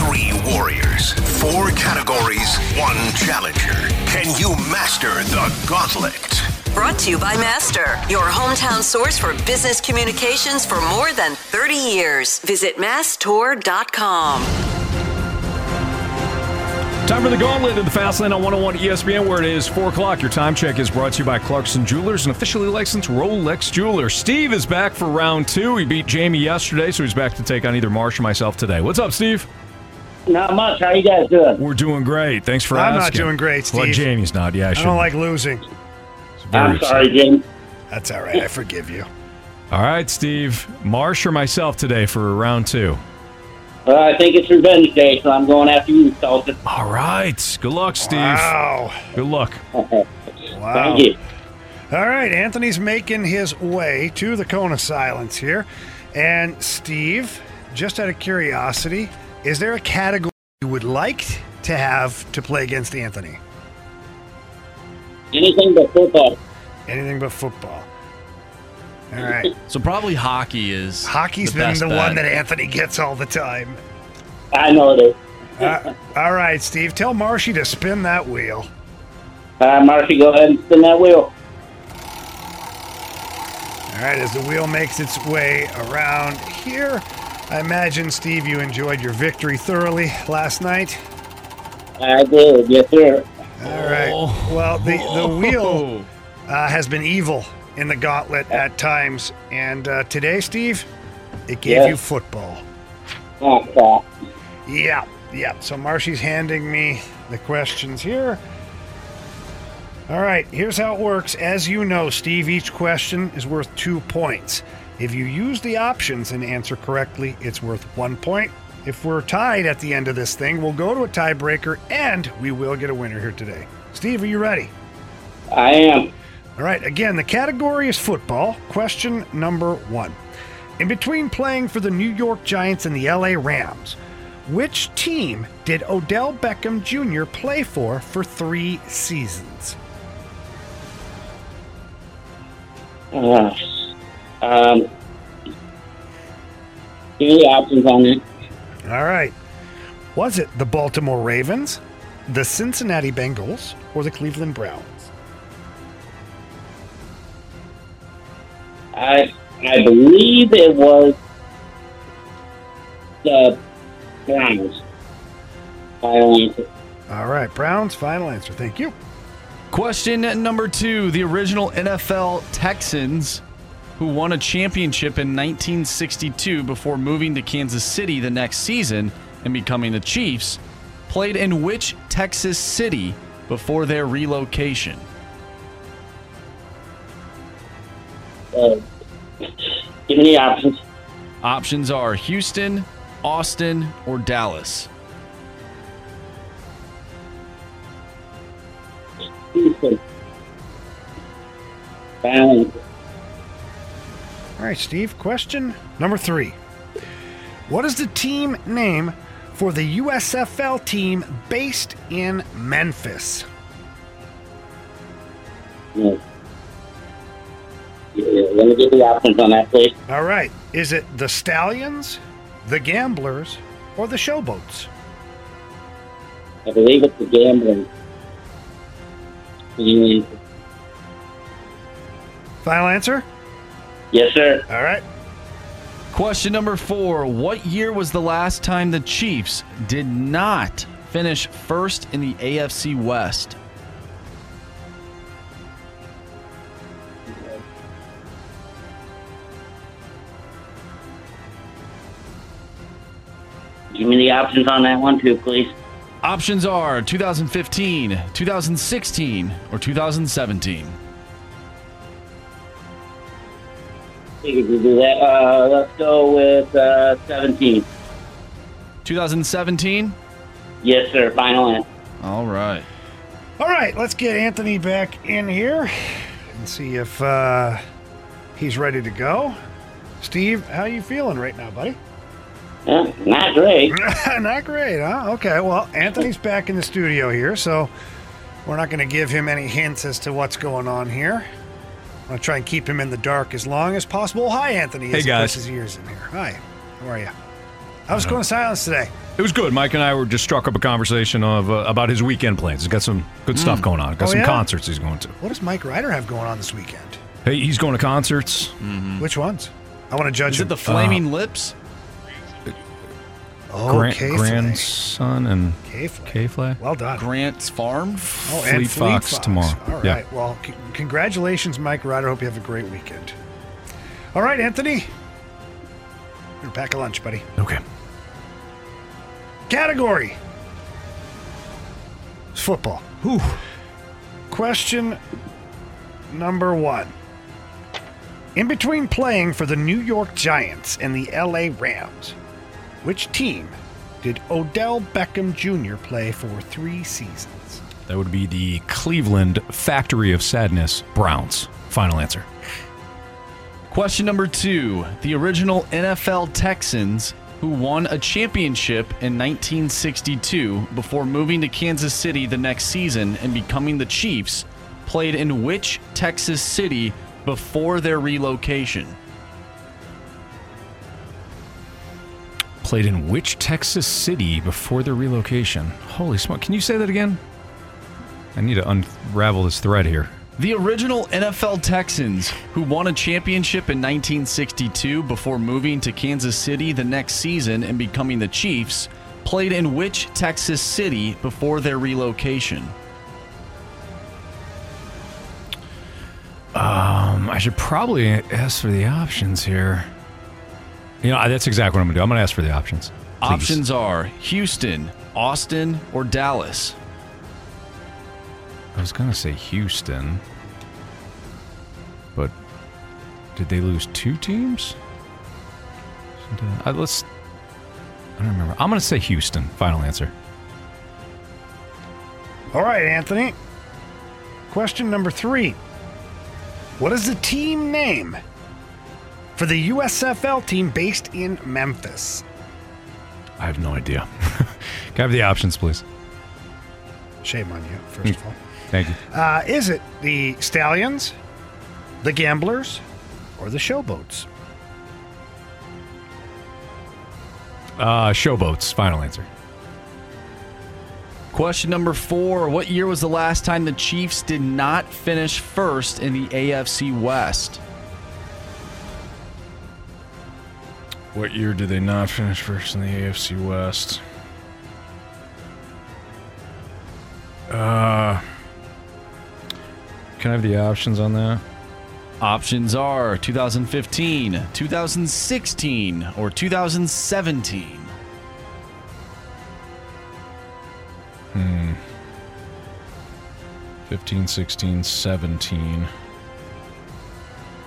[SPEAKER 2] Three warriors, four categories, one challenger. Can you master the gauntlet?
[SPEAKER 13] Brought to you by Master, your hometown source for business communications for more than 30 years. Visit masstour.com.
[SPEAKER 3] Time for the gauntlet of the Fast Lane on 101 ESPN, where it is 4 o'clock. Your time check is brought to you by Clarkson Jewelers, an officially licensed Rolex jeweler. Steve is back for round two. He beat Jamie yesterday, so he's back to take on either Marsh or myself today. What's up, Steve?
[SPEAKER 15] Not much. How you guys doing?
[SPEAKER 3] We're doing great. Thanks for asking.
[SPEAKER 4] I'm not doing great,
[SPEAKER 3] Well,
[SPEAKER 4] Steve.
[SPEAKER 3] Jamie's not. Yeah, I,
[SPEAKER 4] I don't like losing.
[SPEAKER 3] Very
[SPEAKER 15] I'm
[SPEAKER 3] upset.
[SPEAKER 15] sorry, Jim.
[SPEAKER 4] That's all right. I forgive you.
[SPEAKER 3] All right, Steve. Marsh or myself today for round two?
[SPEAKER 15] Uh, I think it's revenge day, so I'm going after you, Celtic.
[SPEAKER 3] All right. Good luck, Steve.
[SPEAKER 4] Wow.
[SPEAKER 3] Good luck.
[SPEAKER 4] Wow.
[SPEAKER 15] Thank you.
[SPEAKER 4] All right, Anthony's making his way to the cone of silence here. And Steve, just out of curiosity, is there a category you would like to have to play against Anthony?
[SPEAKER 15] Anything but football.
[SPEAKER 4] Anything but football. All right.
[SPEAKER 5] So probably hockey is
[SPEAKER 4] Hockey's
[SPEAKER 5] the
[SPEAKER 4] been
[SPEAKER 5] best
[SPEAKER 4] the
[SPEAKER 5] bet.
[SPEAKER 4] one that Anthony gets all the time.
[SPEAKER 15] I know it is.
[SPEAKER 4] Uh, all right, Steve. Tell Marshy to spin that wheel.
[SPEAKER 15] Uh, Marcy, go ahead and spin that wheel.
[SPEAKER 4] All right, as the wheel makes its way around here, I imagine, Steve, you enjoyed your victory thoroughly last night.
[SPEAKER 15] I did, yes, sir.
[SPEAKER 4] All right. Well, the, the wheel uh, has been evil in the gauntlet at times. And uh, today, Steve, it gave
[SPEAKER 15] Yes.
[SPEAKER 4] you football.
[SPEAKER 15] Oh, crap.
[SPEAKER 4] Yeah, yeah. So Marshy's handing me the questions here. All right, here's how it works. As you know, Steve, each question is worth two points. If you use the options and answer correctly, it's worth one point. If we're tied at the end of this thing, we'll go to a tiebreaker and we will get a winner here today. Steve, are you ready?
[SPEAKER 15] I am.
[SPEAKER 4] All right, again, the category is football. Question number one. In between playing for the New York Giants and the LA Rams, which team did Odell Beckham Jr. play for for three seasons?
[SPEAKER 15] Uh, um, give me the options on that.
[SPEAKER 4] All right. Was it the Baltimore Ravens, the Cincinnati Bengals, or the Cleveland Browns?
[SPEAKER 15] I I believe it was the Browns. Final answer.
[SPEAKER 4] All right, Browns, final answer. Thank you.
[SPEAKER 5] Question number two The original NFL Texans, who won a championship in 1962 before moving to Kansas City the next season and becoming the Chiefs, played in which Texas city before their relocation?
[SPEAKER 15] Uh, give me the options.
[SPEAKER 5] Options are Houston, Austin, or Dallas.
[SPEAKER 15] Houston. Answer.
[SPEAKER 4] All right, Steve. Question number three. What is the team name for the USFL team based in Memphis?
[SPEAKER 15] Yeah. Yeah, let me get the options on that, please.
[SPEAKER 4] All right. Is it the Stallions, the Gamblers, or the Showboats?
[SPEAKER 15] I believe it's the gambling. Final answer.
[SPEAKER 4] Final answer?
[SPEAKER 15] Yes, sir.
[SPEAKER 4] All right.
[SPEAKER 5] Question number four What year was the last time the Chiefs did not finish first in the AFC West?
[SPEAKER 15] Give me the options on that one, too, please.
[SPEAKER 5] Options are 2015, 2016, or 2017.
[SPEAKER 15] Figured we'd do that. Uh, let's go with uh, 17.
[SPEAKER 5] 2017?
[SPEAKER 15] Yes, sir. Final answer.
[SPEAKER 5] All right.
[SPEAKER 4] All right, let's get Anthony back in here and see if uh, he's ready to go. Steve, how you feeling right now, buddy?
[SPEAKER 15] Uh, not great.
[SPEAKER 4] not great, huh? Okay, well, Anthony's back in the studio here, so we're not going to give him any hints as to what's going on here. I'm going to try and keep him in the dark as long as possible. Hi, Anthony.
[SPEAKER 3] Hey, guys.
[SPEAKER 4] his ears in here. Hi, how are you? How's it going silence today?
[SPEAKER 3] It was good. Mike and I were just struck up a conversation of uh, about his weekend plans. He's got some good stuff
[SPEAKER 4] Mm.
[SPEAKER 3] going on. Got
[SPEAKER 4] Oh,
[SPEAKER 3] some
[SPEAKER 4] yeah?
[SPEAKER 3] concerts he's going to.
[SPEAKER 4] What does Mike Ryder have going on this weekend?
[SPEAKER 3] Hey, he's going to concerts.
[SPEAKER 4] Which ones? I want to judge
[SPEAKER 5] Is
[SPEAKER 4] him.
[SPEAKER 5] it the Flaming Lips?
[SPEAKER 4] Oh,
[SPEAKER 3] Gran-
[SPEAKER 4] K-Flay.
[SPEAKER 3] grandson and
[SPEAKER 4] K-Flay.
[SPEAKER 3] K-Flay.
[SPEAKER 4] Well done.
[SPEAKER 5] Grant's Farm?
[SPEAKER 4] Oh, and
[SPEAKER 3] Fleet Fox tomorrow.
[SPEAKER 4] All right.
[SPEAKER 3] Yeah.
[SPEAKER 4] Well, c- congratulations, Mike Ryder. Hope you have a great weekend. All right, Anthony. Gonna pack a lunch, buddy.
[SPEAKER 3] Okay.
[SPEAKER 4] Category. It's football. Whew. Question number one. In between playing for the New York Giants and the LA Rams, which team did Odell Beckham Jr. play for three seasons?
[SPEAKER 3] That would be the Cleveland Factory of Sadness Browns. Final answer.
[SPEAKER 5] Question number two The original NFL Texans who won a championship in 1962 before moving to Kansas City the next season and becoming the Chiefs, played in which Texas city before their relocation?
[SPEAKER 3] Played in which Texas city before their relocation? Holy smoke. Can you say that again? I need to unravel this thread here.
[SPEAKER 5] The original NFL Texans, who won a championship in 1962 before moving to Kansas City the next season and becoming the Chiefs, played in which Texas city before their relocation?
[SPEAKER 3] Um, I should probably ask for the options here. You know, that's exactly what I'm going to do. I'm going to ask for the options. Please.
[SPEAKER 5] Options are Houston, Austin, or Dallas.
[SPEAKER 3] I was going to say Houston, but did they lose two teams? Uh, let's. I don't remember. I'm going to say Houston. Final answer.
[SPEAKER 4] All right, Anthony. Question number three. What is the team name for the USFL team based in Memphis?
[SPEAKER 3] I have no idea. Can I have the options, please?
[SPEAKER 4] Shame on you, first of all.
[SPEAKER 3] Thank you.
[SPEAKER 4] Uh, is it the Stallions, the Gamblers, or the Showboats?
[SPEAKER 3] Uh, showboats. Final answer.
[SPEAKER 5] Question number four What year was the last time the Chiefs did not finish first in the AFC West?
[SPEAKER 3] What year did they not finish first in the AFC West? Uh, can I have the options on that?
[SPEAKER 5] Options are 2015, 2016, or 2017.
[SPEAKER 3] Hmm. 15, 16, 17.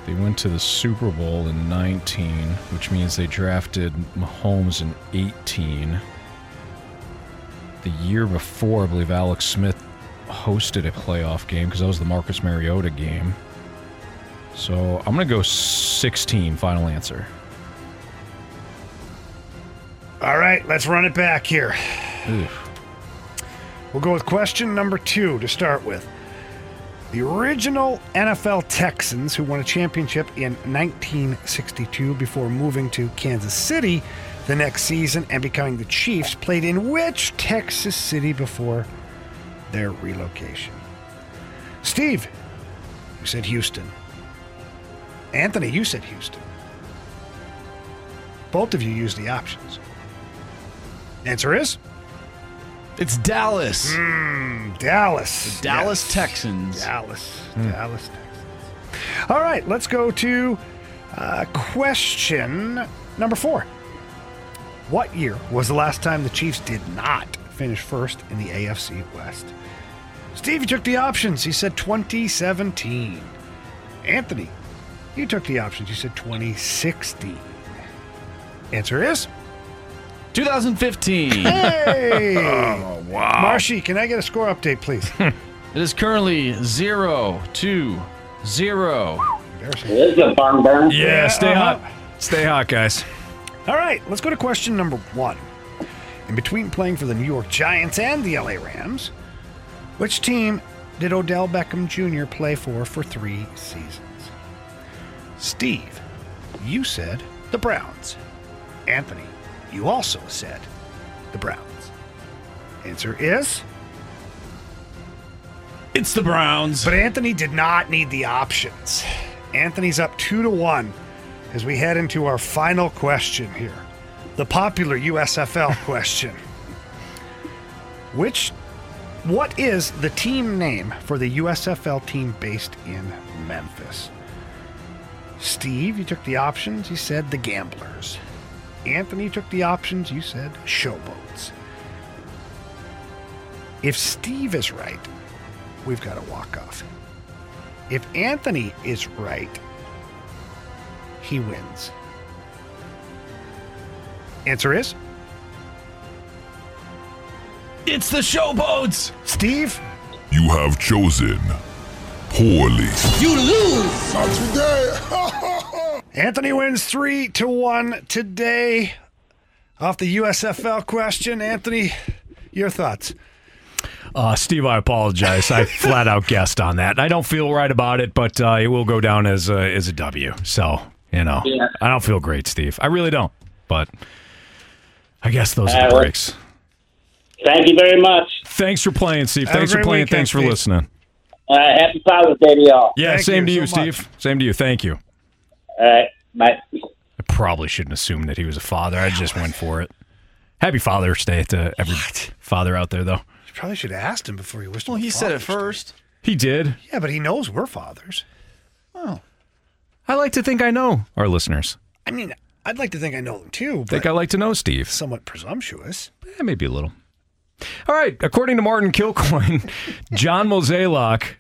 [SPEAKER 3] They went to the Super Bowl in 19, which means they drafted Mahomes in 18. The year before, I believe Alex Smith hosted a playoff game because that was the Marcus Mariota game. So I'm going to go 16, final answer.
[SPEAKER 4] All right, let's run it back here.
[SPEAKER 3] Oof.
[SPEAKER 4] We'll go with question number two to start with. The original NFL Texans, who won a championship in 1962 before moving to Kansas City the next season and becoming the Chiefs, played in which Texas city before their relocation? Steve, you said Houston. Anthony, you said Houston. Both of you used the options. Answer is?
[SPEAKER 5] It's Dallas.
[SPEAKER 4] Mm, Dallas.
[SPEAKER 5] The Dallas
[SPEAKER 4] Yes.
[SPEAKER 5] Texans.
[SPEAKER 4] Dallas. Dallas Texans. All right, let's go to uh, question number four. What year was the last time the Chiefs did not finish first in the AFC West? Steve, you took the options. He said 2017. Anthony, you took the options. You said 2016. Answer is
[SPEAKER 5] 2015.
[SPEAKER 4] Hey!
[SPEAKER 3] Oh, wow.
[SPEAKER 4] Marshy, can I get a score update, please?
[SPEAKER 5] It is currently zero to zero.
[SPEAKER 15] This is a barn burn.
[SPEAKER 3] Yeah, stay
[SPEAKER 4] uh-huh.
[SPEAKER 3] hot. Stay hot, guys.
[SPEAKER 4] All right, let's go to question number one. In between playing for the New York Giants and the LA Rams, which team did Odell Beckham Jr. play for for three seasons? Steve, you said the Browns. Anthony, you also said the Browns. Answer is
[SPEAKER 5] It's the Browns.
[SPEAKER 4] But Anthony did not need the options. Anthony's up two to one as we head into our final question here. The popular USFL question. Which what is the team name for the USFL team based in Memphis? Steve, you took the options. You said the Gamblers. Anthony took the options. You said Showboats. If Steve is right, we've got a walk off. If Anthony is right, he wins. Answer is
[SPEAKER 5] It's the Showboats.
[SPEAKER 4] Steve,
[SPEAKER 16] You have chosen poorly.
[SPEAKER 5] You lose.
[SPEAKER 16] Not today.
[SPEAKER 4] Anthony wins three to one today. Off the USFL question, Anthony, your thoughts?
[SPEAKER 3] Uh, Steve, I apologize. I flat out guessed on that. I don't feel right about it, but uh, it will go down as a, as a W. So, you know,
[SPEAKER 15] Yeah.
[SPEAKER 3] I don't feel great, Steve. I really don't. But I guess those are the
[SPEAKER 15] well-
[SPEAKER 3] breaks.
[SPEAKER 15] Thank you very much.
[SPEAKER 3] Thanks for playing, Steve.
[SPEAKER 15] Have
[SPEAKER 3] Thanks for playing.
[SPEAKER 15] weekend,
[SPEAKER 3] Thanks for
[SPEAKER 15] Steve.
[SPEAKER 3] listening.
[SPEAKER 15] Uh, happy Father's Day to y'all.
[SPEAKER 3] Yeah, same to you, Steve. Same to you. Thank you.
[SPEAKER 15] All right, bye.
[SPEAKER 3] I probably shouldn't assume that he was a father. I just went for it. Happy Father's Day to every father out there, though.
[SPEAKER 4] You probably should have asked him before he wished. Well,
[SPEAKER 5] he said it first.
[SPEAKER 3] He did.
[SPEAKER 4] Yeah, but he knows we're fathers. Well.
[SPEAKER 3] I like to think I know our listeners.
[SPEAKER 4] I mean, I'd like to think I know them too. But
[SPEAKER 3] think I like to know Steve.
[SPEAKER 4] Somewhat presumptuous.
[SPEAKER 3] Eh, maybe a little. All right. According to Martin Kilcoyne, John Mozeliak, he-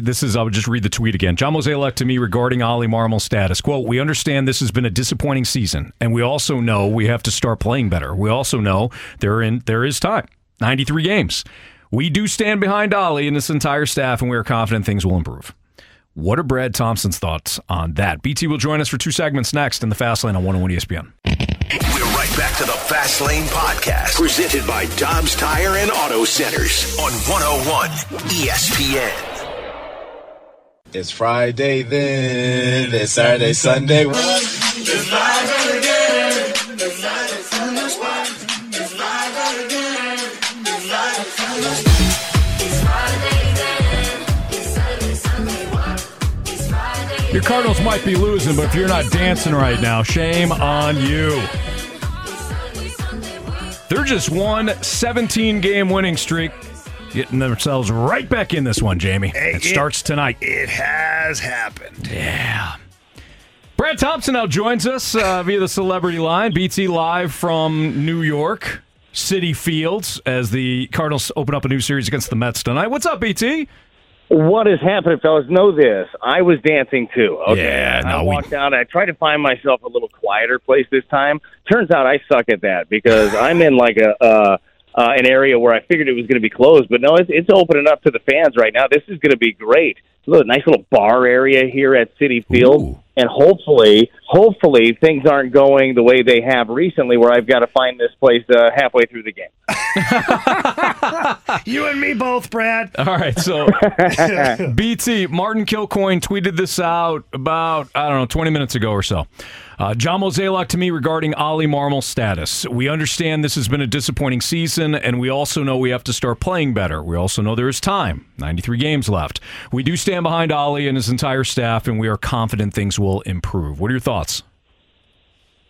[SPEAKER 3] this is, I'll just read the tweet again. John Mozeliak to me regarding Oli Marmol's status. Quote, we understand this has been a disappointing season, and we also know we have to start playing better. We also know there, in, there is time 93 games. We do stand behind Oli and this entire staff, and we are confident things will improve. What are Brad Thompson's thoughts on that? BT will join us for two segments next in the Fast Lane on 101 ESPN.
[SPEAKER 2] We're right back to the Fast Lane Podcast, presented by Dobbs Tire and Auto Centers on 101 ESPN.
[SPEAKER 17] It's Friday then, it's Saturday, Sunday.
[SPEAKER 18] It's live again. It's live again. It's live again. It's live again.
[SPEAKER 3] Your Cardinals might be losing, but if you're not dancing right now, shame on you. They're just one 17 game winning streak, getting themselves right back in this one, Jamie.
[SPEAKER 4] Hey,
[SPEAKER 3] it starts tonight.
[SPEAKER 4] It has happened.
[SPEAKER 3] Yeah. Brad Thompson now joins us uh, via the celebrity line. BT live from New York Citi Fields as the Cardinals open up a new series against the Mets tonight. What's up, BT?
[SPEAKER 19] What is happening, fellas? Know this. I was dancing too. Okay.
[SPEAKER 3] Yeah, no,
[SPEAKER 19] I
[SPEAKER 3] we-
[SPEAKER 19] walked out. I tried to find myself a little quieter place this time. Turns out I suck at that because I'm in like a uh, uh, an area where I figured it was going to be closed, but no, it's, it's opening up to the fans right now. This is going to be great. Look, nice little bar area here at Citi Field, and hopefully, hopefully things aren't going the way they have recently, where I've got to find this place uh, halfway through the game.
[SPEAKER 4] You and me both, Brad.
[SPEAKER 3] All right, so BT Martin Kilcoyne tweeted this out about I don't know 20 minutes ago or so. Uh, John Mozeliak to me regarding Oli Marmol's status. We understand this has been a disappointing season, and we also know we have to start playing better. We also know there is time, 93 games left. We do stand behind Oli and his entire staff, and we are confident things will improve. What are your thoughts?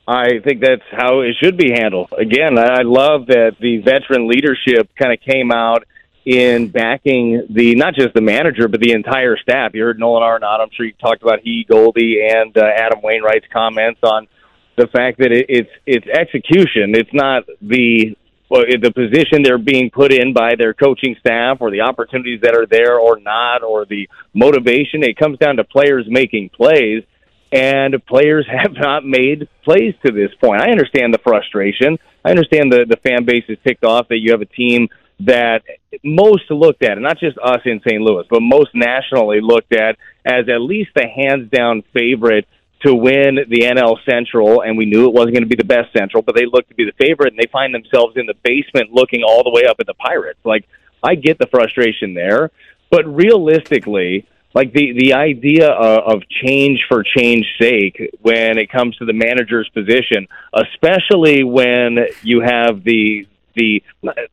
[SPEAKER 19] I think that's how it should be handled. Again, I love that the veteran leadership kind of came out in backing the not just the manager but the entire staff. You heard Nolan Arenado. I'm sure you talked about he, Goldy, and uh, Adam Wainwright's comments on the fact that it, it's it's execution. It's not the well, the position they're being put in by their coaching staff or the opportunities that are there or not or the motivation. It comes down to players making plays and players have not made plays to this point. I understand the frustration. I understand the the fan base is ticked off that you have a team that most looked at, and not just us in St. Louis, but most nationally looked at as at least the hands down favorite to win the NL Central, and we knew it wasn't going to be the best Central, but they looked to be the favorite, and they find themselves in the basement looking all the way up at the Pirates. Like, I get the frustration there, but realistically, like the the idea of, of change for change sake when it comes to the manager's position, especially when you have the the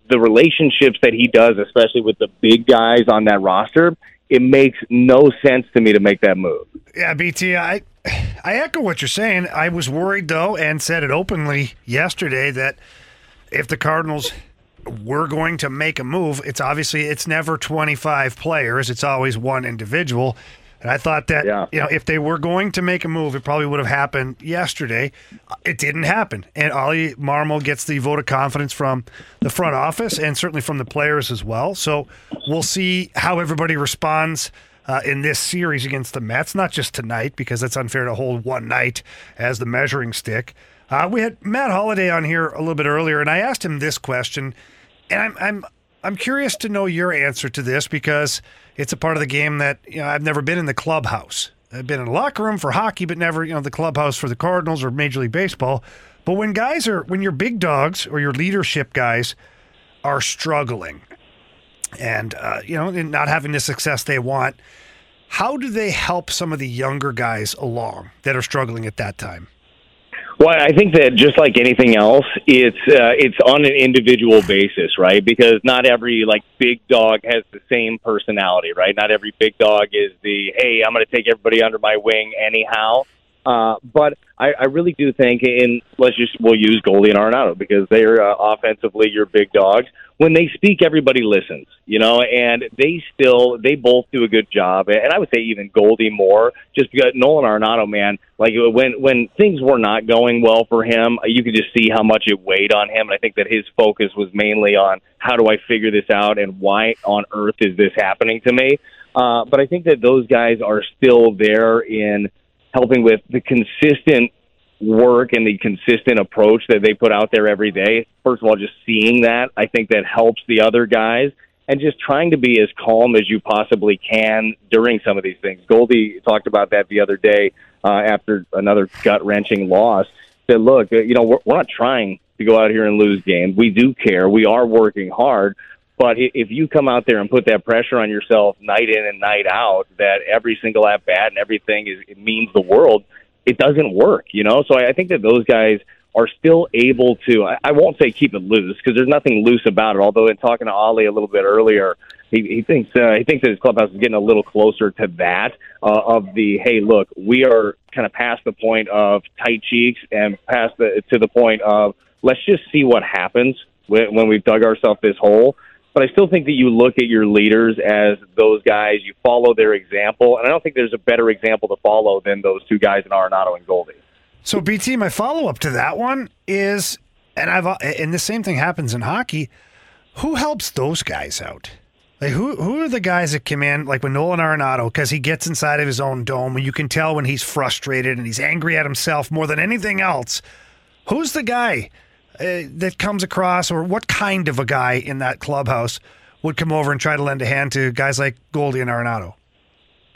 [SPEAKER 19] the relationships that he does, especially with the big guys on that roster, it makes no sense to me to make that move.
[SPEAKER 4] Yeah, BT, I I echo what you're saying. I was worried though, and said it openly yesterday that if the Cardinals were going to make a move, it's obviously it's never 25 players; it's always one individual. And I thought that you know if they were going to make a move, it probably would have happened yesterday. It didn't happen, and Oli Marmol gets the vote of confidence from the front office and certainly from the players as well. So we'll see how everybody responds uh, in this series against the Mets. Not just tonight, because it's unfair to hold one night as the measuring stick. Uh, we had Matt Holliday on here a little bit earlier, and I asked him this question, and I'm I'm I'm curious to know your answer to this because it's a part of the game that you know I've never been in the clubhouse. I've been in a locker room for hockey, but never you know the clubhouse for the Cardinals or Major League Baseball. But when guys are when your big dogs or your leadership guys are struggling and uh, you know not having the success they want, how do they help some of the younger guys along that are struggling at that time?
[SPEAKER 19] Well, I think that just like anything else, it's uh, it's on an individual basis, right? Because not every like big dog has the same personality, right? Not every big dog is the hey, I'm going to take everybody under my wing anyhow. Uh, but I, I really do think, and let's just we'll use Goldy and Arenado because they're uh, offensively your big dogs. When they speak, everybody listens, you know, and they still they both do a good job. And I would say even Goldy more, just because Nolan Arenado, man, like when when things were not going well for him, you could just see how much it weighed on him. And I think that his focus was mainly on how do I figure this out and why on earth is this happening to me. Uh, but I think that those guys are still there in helping with the consistent work and the consistent approach that they put out there every day. First of all, just seeing that, I think that helps the other guys and just trying to be as calm as you possibly can during some of these things. Goldy talked about that the other day uh, after another gut wrenching loss. Said, look, uh, you know, we're, we're not trying to go out here and lose games. We do care. We are working hard. But if you come out there and put that pressure on yourself night in and night out, that every single at bat and everything is it means the world, it doesn't work, you know. So I think that those guys are still able to. I, I won't say keep it loose because there's nothing loose about it. Although in talking to Oli a little bit earlier, he, he thinks uh, he thinks that his clubhouse is getting a little closer to that uh, of the hey, look, we are kind of past the point of tight cheeks and past the to the point of let's just see what happens when, when we've dug ourselves this hole but I still think that you look at your leaders as those guys, you follow their example, and I don't think there's a better example to follow than those two guys in Arenado and Goldy.
[SPEAKER 4] So BT, my follow up to that one is, and I've and the same thing happens in hockey. Who helps those guys out? Like who who are the guys that come in like when Nolan Arenado because he gets inside of his own dome and you can tell when he's frustrated and he's angry at himself more than anything else. Who's the guy uh, that comes across, or what kind of a guy in that clubhouse would come over and try to lend a hand to guys like Goldy and Arenado?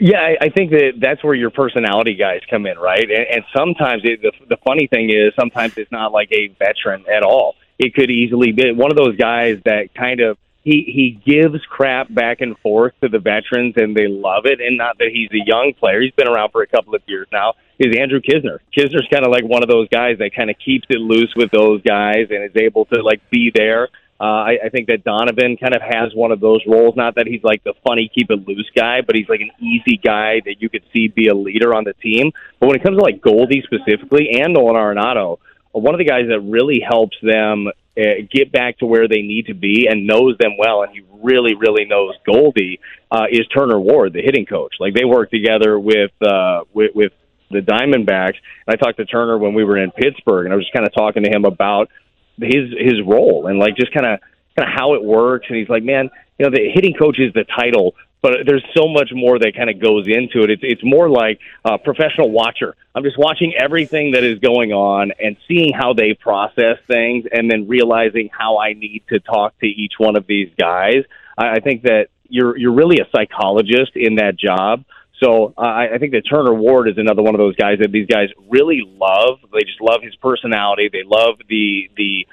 [SPEAKER 19] Yeah, I, I think that that's where your personality guys come in, right? And, and sometimes it, the the funny thing is sometimes it's not like a veteran at all. It could easily be one of those guys that kind of he he gives crap back and forth to the veterans and they love it. And not that he's a young player; he's been around for a couple of years now. Is Andrew Knizner? Knizner's kind of like one of those guys that kind of keeps it loose with those guys and is able to like be there. Uh, I, I think that Donovan kind of has one of those roles. Not that he's like the funny, keep it loose guy, but he's like an easy guy that you could see be a leader on the team. But when it comes to like Goldy specifically and Nolan Arenado, one of the guys that really helps them uh, get back to where they need to be and knows them well, and he really, really knows Goldy uh, is Turner Ward, the hitting coach. Like they work together with uh, with, with the Diamondbacks. And I talked to Turner when we were in Pittsburgh, and I was just kind of talking to him about his his role and like just kind of kind of how it works. And he's like, man, you know, the hitting coach is the title, but there's so much more that kind of goes into it. It's it's more like a professional watcher. I'm just watching everything that is going on and seeing how they process things, and then realizing how I need to talk to each one of these guys. I, I think that you're you're really a psychologist in that job. So I, I think that Turner Ward is another one of those guys that these guys really love. They just love his personality. They love the the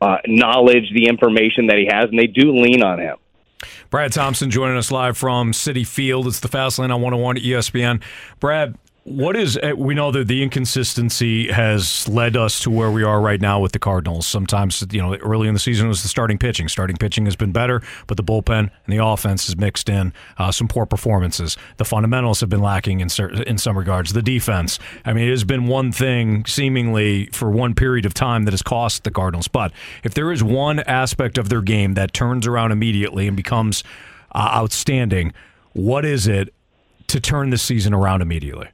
[SPEAKER 19] uh, knowledge, the information that he has, and they do lean on him.
[SPEAKER 3] Brad Thompson joining us live from Citi Field. It's the Fast Lane on 101 ESPN. Brad, what is uh, we know that the inconsistency has led us to where we are right now with the Cardinals. Sometimes you know early in the season was the starting pitching. Starting pitching has been better, but the bullpen and the offense has mixed in uh, some poor performances. The fundamentals have been lacking in certain, in some regards. The defense. I mean, it has been one thing seemingly for one period of time that has cost the Cardinals. But if there is one aspect of their game that turns around immediately and becomes uh, outstanding, what is it to turn the season around immediately?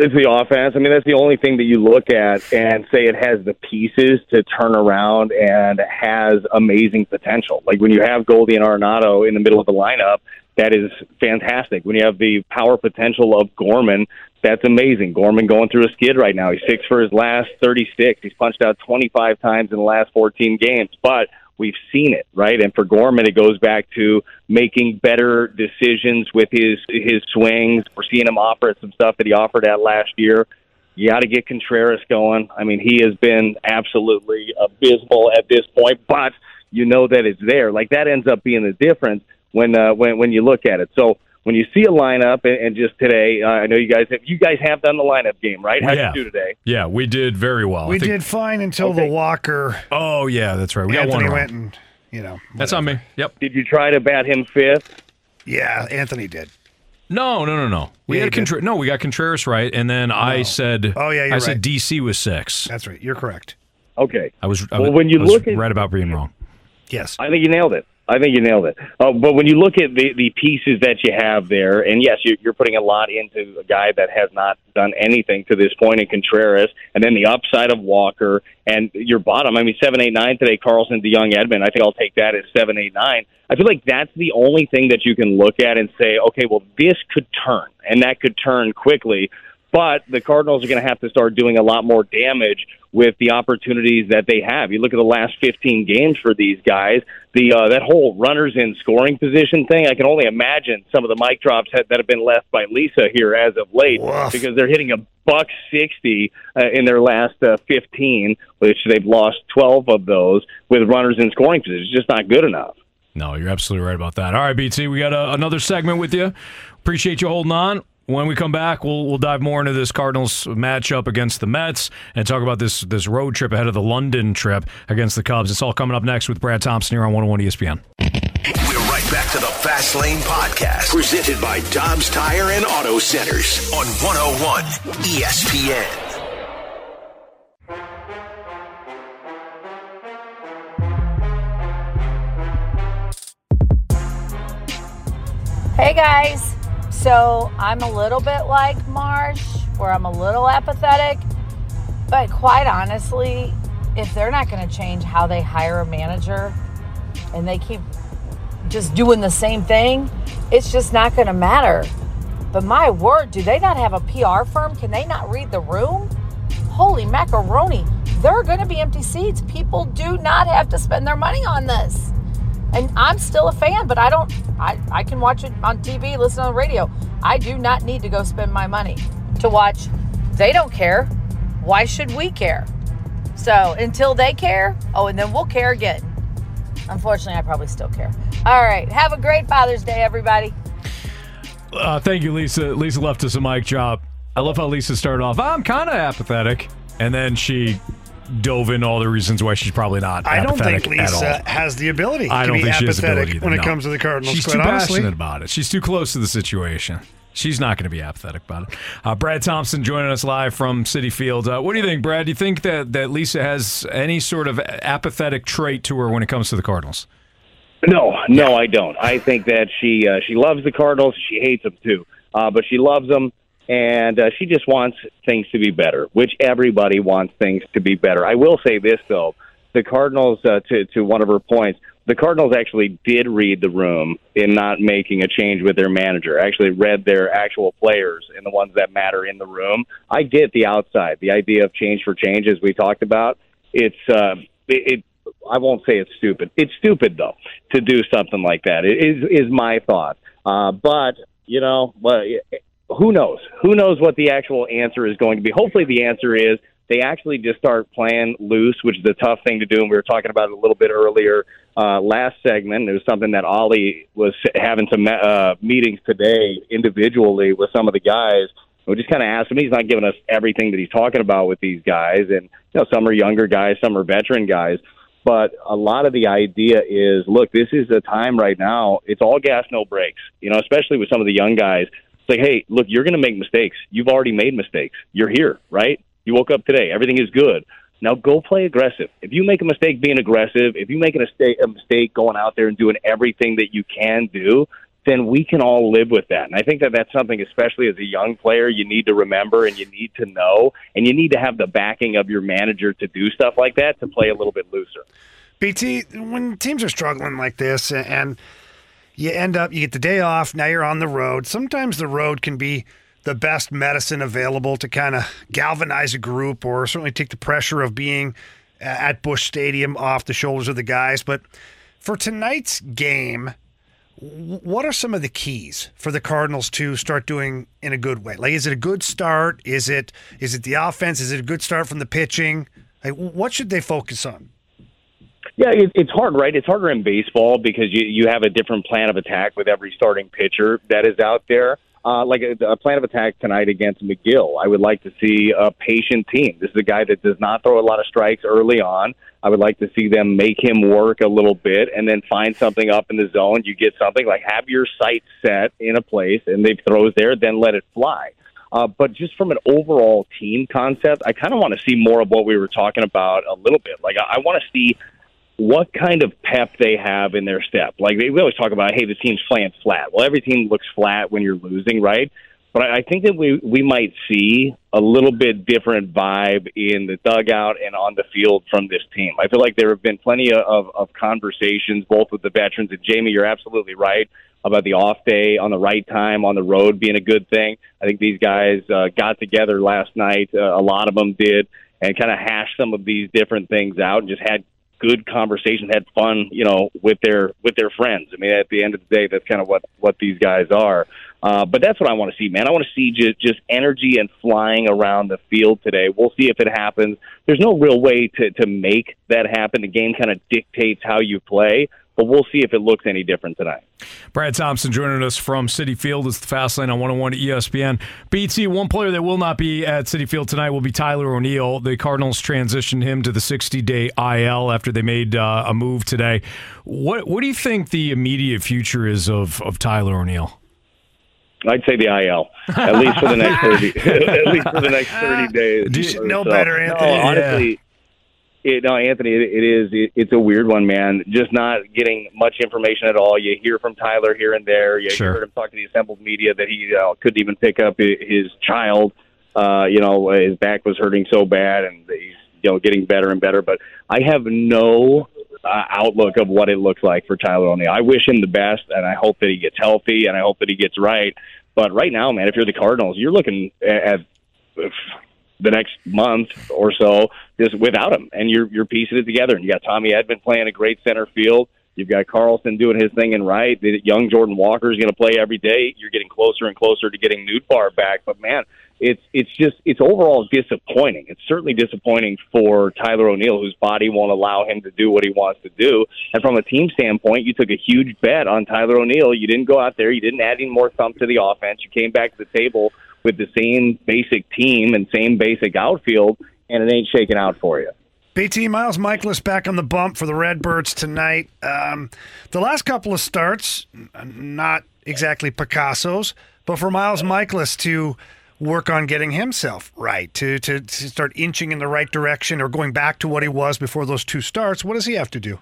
[SPEAKER 19] It's the offense. I mean, that's the only thing that you look at and say it has the pieces to turn around and has amazing potential. Like when you have Goldy and Arenado in the middle of the lineup, that is fantastic. When you have the power potential of Gorman, that's amazing. Gorman going through a skid right now. He's six for his last 36. He's punched out 25 times in the last 14 games. But we've seen it, right? And for Gorman, it goes back to making better decisions with his his swings. We're seeing him offer some stuff that he offered at last year. You got to get Contreras going. I mean, he has been absolutely abysmal at this point, but you know that it's there. Like that ends up being the difference when uh, when when you look at it. So when you see a lineup, and, and just today, uh, I know you guys have, you guys have done the lineup game, right? How would
[SPEAKER 3] Yeah.
[SPEAKER 19] you do today?
[SPEAKER 3] Yeah, we did very well.
[SPEAKER 4] We
[SPEAKER 3] think-
[SPEAKER 4] did fine until the Walker.
[SPEAKER 3] Oh yeah, that's right. We got
[SPEAKER 4] Anthony
[SPEAKER 3] one
[SPEAKER 4] went
[SPEAKER 3] wrong.
[SPEAKER 4] and you know.
[SPEAKER 3] That's on me. Yep.
[SPEAKER 19] Did you try to bat him fifth?
[SPEAKER 4] Yeah, Anthony did.
[SPEAKER 3] No, no, no, no. We
[SPEAKER 4] Yeah,
[SPEAKER 3] had
[SPEAKER 4] you did.
[SPEAKER 3] Contra- no, we got Contreras right, and then I said,
[SPEAKER 4] Oh, yeah, you're
[SPEAKER 3] I said. DC was six.
[SPEAKER 4] That's right. You're correct.
[SPEAKER 19] Okay.
[SPEAKER 3] I was. I
[SPEAKER 19] Well,
[SPEAKER 3] was-
[SPEAKER 19] when you
[SPEAKER 3] I was
[SPEAKER 19] look at-
[SPEAKER 3] right about being wrong.
[SPEAKER 4] Yes.
[SPEAKER 19] I think you nailed it. I think you nailed it. Uh, but when you look at the, the pieces that you have there, and yes, you're, you're putting a lot into a guy that has not done anything to this point in Contreras, and then the upside of Walker, and your bottom. I mean, seven, eight, nine today. Carlson, DeJong, Edman. I think I'll take that as seven, eight, nine. I feel like that's the only thing that you can look at and say, okay, well, this could turn, and that could turn quickly. But the Cardinals are going to have to start doing a lot more damage with the opportunities that they have. You look at the last 15 games for these guys. The uh, that whole runners in scoring position thing. I can only imagine some of the mic drops that that have been left by Lisa here as of late because they're hitting a buck 60 uh, in their last uh, 15, which they've lost 12 of those with runners in scoring position. It's just not good enough.
[SPEAKER 3] No, you're absolutely right about that. All right, BT, we got a, another segment with you. Appreciate you holding on. When we come back, we'll we'll dive more into this Cardinals matchup against the Mets and talk about this this road trip ahead of the London trip against the Cubs. It's all coming up next with Brad Thompson here on 101 ESPN.
[SPEAKER 2] We're right back to the Fast Lane Podcast, presented by Dobbs Tire and Auto Centers on 101 ESPN.
[SPEAKER 20] Hey guys, so I'm a little bit like Marsh, where I'm a little apathetic, but quite honestly, if they're not going to change how they hire a manager and they keep just doing the same thing, it's just not going to matter. But my word, do they not have a PR firm? Can they not read the room? Holy macaroni, there are going to be empty seats. People do not have to spend their money on this. And I'm still a fan, but I don't, I, I can watch it on TV, listen on the radio. I do not need to go spend my money to watch. They don't care. Why should we care? So until they care, oh, and then we'll care again. Unfortunately, I probably still care. All right. Have a great Father's Day, everybody.
[SPEAKER 3] Uh, thank you, Lisa. Lisa left us a mic drop. I love how Lisa started off. I'm kind of apathetic, and then she dove in all the reasons why she's probably not.
[SPEAKER 4] I don't think Lisa has the ability
[SPEAKER 3] I
[SPEAKER 4] to
[SPEAKER 3] don't
[SPEAKER 4] be
[SPEAKER 3] think she has the
[SPEAKER 4] apathetic
[SPEAKER 3] ability either,
[SPEAKER 4] when it
[SPEAKER 3] no.
[SPEAKER 4] comes to the Cardinals.
[SPEAKER 3] She's
[SPEAKER 4] quite
[SPEAKER 3] too
[SPEAKER 4] honestly.
[SPEAKER 3] passionate about it. She's too close to the situation. She's not going to be apathetic about it. Uh, Brad Thompson joining us live from Citi Field. Uh, what do you think, Brad? Do you think that, that Lisa has any sort of apathetic trait to her when it comes to the Cardinals?
[SPEAKER 19] No, no, I don't. I think that she uh, she loves the Cardinals. She hates them too, uh, but she loves them, and uh, she just wants things to be better. Which everybody wants things to be better. I will say this though: the Cardinals, uh, to to one of her points, the Cardinals actually did read the room in not making a change with their manager. Actually, read their actual players and the ones that matter in the room. I get the outside, the idea of change for change, as we talked about. It's uh, it, it I won't say it's stupid. It's stupid though to do something like that. It is is my thought. Uh, but you know, who knows? Who knows what the actual answer is going to be? Hopefully, the answer is they actually just start playing loose, which is a tough thing to do. And we were talking about it a little bit earlier uh, last segment. It was something that Oli was having some uh, meetings today individually with some of the guys. We just kind of asked him. He's not giving us everything that he's talking about with these guys, and you know, some are younger guys, some are veteran guys. But a lot of the idea is, look, this is the time right now. It's all gas, no brakes. You know, especially with some of the young guys. It's like, hey, look, you're going to make mistakes. You've already made mistakes. You're here, right? You woke up today. Everything is good. Now go play aggressive. If you make a mistake being aggressive, if you make a mistake, a mistake going out there and doing everything that you can do, then we can all live with that. And I think that that's something, especially as a young player, you need to remember and you need to know, and you need to have the backing of your manager to do stuff like that to play a little bit looser.
[SPEAKER 4] BT, when teams are struggling like this and you end up, you get the day off, now you're on the road. Sometimes the road can be the best medicine available to kind of galvanize a group or certainly take the pressure of being at Busch Stadium off the shoulders of the guys. But for tonight's game, what are some of the keys for the Cardinals to start doing in a good way? Like, is it a good start? Is it is it the offense? Is it a good start from the pitching? Like, what should they focus on?
[SPEAKER 19] Yeah, it, it's hard, right? It's harder in baseball because you you have a different plan of attack with every starting pitcher that is out there. Uh, like a, a plan of attack tonight against Megill, I would like to see a patient team. This is a guy that does not throw a lot of strikes early on. I would like to see them make him work a little bit and then find something up in the zone. You get something like have your sight set in a place and they throws there, then let it fly. Uh, but just from an overall team concept, I kind of want to see more of what we were talking about a little bit. Like I, I want to see what kind of pep they have in their step. Like they, we always talk about, hey, the team's playing flat. Well, every team looks flat when you're losing, right? But I think that we we might see a little bit different vibe in the dugout and on the field from this team. I feel like there have been plenty of, of conversations, both with the veterans and Jamie. You're absolutely right about the off day on the right time on the road being a good thing. I think these guys uh, got together last night. Uh, a lot of them did, and kind of hashed some of these different things out and just had good conversation, had fun, you know, with their with their friends. I mean, at the end of the day, that's kind of what what these guys are. Uh, but that's what I want to see, man. I want to see just just energy and flying around the field today. We'll see if it happens. There's no real way to to make that happen. The game kind of dictates how you play. But we'll see if it looks any different tonight.
[SPEAKER 3] Brad Thompson joining us from Citi Field. is the Fast Lane on 101 ESPN. BT, one player that will not be at Citi Field tonight will be Tyler O'Neill. The Cardinals transitioned him to the 60 day IL after they made uh, a move today. What what do you think the immediate future is of, of Tyler O'Neill?
[SPEAKER 19] I'd say the IL, at least for the next thirty, at least for the next thirty days.
[SPEAKER 4] You should know
[SPEAKER 19] so.
[SPEAKER 4] better, Anthony.
[SPEAKER 19] No,
[SPEAKER 4] Yeah.
[SPEAKER 19] It, no, Anthony, it, it is. It, it's a weird one, man. Just not getting much information at all. You hear from Tyler here and there. You
[SPEAKER 3] Sure.
[SPEAKER 19] heard him talk to the assembled media that he uh, couldn't even pick up his child. Uh, you know, his back was hurting so bad, and he's you know getting better and better. But I have no uh, outlook of what it looks like for Tyler O'Neill. I wish him the best, and I hope that he gets healthy, and I hope that he gets right. But right now, man, if you're the Cardinals, you're looking at, at the next month or so just without him, and you're you're piecing it together. And you got Tommy Edman playing a great center field. You've got Carlson doing his thing and right. Young Jordan Walker is going to play every day. You're getting closer and closer to getting Nootbaar back. But man, it's it's just it's overall disappointing. It's certainly disappointing for Tyler O'Neill, whose body won't allow him to do what he wants to do. And from a team standpoint, you took a huge bet on Tyler O'Neill. You didn't go out there. You didn't add any more thump to the offense. You came back to the table with the same basic team and same basic outfield, and it ain't shaking out for you.
[SPEAKER 4] BT Miles Mikolas back on the bump for the Redbirds tonight. Um, the last couple of starts, not exactly Picasso's, but for Miles Mikolas to work on getting himself right, to, to, to start inching in the right direction or going back to what he was before those two starts, what does he have to do?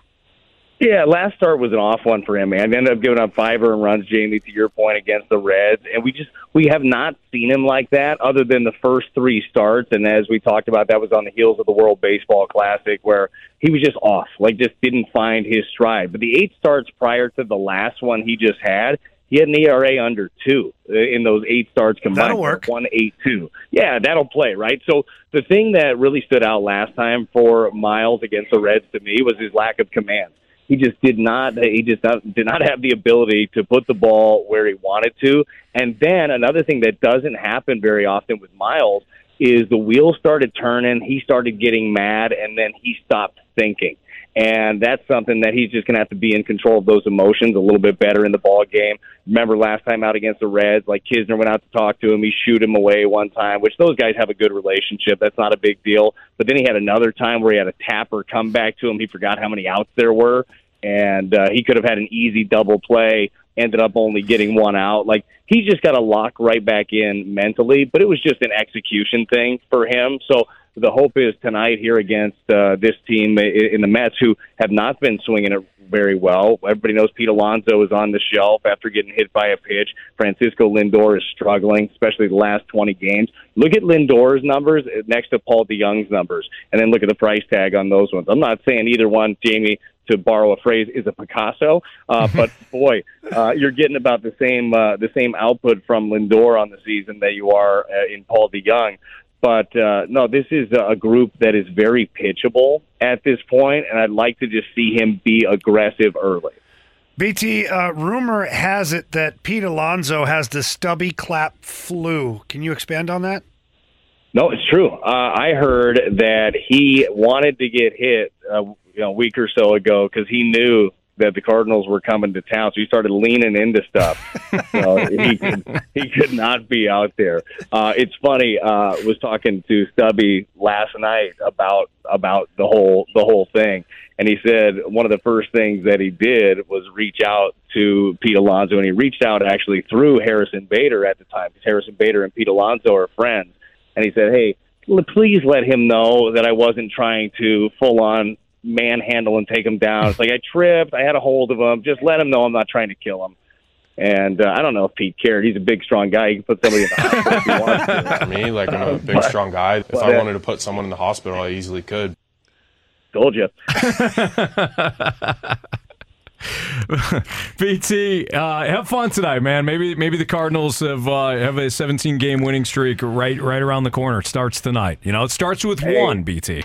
[SPEAKER 19] Yeah, last start was an off one for him, man. He ended up giving up five earned runs, Jamie, to your point, against the Reds. And we just we have not seen him like that other than the first three starts. And as we talked about, that was on the heels of the World Baseball Classic where he was just off, like just didn't find his stride. But the eight starts prior to the last one he just had, he had an ERA under two uh, in those eight starts combined.
[SPEAKER 4] That'll work.
[SPEAKER 19] One eight two. Yeah, that'll play right. So the thing that really stood out last time for Miles against the Reds to me was his lack of command. He just did not. He just not, did not have the ability to put the ball where he wanted to. And then another thing that doesn't happen very often with Miles is the wheels started turning. He started getting mad, and then he stopped thinking. And that's something that he's just going to have to be in control of those emotions a little bit better in the ball game. Remember last time out against the Reds, like Knizner went out to talk to him. He shoot him away one time, which those guys have a good relationship. That's not a big deal. But then he had another time where he had a tapper come back to him. He forgot how many outs there were, and uh, he could have had an easy double play. Ended up only getting one out. Like he's just got to lock right back in mentally. But it was just an execution thing for him. So the hope is tonight here against uh, this team in the Mets, who have not been swinging it very well. Everybody knows Pete Alonso is on the shelf after getting hit by a pitch. Francisco Lindor is struggling, especially the last 20 games. Look at Lindor's numbers next to Paul DeJong's numbers, and then look at the price tag on those ones. I'm not saying either one, Jamie, to borrow a phrase, is a Picasso, uh, but boy, uh, you're getting about the same uh, the same output from Lindor on the season that you are uh, in Paul DeJong. But uh, no, this is a group that is very pitchable at this point, and I'd like to just see him be aggressive early.
[SPEAKER 4] BT, uh, rumor has it that Pete Alonso has the Stubby Clapp flu. Can you expand on that?
[SPEAKER 19] No, it's true. Uh, I heard that he wanted to get hit uh, you know, a week or so ago because he knew that the Cardinals were coming to town, so he started leaning into stuff. so he could he could not be out there. Uh, it's funny. Uh, was talking to Stubby last night about about the whole the whole thing, and he said one of the first things that he did was reach out to Pete Alonso, and he reached out actually through Harrison Bader at the time because Harrison Bader and Pete Alonso are friends, and he said, "Hey." Please let him know that I wasn't trying to full on manhandle and take him down. It's like I tripped, I had a hold of him. Just let him know I'm not trying to kill him. And uh, I don't know if Pete cared. He's a big, strong guy. He can put somebody in the hospital if he wants to.
[SPEAKER 21] For me, like I'm a big,
[SPEAKER 19] But-
[SPEAKER 21] strong guy. If
[SPEAKER 19] but,
[SPEAKER 21] I wanted to put someone in the hospital, I easily could.
[SPEAKER 19] Told you.
[SPEAKER 3] BT, uh, have fun tonight, man. Maybe maybe the Cardinals have uh, have a 17 game winning streak right right around the corner. It starts tonight. You know, it starts with
[SPEAKER 19] Hey.
[SPEAKER 3] one. BT.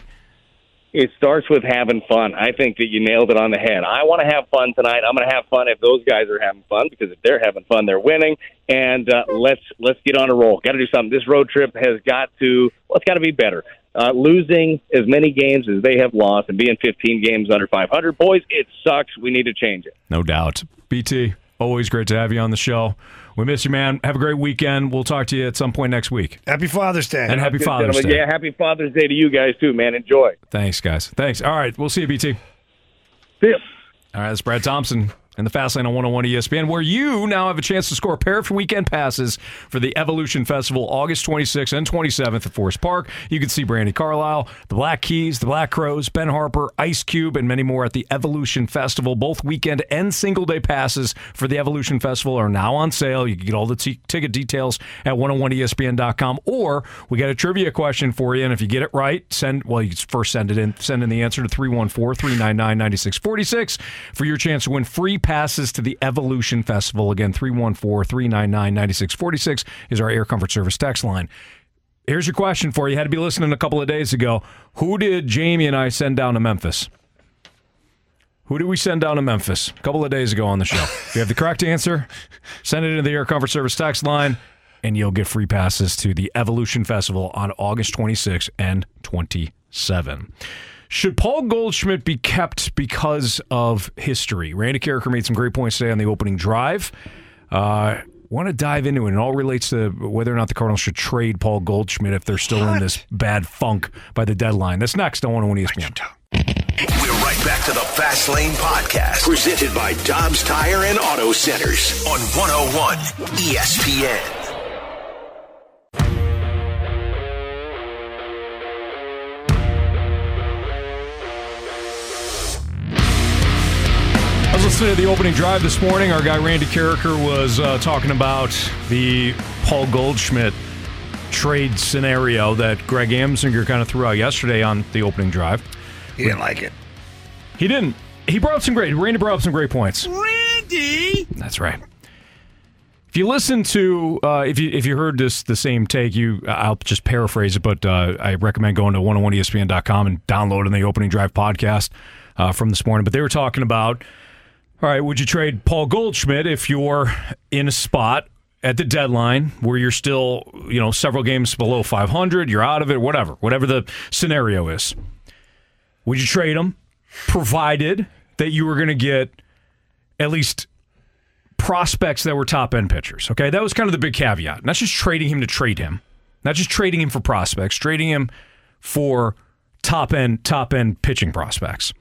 [SPEAKER 19] It starts with having fun. I think that you nailed it on the head. I want to have fun tonight. I'm going to have fun if those guys are having fun because if they're having fun, they're winning. And uh, let's let's get on a roll. Got to do something. This road trip has got to. Well, it's got to be better. Uh, losing as many games as they have lost and being 15 games under 500, boys, it sucks. We need to change it.
[SPEAKER 3] No doubt. BT, always great to have you on the show. We miss you, man. Have a great weekend. We'll talk to you at some point next week.
[SPEAKER 4] Happy Father's Day.
[SPEAKER 3] And happy
[SPEAKER 19] Good
[SPEAKER 3] Father's
[SPEAKER 19] gentlemen.
[SPEAKER 3] Day.
[SPEAKER 19] Yeah, happy Father's Day to you guys too, man. Enjoy.
[SPEAKER 3] Thanks, guys. Thanks. All right. We'll see you, BT.
[SPEAKER 19] See ya.
[SPEAKER 3] All right. That's Brad Thompson in the Fast Lane on 101 ESPN, where you now have a chance to score a pair of weekend passes for the Evolution Festival August 26th and 27th at Forest Park. You can see Brandi Carlile, the Black Keys, the Black Crowes, Ben Harper, Ice Cube, and many more at the Evolution Festival. Both weekend and single day passes for the Evolution Festival are now on sale. You can get all the t- ticket details at 101ESPN.com. Or we got a trivia question for you, and if you get it right, send well, you first send it in, send in the answer to 314-399-9646 for your chance to win free passes to the Evolution Festival. Again, 314-399-9646 is our Air Comfort Service text line. Here's your question for you. Had to be listening a couple of days ago. Who did Jamie and I send down to Memphis? Who did we send down to Memphis a couple of days ago on the show? if you have the correct answer, send it into the Air Comfort Service text line, and you'll get free passes to the Evolution Festival on August 26 and 27. Should Paul Goldschmidt be kept because of history? Randy Karraker made some great points today on the opening drive. Uh, want to dive into it. It all relates to whether or not the Cardinals should trade Paul Goldschmidt if they're still in this bad funk by the deadline. That's next on 101 ESPN.
[SPEAKER 2] We're right back to the Fast Lane Podcast, presented by Dobbs Tire and Auto Centers on 101 ESPN.
[SPEAKER 3] Listening to the opening drive this morning. Our guy Randy Karraker was uh, talking about the Paul Goldschmidt trade scenario that Greg Amsinger kind of threw out yesterday on the opening drive.
[SPEAKER 4] He didn't like it.
[SPEAKER 3] He didn't. He brought up some great. Randy brought up some great points.
[SPEAKER 6] Randy!
[SPEAKER 3] That's right. If you listen to, uh, if you if you heard this the same take, you I'll just paraphrase it, but uh, I recommend going to 101ESPN.com and downloading the opening drive podcast uh, from this morning. But they were talking about, all right, would you trade Paul Goldschmidt if you're in a spot at the deadline where you're still, you know, several games below 500, you're out of it, whatever, whatever the scenario is. Would you trade him, provided that you were going to get at least prospects that were top end pitchers. Okay, that was kind of the big caveat. Not just trading him to trade him, not just trading him for prospects, trading him for top end top end pitching prospects.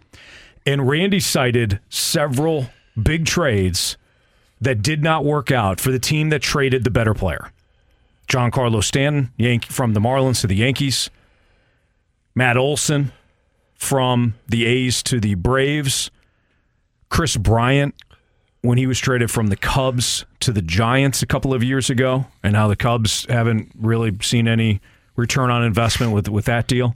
[SPEAKER 3] And Randy cited several big trades that did not work out for the team that traded the better player. Giancarlo Stanton, from the Marlins to the Yankees. Matt Olson from the A's to the Braves. Kris Bryant when he was traded from the Cubs to the Giants a couple of years ago, and how the Cubs haven't really seen any return on investment with with that deal.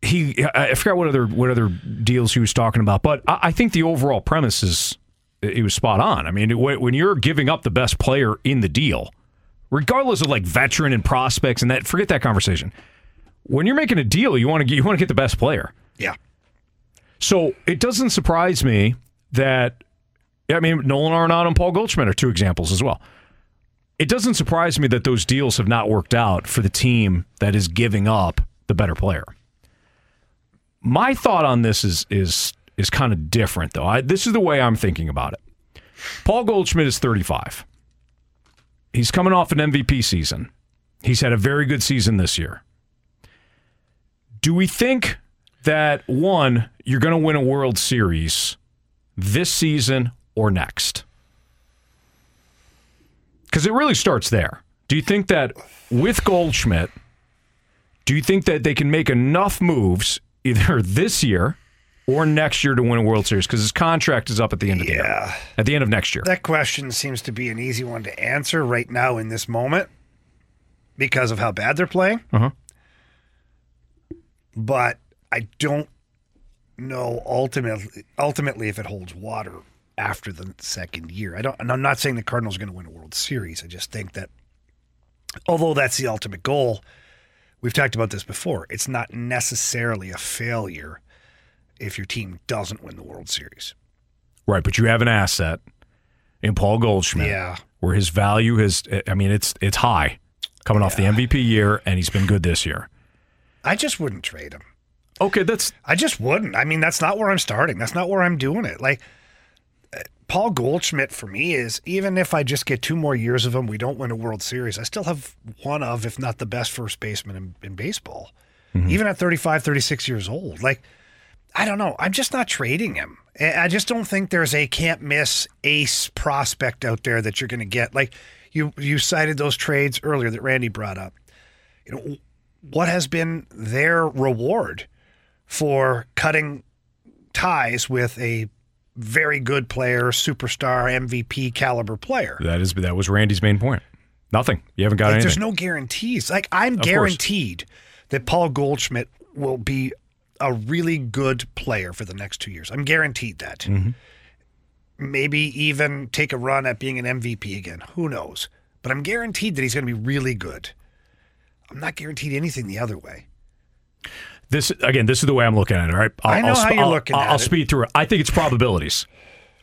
[SPEAKER 3] He, I forgot what other what other deals he was talking about, but I, I think the overall premise is he was spot on. I mean, when when you're giving up the best player in the deal, regardless of like veteran and prospects and that, forget that conversation. When you're making a deal, you want to get, you want to get the best player.
[SPEAKER 4] Yeah.
[SPEAKER 3] So it doesn't surprise me. that, I mean, Nolan Arenado and Paul Goldschmidt are two examples as well. It doesn't surprise me that those deals have not worked out for the team that is giving up the better player. My thought on this is is is kind of different though. I, this is the way I'm thinking about it. Paul Goldschmidt is 35. He's coming off an MVP season. He's had a very good season this year. Do we think that one, you're going to win a World Series this season or next? Because it really starts there. Do you think that with Goldschmidt, do you think that they can make enough moves either this year or next year to win a World Series? Because his contract is up at the end of the year. At the end of next year.
[SPEAKER 4] That question seems to be an easy one to answer right now in this moment because of how bad they're playing.
[SPEAKER 3] Uh-huh.
[SPEAKER 4] But I don't know ultimately ultimately if it holds water after the second year. I don't and I'm not saying the Cardinals are going to win a World Series. I just think that although that's the ultimate goal, we've talked about this before. It's not necessarily a failure if your team doesn't win the World Series.
[SPEAKER 3] Right, but you have an asset in Paul Goldschmidt.
[SPEAKER 4] Yeah.
[SPEAKER 3] Where his value has I mean it's it's high coming off the MVP year and he's been good this year.
[SPEAKER 4] I just wouldn't trade him.
[SPEAKER 3] Okay, that's
[SPEAKER 4] I just wouldn't. I mean, that's not where I'm starting. That's not where I'm doing it. Like Paul Goldschmidt for me is even if I just get two more years of him, we don't win a World Series. I still have one of, if not the best first baseman in, in baseball, mm-hmm. even at 35, 36 years old. Like, I don't know. I'm just not trading him. I I just don't think there's a can't miss ace prospect out there that you're going to get. Like you, you cited those trades earlier that Randy brought up. You know, what has been their reward for cutting ties with a very good player, superstar, MVP caliber player?
[SPEAKER 3] That is that was Randy's main point. Nothing. You haven't got
[SPEAKER 4] Like,
[SPEAKER 3] anything.
[SPEAKER 4] there's no guarantees. Like I'm
[SPEAKER 3] Of course.
[SPEAKER 4] guaranteed that Paul Goldschmidt will be a really good player for the next two years. I'm guaranteed that.
[SPEAKER 3] Mhm.
[SPEAKER 4] Maybe even take a run at being an MVP again. Who knows? But I'm guaranteed that he's going to be really good. I'm not guaranteed anything the other way.
[SPEAKER 3] This again, this is the way I'm looking at it. All right,
[SPEAKER 4] I know how you're
[SPEAKER 3] I'll,
[SPEAKER 4] looking
[SPEAKER 3] I'll, I'll speed through it. I think it's probabilities.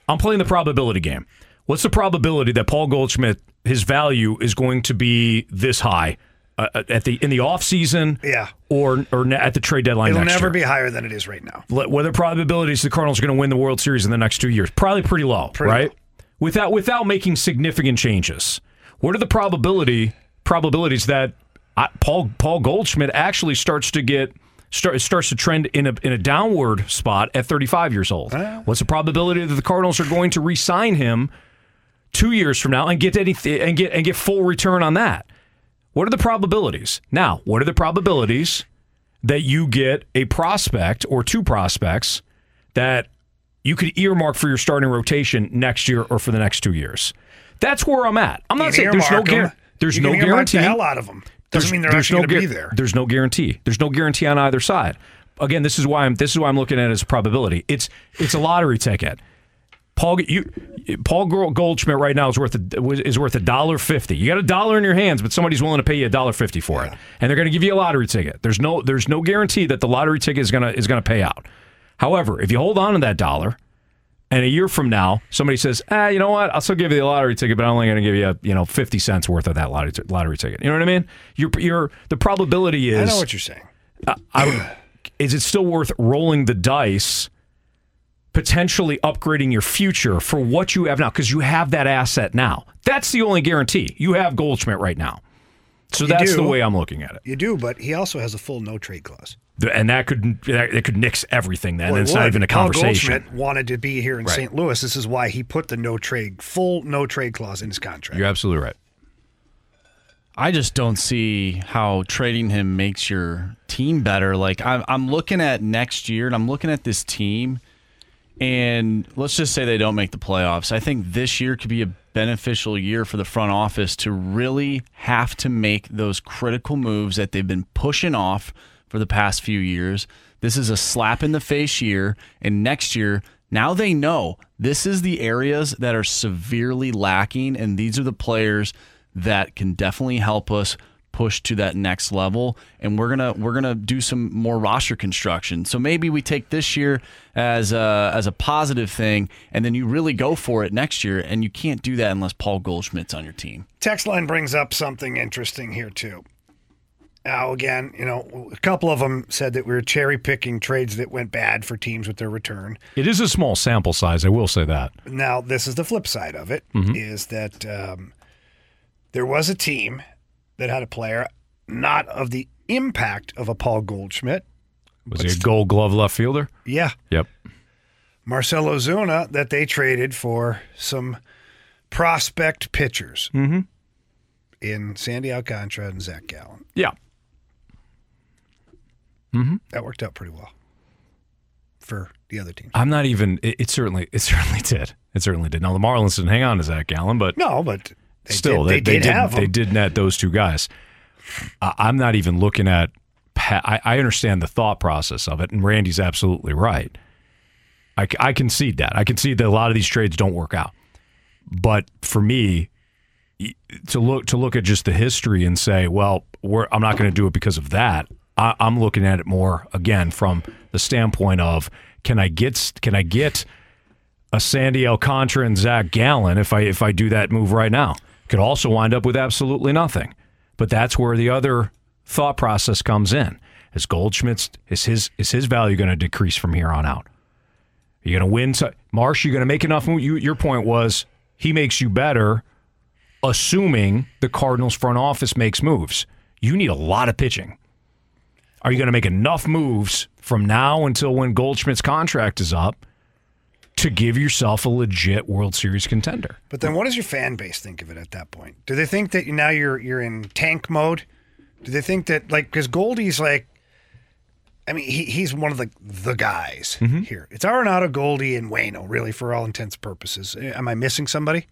[SPEAKER 3] I'm playing the probability game. What's the probability that Paul Goldschmidt, his value is going to be this high uh, at the in the off season,
[SPEAKER 4] Yeah.
[SPEAKER 3] or or ne- at the trade deadline
[SPEAKER 4] It'll never
[SPEAKER 3] year?
[SPEAKER 4] be higher than it is right now.
[SPEAKER 3] Are the probabilities the Cardinals are going to win the World Series in the next two years? Probably pretty low,
[SPEAKER 4] Pretty
[SPEAKER 3] right? Without without making significant changes. What are the probability probabilities that uh, Paul Paul Goldschmidt actually starts to get start, starts to trend in a in a downward spot at 35 years old? Ah. What's the probability that the Cardinals are going to re-sign him two years from now and get and get and get full return on that? What are the probabilities? Now, what are the probabilities that you get a prospect or two prospects that you could earmark for your starting rotation next year or for the next two years? That's where I'm at. I'm not saying there's no
[SPEAKER 4] earmark 'em.
[SPEAKER 3] guarantee. There's no guarantee.
[SPEAKER 4] the hell out of 'em. Doesn't mean they're actually
[SPEAKER 3] no
[SPEAKER 4] gonna be there.
[SPEAKER 3] There's no guarantee. There's no guarantee on either side. Again, this is why I'm this is why I'm looking at it as probability. It's it's a lottery ticket. Paul, you, Paul Goldschmidt right now is worth a, is worth a dollar fifty. You got a dollar in your hands, but somebody's willing to pay you a dollar fifty for it, and they're going to give you a lottery ticket. There's no there's no guarantee that the lottery ticket is gonna is gonna pay out. However, if you hold on to that dollar, and a year from now somebody says, ah, you know what, I'll still give you the lottery ticket, but I'm only going to give you you know fifty cents worth of that lottery t- lottery ticket. You know what I mean? You're you're the probability is.
[SPEAKER 4] I know what you're saying.
[SPEAKER 3] I, I is it still worth rolling the dice, potentially upgrading your future for what you have now? Because you have that asset now. That's the only guarantee. You have Goldschmidt right now. So
[SPEAKER 4] You
[SPEAKER 3] that's
[SPEAKER 4] do.
[SPEAKER 3] the way I'm looking at it.
[SPEAKER 4] You do, but he also has a full no trade clause.
[SPEAKER 3] The- And that could that, that could nix everything then.
[SPEAKER 4] Well, it
[SPEAKER 3] it's not even a
[SPEAKER 4] Paul
[SPEAKER 3] conversation.
[SPEAKER 4] Goldschmidt wanted to be here in
[SPEAKER 3] Right.
[SPEAKER 4] St. Louis. This is why he put the no trade, full no trade clause in his contract.
[SPEAKER 3] You're absolutely right.
[SPEAKER 5] I just don't see how trading him makes your team better. Like I'm, I'm looking at next year, and I'm looking at this team, and let's just say they don't make the playoffs. I think this year could be a beneficial year for the front office to really have to make those critical moves that they've been pushing off for the past few years. This is a slap in the face year, and next year. Now they know this is the areas that are severely lacking, and these are the players that can definitely help us push to that next level, and we're gonna we're gonna do some more roster construction. So maybe we take this year as a, as a positive thing, and then you really go for it next year, and you can't do that unless Paul Goldschmidt's on your team.
[SPEAKER 4] Text line brings up something interesting here too. Now, again, you know, a couple of them said that we were cherry picking trades that went bad for teams with their return.
[SPEAKER 3] It is a small sample size. I will say that.
[SPEAKER 4] Now, this is the flip side of it: is
[SPEAKER 3] Mhm.
[SPEAKER 4] that um, there was a team that had a player not of the impact of a Paul Goldschmidt.
[SPEAKER 3] Was he a Gold Glove left fielder?
[SPEAKER 4] Yeah,
[SPEAKER 3] Yep.
[SPEAKER 4] Marcell Ozuna that they traded for some prospect pitchers
[SPEAKER 3] Mm-hmm.
[SPEAKER 4] in Sandy Alcantara and Zach Gallen.
[SPEAKER 3] Yeah. Mm-hmm.
[SPEAKER 4] That worked out pretty well for the other team.
[SPEAKER 3] I'm not even. It, it certainly. It certainly did. It certainly did. Now the Marlins didn't hang on to Zach Gallen, but
[SPEAKER 4] No, but they
[SPEAKER 3] still,
[SPEAKER 4] did, they, did,
[SPEAKER 3] did,
[SPEAKER 4] have
[SPEAKER 3] They did net those two guys. I'm not even looking at. I, I understand the thought process of it, and Randy's absolutely right. I, I concede that. I concede that a lot of these trades don't work out. But for me, to look to look at just the history and say, well, we're, I'm not going to do it because of that. I, I'm looking at it more again from the standpoint of can I get can I get a Sandy Alcantara and Zach Gallen if I if I do that move right now. Could also wind up with absolutely nothing. But that's where the other thought process comes in. Is Goldschmidt's is his is his value going to decrease from here on out? Are you going to win? So, Marsh, you're going to make enough. You, your point was he makes you better, assuming the Cardinals front office makes moves. You need a lot of pitching. Are you going to make enough moves from now until when Goldschmidt's contract is up to give yourself a legit World Series contender?
[SPEAKER 4] But then, what does your fan base think of it at that point? Do they think that now you're you're in tank mode? Do they think that like because Goldie's like, I mean, he, he's one of the the guys
[SPEAKER 3] Mm-hmm.
[SPEAKER 4] here. It's Arenado, Goldie, and Waino, really, for all intents and purposes. Am I missing somebody?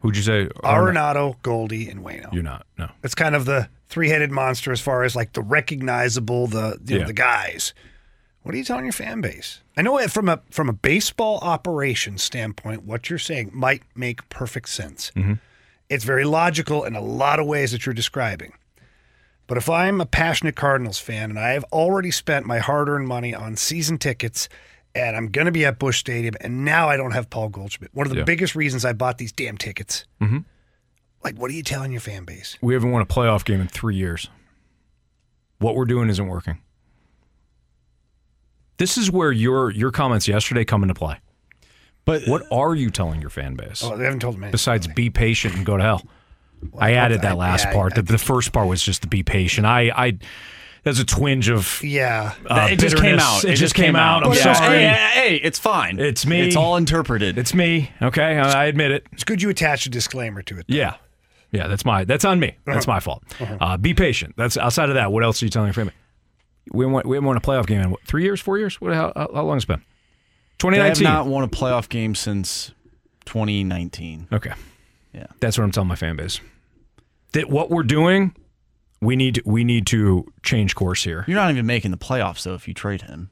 [SPEAKER 3] Who'd you say?
[SPEAKER 4] Arenado, Goldie, and Waino.
[SPEAKER 3] You're not. No.
[SPEAKER 4] It's kind of the three headed monster as far as like the recognizable the you know,
[SPEAKER 3] Yeah.
[SPEAKER 4] the guys. What are you telling your fan base? I know from a from a baseball operation standpoint, what you're saying might make perfect sense.
[SPEAKER 3] Mhm.
[SPEAKER 4] It's very logical in a lot of ways that you're describing. But if I'm a passionate Cardinals fan and I have already spent my hard earned money on season tickets and I'm going to be at Busch Stadium and now I don't have Paul Goldschmidt, one of the
[SPEAKER 3] Yeah.
[SPEAKER 4] biggest reasons I bought these damn tickets.
[SPEAKER 3] Mhm.
[SPEAKER 4] Like, what are you telling your fan base?
[SPEAKER 3] We haven't won a playoff game in three years. What we're doing isn't working. This is where your your comments yesterday come into play.
[SPEAKER 5] But
[SPEAKER 3] what are you telling your fan base?
[SPEAKER 4] Oh, they haven't told me.
[SPEAKER 3] Besides, be patient and go to hell. I added that
[SPEAKER 4] I-
[SPEAKER 3] last
[SPEAKER 4] yeah, I-
[SPEAKER 3] part. the, the first part was just to be patient. I, I, there's a twinge of
[SPEAKER 4] Yeah.
[SPEAKER 3] uh,
[SPEAKER 5] it just came out.
[SPEAKER 3] It, just came out. I'm
[SPEAKER 5] Yeah.
[SPEAKER 3] sorry.
[SPEAKER 5] Hey, hey, hey, it's fine.
[SPEAKER 3] It's me.
[SPEAKER 5] It's all interpreted.
[SPEAKER 3] It's me. Okay, I I admit it.
[SPEAKER 4] It's good you attach a disclaimer to it.
[SPEAKER 3] Yeah, yeah. That's my. That's on me. That's
[SPEAKER 4] Uh-huh.
[SPEAKER 3] my fault. Uh, be patient. That's outside of that. What else are you telling your family? We haven't, won- we haven't won a playoff game in what, three years, four years. What? How, how how long it's been?
[SPEAKER 5] They have
[SPEAKER 3] 2019.
[SPEAKER 5] not won a playoff game since 2019.
[SPEAKER 3] Okay.
[SPEAKER 5] Yeah.
[SPEAKER 3] That's what I'm telling my fan base. That what we're doing, we need to, we need to change course here.
[SPEAKER 5] You're not even making the playoffs though if you trade him.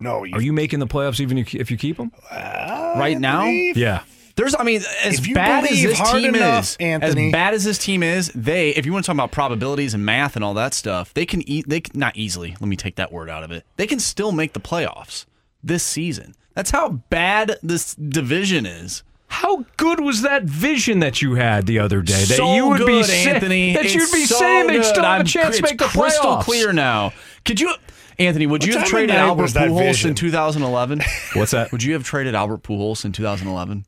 [SPEAKER 4] No,
[SPEAKER 3] Are you making the playoffs even if you- if you keep them?
[SPEAKER 5] right now?
[SPEAKER 3] Yeah.
[SPEAKER 5] There's, I mean, as
[SPEAKER 4] If you
[SPEAKER 5] bad as this team
[SPEAKER 4] enough,
[SPEAKER 5] is,
[SPEAKER 4] Anthony-
[SPEAKER 5] as bad as this team is, they, if you want to talk about probabilities and math and all that stuff, they can eat. They can, not easily. Let me take that word out of it. They can still make the playoffs this season. That's how bad this division is.
[SPEAKER 3] How good was that vision that you had the other day? That
[SPEAKER 5] so
[SPEAKER 3] you would
[SPEAKER 5] good,
[SPEAKER 3] be say-
[SPEAKER 5] Anthony.
[SPEAKER 3] That
[SPEAKER 5] It's
[SPEAKER 3] you'd be
[SPEAKER 5] so
[SPEAKER 3] saying they'd still have a chance to make the
[SPEAKER 5] crystal
[SPEAKER 3] playoffs.
[SPEAKER 5] clear now. Could you, Anthony? Would
[SPEAKER 4] What
[SPEAKER 5] you have traded Albert Pujols in 2011?
[SPEAKER 3] What's that?
[SPEAKER 5] Would you have traded Albert Pujols in 2011?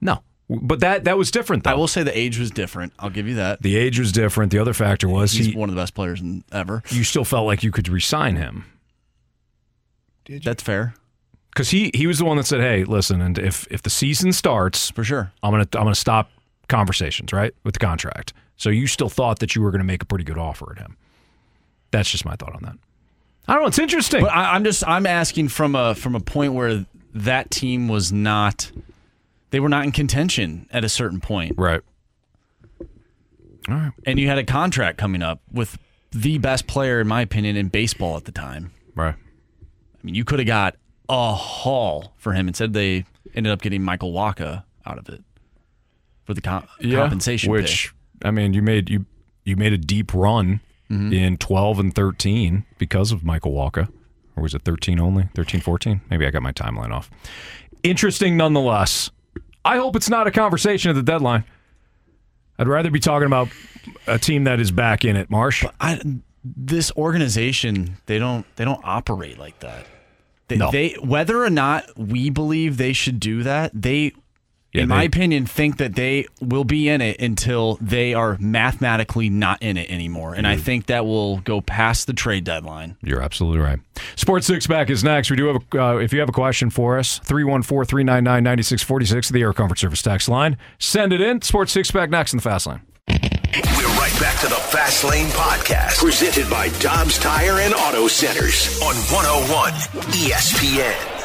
[SPEAKER 3] No, but that that was different. Though.
[SPEAKER 5] I will say the age was different. I'll give you that.
[SPEAKER 3] The age was different. The other factor was
[SPEAKER 5] He's
[SPEAKER 3] he,
[SPEAKER 5] one of the best players in, ever.
[SPEAKER 3] you still felt like you could resign him
[SPEAKER 5] That's fair.
[SPEAKER 3] because he he was the one that said, "Hey, listen, and if if the season starts,
[SPEAKER 5] For sure.
[SPEAKER 3] I'm gonna I'm gonna stop conversations right with the contract." So you still thought that you were going to make a pretty good offer at him. That's just my thought on that. I don't know. It's interesting.
[SPEAKER 5] But I, I'm just I'm asking from a from a point where that team was not they were not in contention at a certain point.
[SPEAKER 3] Right. All right.
[SPEAKER 5] And you had a contract coming up with the best player, in my opinion, in baseball at the time.
[SPEAKER 3] Right.
[SPEAKER 5] I mean, you could have got a haul for him. Instead, they ended up getting Michael Wacha out of it for the com- compensation.
[SPEAKER 3] which
[SPEAKER 5] pick.
[SPEAKER 3] I mean, you made you you made a deep run
[SPEAKER 5] Mm-hmm.
[SPEAKER 3] in 12 and 13 because of Michael Wacha. Or was it 13 only? 13, 14? Maybe I got my timeline off. Interesting nonetheless. I hope it's not a conversation at the deadline. I'd rather be talking about a team that is back in it, Marsh.
[SPEAKER 5] I, this organization, they don't they don't operate like that. They,
[SPEAKER 3] No.
[SPEAKER 5] they whether or not we believe they should do that, they
[SPEAKER 3] Yeah,
[SPEAKER 5] in my opinion think that they will be in it until they are mathematically not in it anymore. And I
[SPEAKER 3] Mm.
[SPEAKER 5] think that will go past the trade deadline.
[SPEAKER 3] You're absolutely right. Sports Six Pack is next. We do have a, uh, if you have a question for us, 314 399 9646, the Air Comfort Service tax line. Send it in. Sports Six Pack next in the Fast Lane.
[SPEAKER 2] We're right back to the Fast Lane Podcast, presented by Dobbs Tire and Auto Centers on 101 ESPN.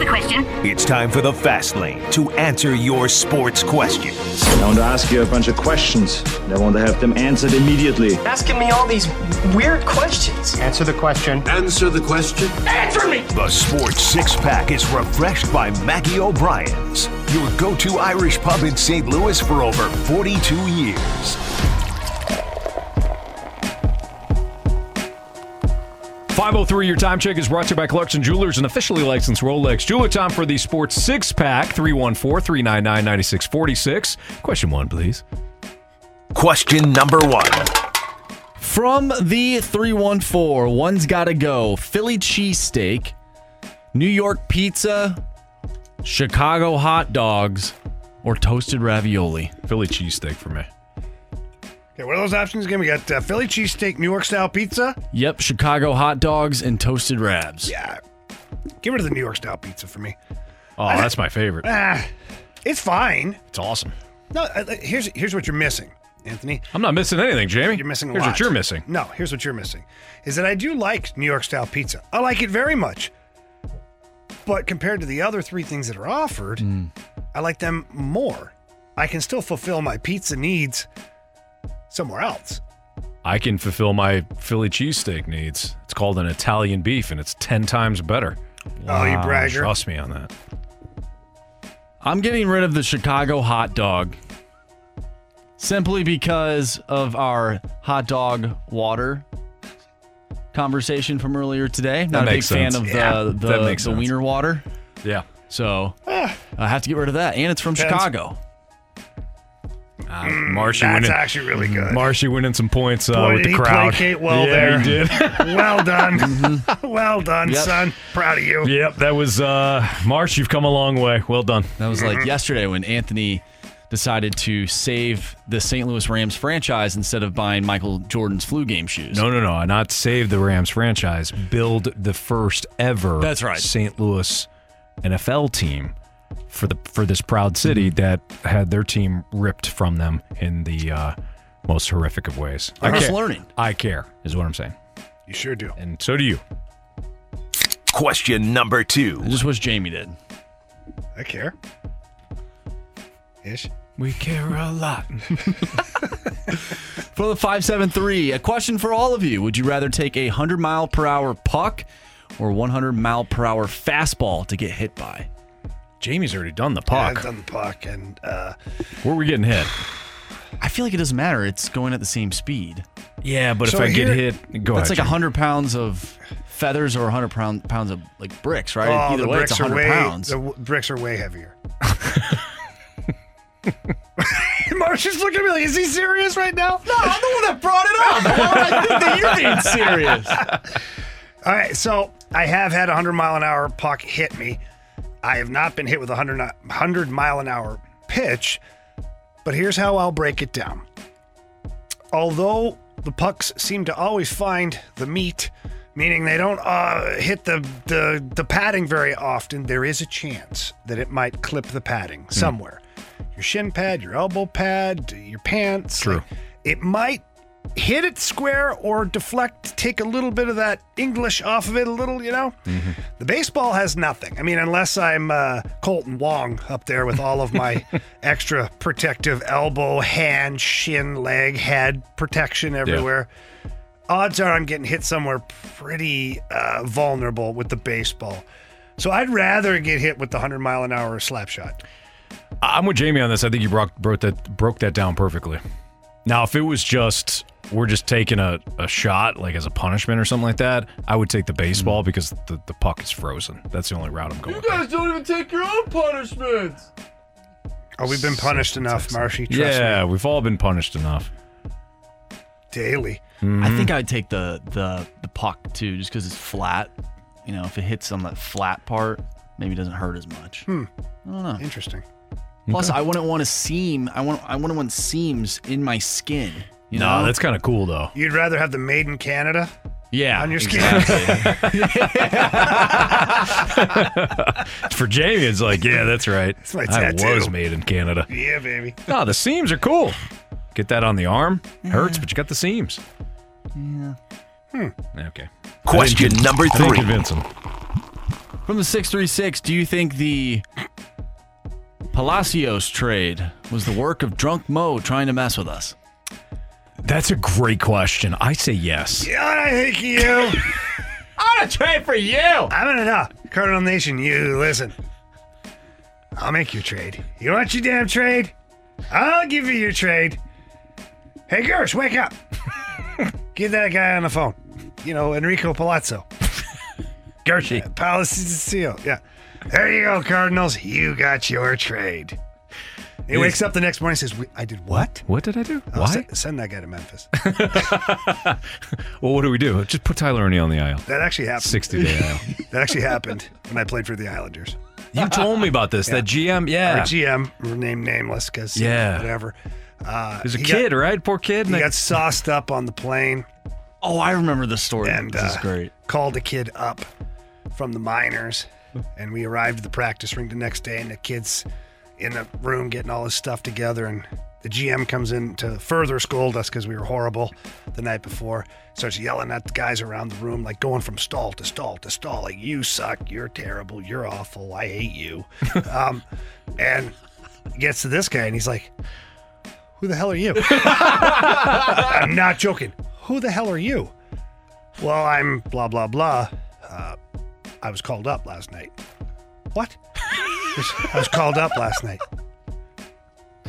[SPEAKER 22] I have a question.
[SPEAKER 2] It's time for the Fast Lane to answer your sports questions.
[SPEAKER 23] I want to ask you a bunch of questions. and I want to have them answered immediately.
[SPEAKER 22] Asking me all these weird questions.
[SPEAKER 23] Answer the question.
[SPEAKER 2] Answer the question.
[SPEAKER 22] Answer me!
[SPEAKER 2] The Sports Six Pack is refreshed by Maggie O'Brien's, your go to Irish pub in St. Louis for over 42 years.
[SPEAKER 3] 503, your time check is brought to you by Clarkson Jewelers, an officially licensed Rolex jeweler. Time for the Sports Six Pack, 314 399 9646. Question one, please.
[SPEAKER 2] Question number one.
[SPEAKER 5] From the 314, one's got to go Philly cheesesteak, New York pizza, Chicago hot dogs, or toasted ravioli.
[SPEAKER 3] Philly cheesesteak for me.
[SPEAKER 4] Okay, what are those options again? We got uh, Philly cheesesteak, New York style pizza.
[SPEAKER 5] Yep, Chicago hot dogs and toasted rabs.
[SPEAKER 4] Yeah. Get rid of the New York style pizza for me.
[SPEAKER 3] Oh, that's my favorite.
[SPEAKER 4] Ah, it's fine.
[SPEAKER 3] It's awesome.
[SPEAKER 4] No, here's here's what you're missing, Anthony.
[SPEAKER 3] I'm not missing anything, Jamie.
[SPEAKER 4] You're missing a
[SPEAKER 3] Here's
[SPEAKER 4] lot.
[SPEAKER 3] what you're missing.
[SPEAKER 4] No, here's what you're missing. Is that I do like New York style pizza. I like it very much. But compared to the other three things that are offered, I like them more. I can still fulfill my pizza needs somewhere else.
[SPEAKER 3] I can fulfill my Philly cheesesteak needs. It's called an Italian beef, and it's 10 times better.
[SPEAKER 4] Oh, you bragger.
[SPEAKER 3] Trust me on that.
[SPEAKER 5] I'm getting rid of the Chicago hot dog simply because of our hot dog water conversation from earlier today. Not a big
[SPEAKER 3] makes
[SPEAKER 5] fan
[SPEAKER 3] sense.
[SPEAKER 5] of
[SPEAKER 3] Yeah,
[SPEAKER 5] the the,
[SPEAKER 3] that makes
[SPEAKER 5] the
[SPEAKER 3] sense.
[SPEAKER 5] wiener water.
[SPEAKER 3] Yeah.
[SPEAKER 5] So
[SPEAKER 4] Ah.
[SPEAKER 5] I have to get rid of that, and it's from
[SPEAKER 4] Depends.
[SPEAKER 5] Chicago.
[SPEAKER 3] Uh, Marshy
[SPEAKER 4] that's
[SPEAKER 3] winning.
[SPEAKER 4] actually really good.
[SPEAKER 3] Marshy winning some points uh,
[SPEAKER 4] Boy,
[SPEAKER 3] with the
[SPEAKER 4] he
[SPEAKER 3] crowd.
[SPEAKER 4] placate well
[SPEAKER 3] yeah,
[SPEAKER 4] there.
[SPEAKER 3] he did.
[SPEAKER 4] well done. well done,
[SPEAKER 5] Yep.
[SPEAKER 4] son. Proud of you.
[SPEAKER 3] yep, that was uh, Marsh. You've come a long way. Well done.
[SPEAKER 5] That was
[SPEAKER 4] Mm-hmm.
[SPEAKER 5] like yesterday when Anthony decided to save the St. Louis Rams franchise instead of buying Michael Jordan's flu game shoes.
[SPEAKER 3] No, no, no. Not save the Rams franchise. Build the first ever
[SPEAKER 5] That's right.
[SPEAKER 3] St. Louis NFL team for the for this proud city
[SPEAKER 5] Mm-hmm.
[SPEAKER 3] that had their team ripped from them in the uh, most horrific of ways.
[SPEAKER 5] I'm
[SPEAKER 3] care.
[SPEAKER 5] learning.
[SPEAKER 3] I care, is what I'm saying.
[SPEAKER 4] You sure do.
[SPEAKER 3] And so do you.
[SPEAKER 2] Question number two.
[SPEAKER 5] I just wish Jamie did.
[SPEAKER 4] I care. Ish.
[SPEAKER 3] We care a lot.
[SPEAKER 5] For the 573, a question for all of you. Would you rather take a 100 mile per hour puck or 100 mile per hour fastball to get hit by?
[SPEAKER 3] Jamie's already done the
[SPEAKER 4] Yeah,
[SPEAKER 3] puck.
[SPEAKER 4] I've done the puck, and uh,
[SPEAKER 3] Where are we getting hit?
[SPEAKER 5] I feel like it doesn't matter. It's going at the same speed.
[SPEAKER 3] Yeah, but
[SPEAKER 4] So
[SPEAKER 3] if I
[SPEAKER 4] here-
[SPEAKER 3] get hit, go
[SPEAKER 5] That's
[SPEAKER 3] ahead.
[SPEAKER 5] like
[SPEAKER 3] Jamie.
[SPEAKER 5] 100 pounds of feathers or 100 pound, pounds of like bricks, right?
[SPEAKER 4] oh,
[SPEAKER 5] Either
[SPEAKER 4] the
[SPEAKER 5] way,
[SPEAKER 4] bricks
[SPEAKER 5] it's
[SPEAKER 4] are
[SPEAKER 5] 100
[SPEAKER 4] way
[SPEAKER 5] pounds.
[SPEAKER 4] the w- bricks are way heavier. Marcia's looking at me like, is he serious right now?
[SPEAKER 5] No, I'm the one that brought it up. I think that you're being serious?
[SPEAKER 4] All right, so I have had a 100 mile an hour puck hit me. I have not been hit with a 100, 100 mile an hour pitch, but here's how I'll break it down. Although the pucks seem to always find the meat, meaning they don't uh, hit the, the, the padding very often, there is a chance that it might clip the padding somewhere. Your shin pad, your elbow pad, your pants.
[SPEAKER 3] True.
[SPEAKER 4] it might hit it square or deflect, take a little bit of that English off of it, a little, you know? The baseball has nothing. I mean, unless I'm uh, Kolten Wong up there with all of my extra protective elbow, hand, shin, leg, head protection everywhere. Odds are I'm getting hit somewhere pretty uh, vulnerable with the baseball. So I'd rather get hit with the 100 mile an hour slap shot.
[SPEAKER 3] I'm with Jamie on this. I think you broke, broke that broke that down perfectly. Now, if it was just we're just taking a, a shot like as a punishment or something like that, I would take the baseball because the, the puck is frozen. That's the only route I'm going.
[SPEAKER 5] You guys don't even take your own punishments.
[SPEAKER 4] Oh, we've been punished enough, Marshy. Trust
[SPEAKER 3] yeah,
[SPEAKER 4] me.
[SPEAKER 3] we've all been punished enough.
[SPEAKER 4] Daily.
[SPEAKER 5] I think I'd take the the the puck too, just because it's flat. You know, if it hits on that flat part, maybe it doesn't hurt as much.
[SPEAKER 4] Hmm.
[SPEAKER 5] I don't know.
[SPEAKER 4] Interesting.
[SPEAKER 5] Plus, I wouldn't want to seam. I want I wouldn't want seams in my skin. You
[SPEAKER 3] no,
[SPEAKER 5] know?
[SPEAKER 3] that's kind of cool though.
[SPEAKER 4] You'd rather have the made in Canada
[SPEAKER 5] yeah
[SPEAKER 4] on your skin?
[SPEAKER 3] For Jamie, it's like, yeah, that's right.
[SPEAKER 4] It's my
[SPEAKER 3] I
[SPEAKER 4] tattoo.
[SPEAKER 3] was made in Canada.
[SPEAKER 4] yeah, baby.
[SPEAKER 3] No, the seams are cool. Get that on the arm. Hurts, but you got the seams.
[SPEAKER 5] Yeah.
[SPEAKER 4] Hmm.
[SPEAKER 3] Okay.
[SPEAKER 2] Question
[SPEAKER 3] I didn't-
[SPEAKER 2] number
[SPEAKER 3] I
[SPEAKER 2] three.
[SPEAKER 3] convince him.
[SPEAKER 5] From the 636, do you think the Palacios trade was the work of drunk Mo trying to mess with us?
[SPEAKER 3] That's a great question. I say yes.
[SPEAKER 4] Yeah, I think you.
[SPEAKER 5] I'm gonna trade for you.
[SPEAKER 4] I'm gonna know. Cardinal Nation, you listen. I'll make your trade. You want your damn trade? I'll give you your trade. Hey, Gersh, wake up. Get that guy on the phone. You know, Enrico Palazzo.
[SPEAKER 3] Gershie.
[SPEAKER 4] Palacio. Yeah. There you go, Cardinals. You got your trade. He
[SPEAKER 3] Is-
[SPEAKER 4] wakes up the next morning and says, "We- I did what?
[SPEAKER 3] What did I do?
[SPEAKER 4] Oh,
[SPEAKER 3] Why?
[SPEAKER 4] se- send that guy to Memphis.
[SPEAKER 3] Well, what do we do? Just put Tyler Ernie on the aisle.
[SPEAKER 4] That actually happened.
[SPEAKER 3] 60 day aisle.
[SPEAKER 4] That actually happened when I played for the Islanders.
[SPEAKER 3] You told me about this. That GM, yeah.
[SPEAKER 4] Our GM, named nameless because
[SPEAKER 3] Yeah.
[SPEAKER 4] whatever. Uh,
[SPEAKER 3] There's a
[SPEAKER 4] he
[SPEAKER 3] kid,
[SPEAKER 4] got,
[SPEAKER 3] right? Poor kid.
[SPEAKER 4] He
[SPEAKER 3] and
[SPEAKER 4] got sauced up on the plane
[SPEAKER 5] Oh, I remember the story.
[SPEAKER 4] and
[SPEAKER 5] this is
[SPEAKER 4] uh,
[SPEAKER 5] great.
[SPEAKER 4] called the kid up from the minors. And we arrived at the practice ring the next day, and the kid's in the room getting all his stuff together. And the GM comes in to further scold us because we were horrible the night before. Starts yelling at the guys around the room, like going from stall to stall to stall, like, you suck, you're terrible, you're awful, I hate you. um, and gets to this guy, and he's like, who the hell are you? I'm not joking. Who the hell are you? Well, I'm blah, blah, blah. Uh, I was called up last night. What? I was called up last night.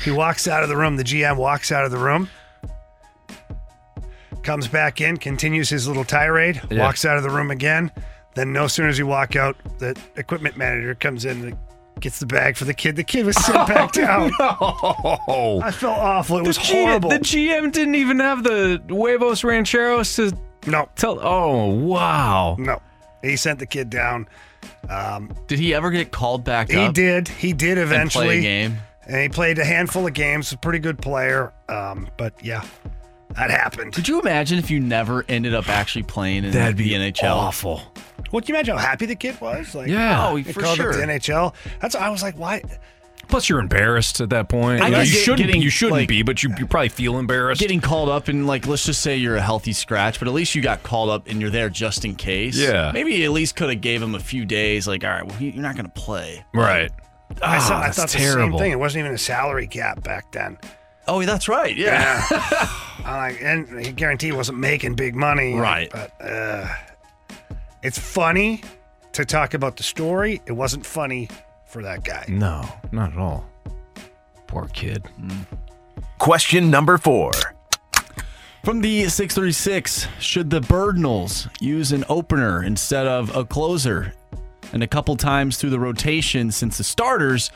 [SPEAKER 4] He walks out of the room. The GM walks out of the room, comes back in, continues his little tirade,
[SPEAKER 3] Yeah.
[SPEAKER 4] walks out of the room again. Then, no sooner as he walk out, the equipment manager comes in and gets the bag for the kid. The kid was sent back down.
[SPEAKER 3] Oh.
[SPEAKER 4] I felt awful. It was
[SPEAKER 3] the G-
[SPEAKER 4] horrible.
[SPEAKER 3] The GM didn't even have the huevos rancheros to
[SPEAKER 4] no
[SPEAKER 3] tell. Oh, wow.
[SPEAKER 4] No, he sent the kid down. Um,
[SPEAKER 5] Did he ever get called back
[SPEAKER 4] he did. He did
[SPEAKER 5] and
[SPEAKER 4] eventually.
[SPEAKER 5] game.
[SPEAKER 4] And he played a handful of games. A pretty good player. Um, but yeah, that happened.
[SPEAKER 5] Could you imagine if you never ended up actually playing in
[SPEAKER 3] That'd
[SPEAKER 5] the
[SPEAKER 3] be
[SPEAKER 5] NHL?
[SPEAKER 3] awful.
[SPEAKER 4] Well, can you imagine how happy the kid was? Like,
[SPEAKER 3] Yeah.
[SPEAKER 5] Oh,
[SPEAKER 4] he
[SPEAKER 5] for
[SPEAKER 4] called
[SPEAKER 5] sure.
[SPEAKER 4] up the NHL. That's I was like, why?
[SPEAKER 3] Plus, you're embarrassed at that point.
[SPEAKER 5] I
[SPEAKER 3] You, know,
[SPEAKER 5] guess
[SPEAKER 3] you
[SPEAKER 5] get-
[SPEAKER 3] shouldn't.
[SPEAKER 5] getting,
[SPEAKER 3] you shouldn't
[SPEAKER 5] like-
[SPEAKER 3] be, but you, you probably feel embarrassed.
[SPEAKER 5] Getting called up and like let's just say you're a healthy scratch, but at least you got called up and you're there just in case.
[SPEAKER 3] Yeah.
[SPEAKER 5] Maybe you at least could have gave him a few days. Like, all right, well, you're not going to play.
[SPEAKER 3] right.
[SPEAKER 4] I, saw,
[SPEAKER 3] Ah,
[SPEAKER 4] I
[SPEAKER 3] that's
[SPEAKER 4] thought the
[SPEAKER 3] terrible.
[SPEAKER 4] same thing. It wasn't even a salary cap back then.
[SPEAKER 5] Oh, that's right. Yeah.
[SPEAKER 4] I'm like, and he guaranteed he wasn't making big money.
[SPEAKER 5] Right.
[SPEAKER 4] But uh, it's funny to talk about the story. It wasn't funny for that guy.
[SPEAKER 3] No, not at all. Poor kid. Mm.
[SPEAKER 2] Question number four.
[SPEAKER 5] From the 636, should the Birdnals use an opener instead of a closer? And a couple times through the rotation since the starters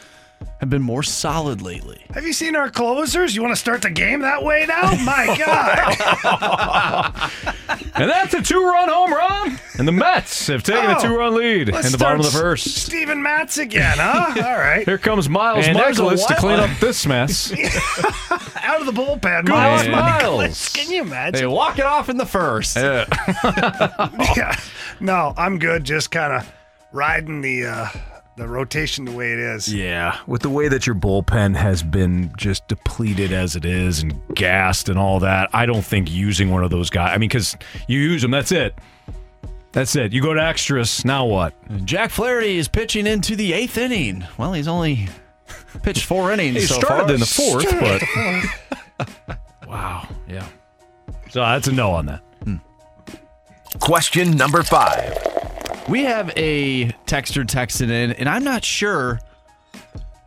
[SPEAKER 5] have been more solid lately.
[SPEAKER 4] Have you seen our closers? You want to start the game that way now? My God.
[SPEAKER 3] And that's a two-run home run. And the Mets have taken
[SPEAKER 4] Oh,
[SPEAKER 3] a two-run lead in the bottom of the first.
[SPEAKER 4] Steven Matz again, huh? All right.
[SPEAKER 3] Here comes Miles
[SPEAKER 5] And
[SPEAKER 3] Mikolas to clean up this mess.
[SPEAKER 4] Out of the bullpen.
[SPEAKER 3] Miles
[SPEAKER 4] Miles
[SPEAKER 3] Miles.
[SPEAKER 4] Mikolas. Can you imagine?
[SPEAKER 5] They walk it off in the first.
[SPEAKER 3] Yeah.
[SPEAKER 4] yeah. No, I'm good. Just kind of riding the uh, the rotation the way it is.
[SPEAKER 3] Yeah, with the way that your bullpen has been just depleted as it is and gassed and all that, I don't think using one of those guys. I mean, because you use them, that's it. That's it. You go to extras. Now what?
[SPEAKER 5] Jack Flaherty is pitching into the eighth inning. Well, he's only pitched four innings.
[SPEAKER 3] He
[SPEAKER 5] so
[SPEAKER 3] started
[SPEAKER 5] far.
[SPEAKER 3] in the fourth, but wow, yeah. So that's a no on that. Hmm.
[SPEAKER 2] Question number five.
[SPEAKER 5] We have a texter texted in, and I'm not sure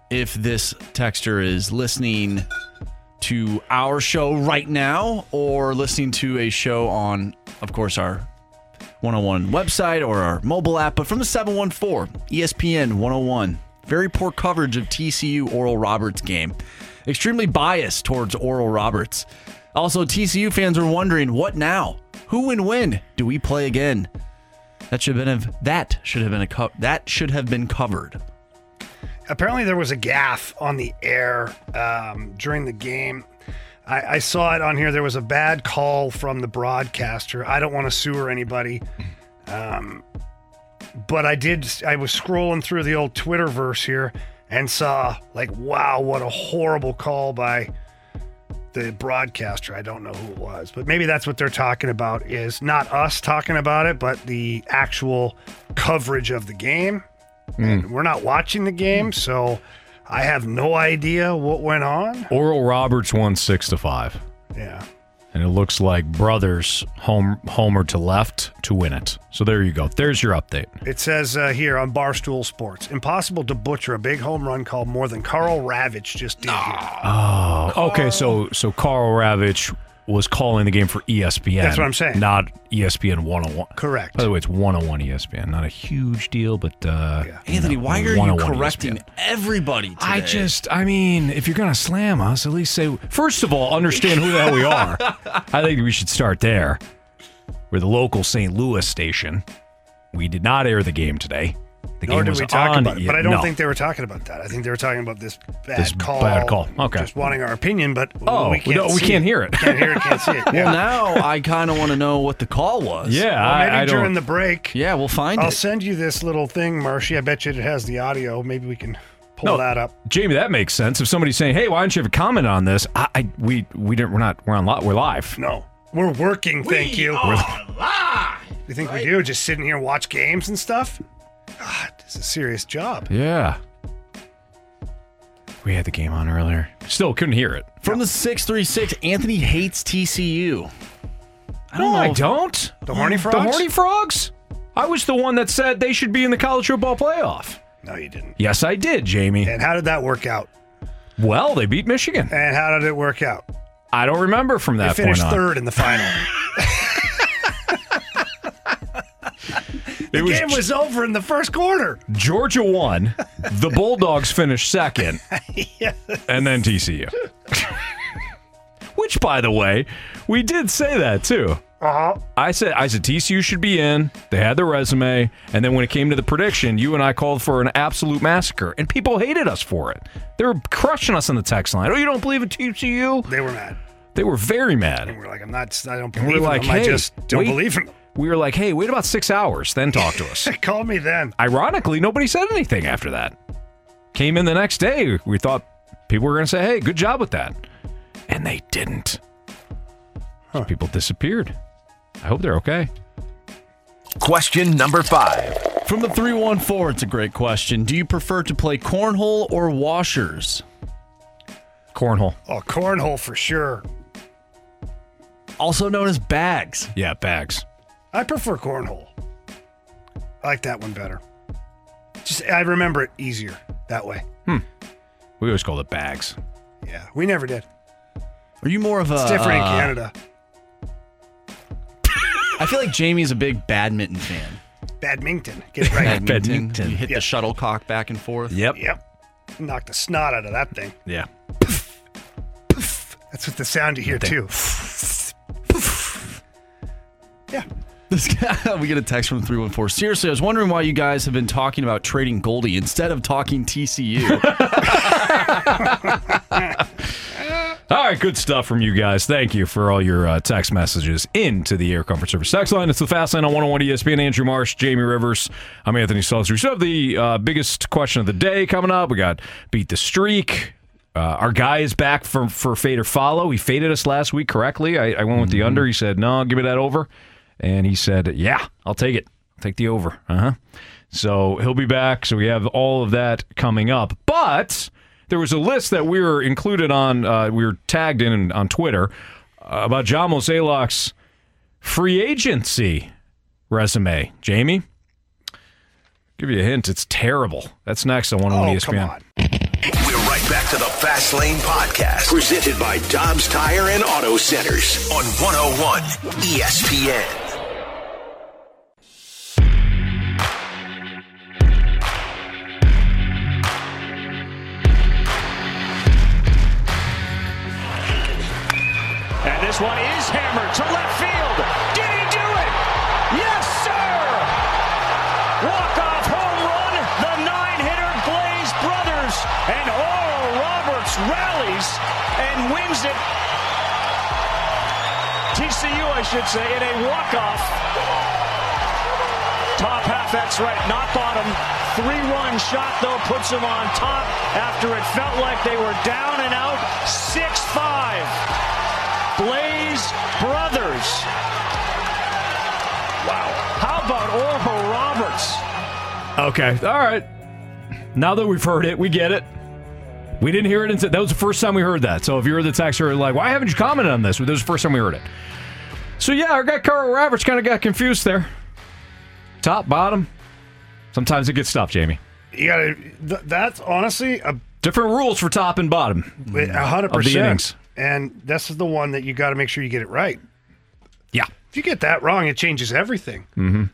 [SPEAKER 5] if this texter is listening to our show right now or listening to a show on, of course, our 101 website or our mobile app, but from the 714 ESPN 101. Very poor coverage of TCU Oral Roberts game. Extremely biased towards Oral Roberts. Also, TCU fans were wondering, what now? Who and when do we play again? That should have been a, that should have been a co- that should have been covered.
[SPEAKER 4] Apparently, there was a gaff on the air um, during the game. I, I saw it on here. There was a bad call from the broadcaster. I don't want to sue or anybody, um, but I did. I was scrolling through the old Twitterverse here and saw like, wow, what a horrible call by the broadcaster. I don't know who it was, but maybe that's what they're talking about. Is not us talking about it, but the actual coverage of the game. Hmm. And we're not watching the game, so I have no idea what went on.
[SPEAKER 3] Oral Roberts won six to five,
[SPEAKER 4] Yeah.
[SPEAKER 3] And it looks like brothers home homer to left to win it. So there you go. There's your update.
[SPEAKER 4] It says uh, here on Barstool Sports, impossible to butcher a big home run call more than Karl Ravech just did here.
[SPEAKER 3] Oh, okay. So so Karl Ravech was calling the game for ESPN.
[SPEAKER 4] That's what I'm saying.
[SPEAKER 3] Not ESPN 101.
[SPEAKER 4] Correct.
[SPEAKER 3] By the way, it's 101 ESPN. Not a huge deal, but uh,
[SPEAKER 5] Anthony,
[SPEAKER 3] no,
[SPEAKER 5] why are you correcting
[SPEAKER 3] ESPN.
[SPEAKER 5] everybody today?
[SPEAKER 3] I just, I mean, if you're gonna slam us, at least say. First of all, understand who the hell we are. I think we should start there. We're the local St. Louis station. We did not air the game today. The
[SPEAKER 4] Nor
[SPEAKER 3] game
[SPEAKER 4] did
[SPEAKER 3] was
[SPEAKER 4] we talk
[SPEAKER 3] on
[SPEAKER 4] about it. But I don't
[SPEAKER 3] no.
[SPEAKER 4] think they were talking about that. I think they were talking about this bad
[SPEAKER 3] This
[SPEAKER 4] call.
[SPEAKER 3] bad call. Okay.
[SPEAKER 4] Just wanting our opinion, but
[SPEAKER 3] Oh,
[SPEAKER 4] we can't
[SPEAKER 3] no, we
[SPEAKER 4] see
[SPEAKER 3] can't hear it.
[SPEAKER 4] Can't hear it, can't see it.
[SPEAKER 5] Well, now I kind of want to know what the call was.
[SPEAKER 3] Yeah,
[SPEAKER 4] Well, maybe
[SPEAKER 3] I, I
[SPEAKER 4] during
[SPEAKER 3] don't.
[SPEAKER 4] the break.
[SPEAKER 5] Yeah, we'll find it.
[SPEAKER 4] I'll
[SPEAKER 5] it.
[SPEAKER 4] send you this little thing, Marshy. I bet you it has the audio. Maybe we can pull
[SPEAKER 3] No.
[SPEAKER 4] that up.
[SPEAKER 3] Jamie, that makes sense. If somebody's saying, "Hey, why don't you have a comment on this?" I, I we we didn't. We're not. We're on. Li- we're live.
[SPEAKER 4] No, we're working. Thank you.
[SPEAKER 3] We're- live.
[SPEAKER 4] You think we do? Just sit in here watch games and stuff? God, this is a serious job.
[SPEAKER 3] Yeah. We had the game on earlier. Still couldn't hear it.
[SPEAKER 5] From the 636, Anthony hates TCU. I don't
[SPEAKER 3] no,
[SPEAKER 5] know.
[SPEAKER 3] I
[SPEAKER 5] if-
[SPEAKER 3] don't.
[SPEAKER 4] The Horny Frogs?
[SPEAKER 3] The Horny Frogs. I was the one that said they should be in the college football playoff.
[SPEAKER 4] No, you didn't.
[SPEAKER 3] Yes, I did, Jamie.
[SPEAKER 4] And how did that work out?
[SPEAKER 3] Well, they beat Michigan.
[SPEAKER 4] And how did it work out?
[SPEAKER 3] I don't remember from
[SPEAKER 4] They
[SPEAKER 3] that point
[SPEAKER 4] finished
[SPEAKER 3] on.
[SPEAKER 4] third in the final. the
[SPEAKER 3] was
[SPEAKER 4] game was over in the first quarter.
[SPEAKER 3] Georgia won. The Bulldogs finished second,
[SPEAKER 4] Yes.
[SPEAKER 3] and then TCU. Which, by the way, we did say that too.
[SPEAKER 4] Uh-huh.
[SPEAKER 3] I said I said TCU should be in. They had the resume, and then when it came to the prediction, you and I called for an absolute massacre, and people hated us for it. They were crushing us on the text line. Oh, you don't believe in TCU?
[SPEAKER 4] They were mad.
[SPEAKER 3] They were very mad.
[SPEAKER 4] And we're like, I'm not, I don't
[SPEAKER 3] And
[SPEAKER 4] believe
[SPEAKER 3] we're
[SPEAKER 4] in
[SPEAKER 3] like,
[SPEAKER 4] them.
[SPEAKER 3] hey,
[SPEAKER 4] I just don't
[SPEAKER 3] wait.
[SPEAKER 4] believe in them.
[SPEAKER 3] We were like, hey, wait about six hours, then talk to us.
[SPEAKER 4] Call me then.
[SPEAKER 3] Ironically, nobody said anything after that. Came in the next day. We thought people were going to say, hey, good job with that. And they didn't. So people disappeared. I hope they're okay.
[SPEAKER 2] Question number five.
[SPEAKER 5] From the 314, it's a great question. Do you prefer to play cornhole or washers?
[SPEAKER 3] Cornhole.
[SPEAKER 4] Oh, cornhole for sure.
[SPEAKER 5] Also known as bags.
[SPEAKER 3] Yeah, bags.
[SPEAKER 4] I prefer cornhole. I like that one better. Just I remember it easier that way. Hmm.
[SPEAKER 3] We always called it bags.
[SPEAKER 4] Yeah, we never did.
[SPEAKER 5] Are you more of a.
[SPEAKER 4] It's different
[SPEAKER 5] uh,
[SPEAKER 4] in Canada.
[SPEAKER 5] I feel like Jamie's a big badminton fan.
[SPEAKER 4] Badminton. Get it right.
[SPEAKER 5] Badminton.
[SPEAKER 3] Badminton.
[SPEAKER 5] You hit
[SPEAKER 4] Yep.
[SPEAKER 5] the shuttlecock back and forth.
[SPEAKER 3] Yep.
[SPEAKER 4] Yep. Knock the snot out of that thing.
[SPEAKER 3] Yeah.
[SPEAKER 4] That's what the sound you hear too. yeah.
[SPEAKER 5] This guy, we get a text from 314. Seriously, I was wondering why you guys have been talking about trading Goldie instead of talking TCU.
[SPEAKER 3] All right, good stuff from you guys. Thank you for all your uh, text messages into the Air Comfort Service text line. It's the Fast Lane on 101 ESPN. Andrew Marsh, Jamie Rivers. I'm Anthony Stalter. We still have the uh, biggest question of the day coming up. We got Beat the Streak. Uh, our guy is back for, for Fade or Follow. He faded us last week correctly. I, I went with the under. He said, no, give me that over. And he said, yeah, I'll take it. I'll take the over. Uh huh. So he'll be back. So we have all of that coming up. But there was a list that we were included on, uh, we were tagged in on Twitter uh, about John Mozeliak's free agency resume. Jamie? Give you a hint. It's terrible. That's next on 101
[SPEAKER 4] Oh,
[SPEAKER 3] ESPN.
[SPEAKER 4] come on.
[SPEAKER 2] We're right back to the Fast Lane Podcast, presented by Dobbs Tire and Auto Centers on 101 ESPN.
[SPEAKER 18] This one is hammered to left field. Did he do it? Yes, sir! Walk-off home run. The nine-hitter Blaze Brothers. And Oral Roberts rallies and wins it. TCU, I should say, in a walk-off. Top half, that's right, not bottom. Three-run shot, though, puts them on top after it felt like they were down and out. 6-5. Blaze Brothers. Wow. How about Oral Roberts?
[SPEAKER 3] Okay. All right. Now that we've heard it, we get it. We didn't hear it until that was the first time we heard that. So if you're the texter, like, why haven't you commented on this? Well, this was the first time we heard it. So yeah, our guy Carl Roberts kind of got confused there. Top, bottom. Sometimes it gets tough, Jamie.
[SPEAKER 4] You gotta. Th- that's honestly a
[SPEAKER 3] Different rules for top and bottom.
[SPEAKER 4] a hundred
[SPEAKER 3] of the innings.
[SPEAKER 4] percent. And this is the one that you got to make sure you get it right.
[SPEAKER 3] Yeah.
[SPEAKER 4] If you get that wrong, it changes everything.
[SPEAKER 3] Mm-hmm.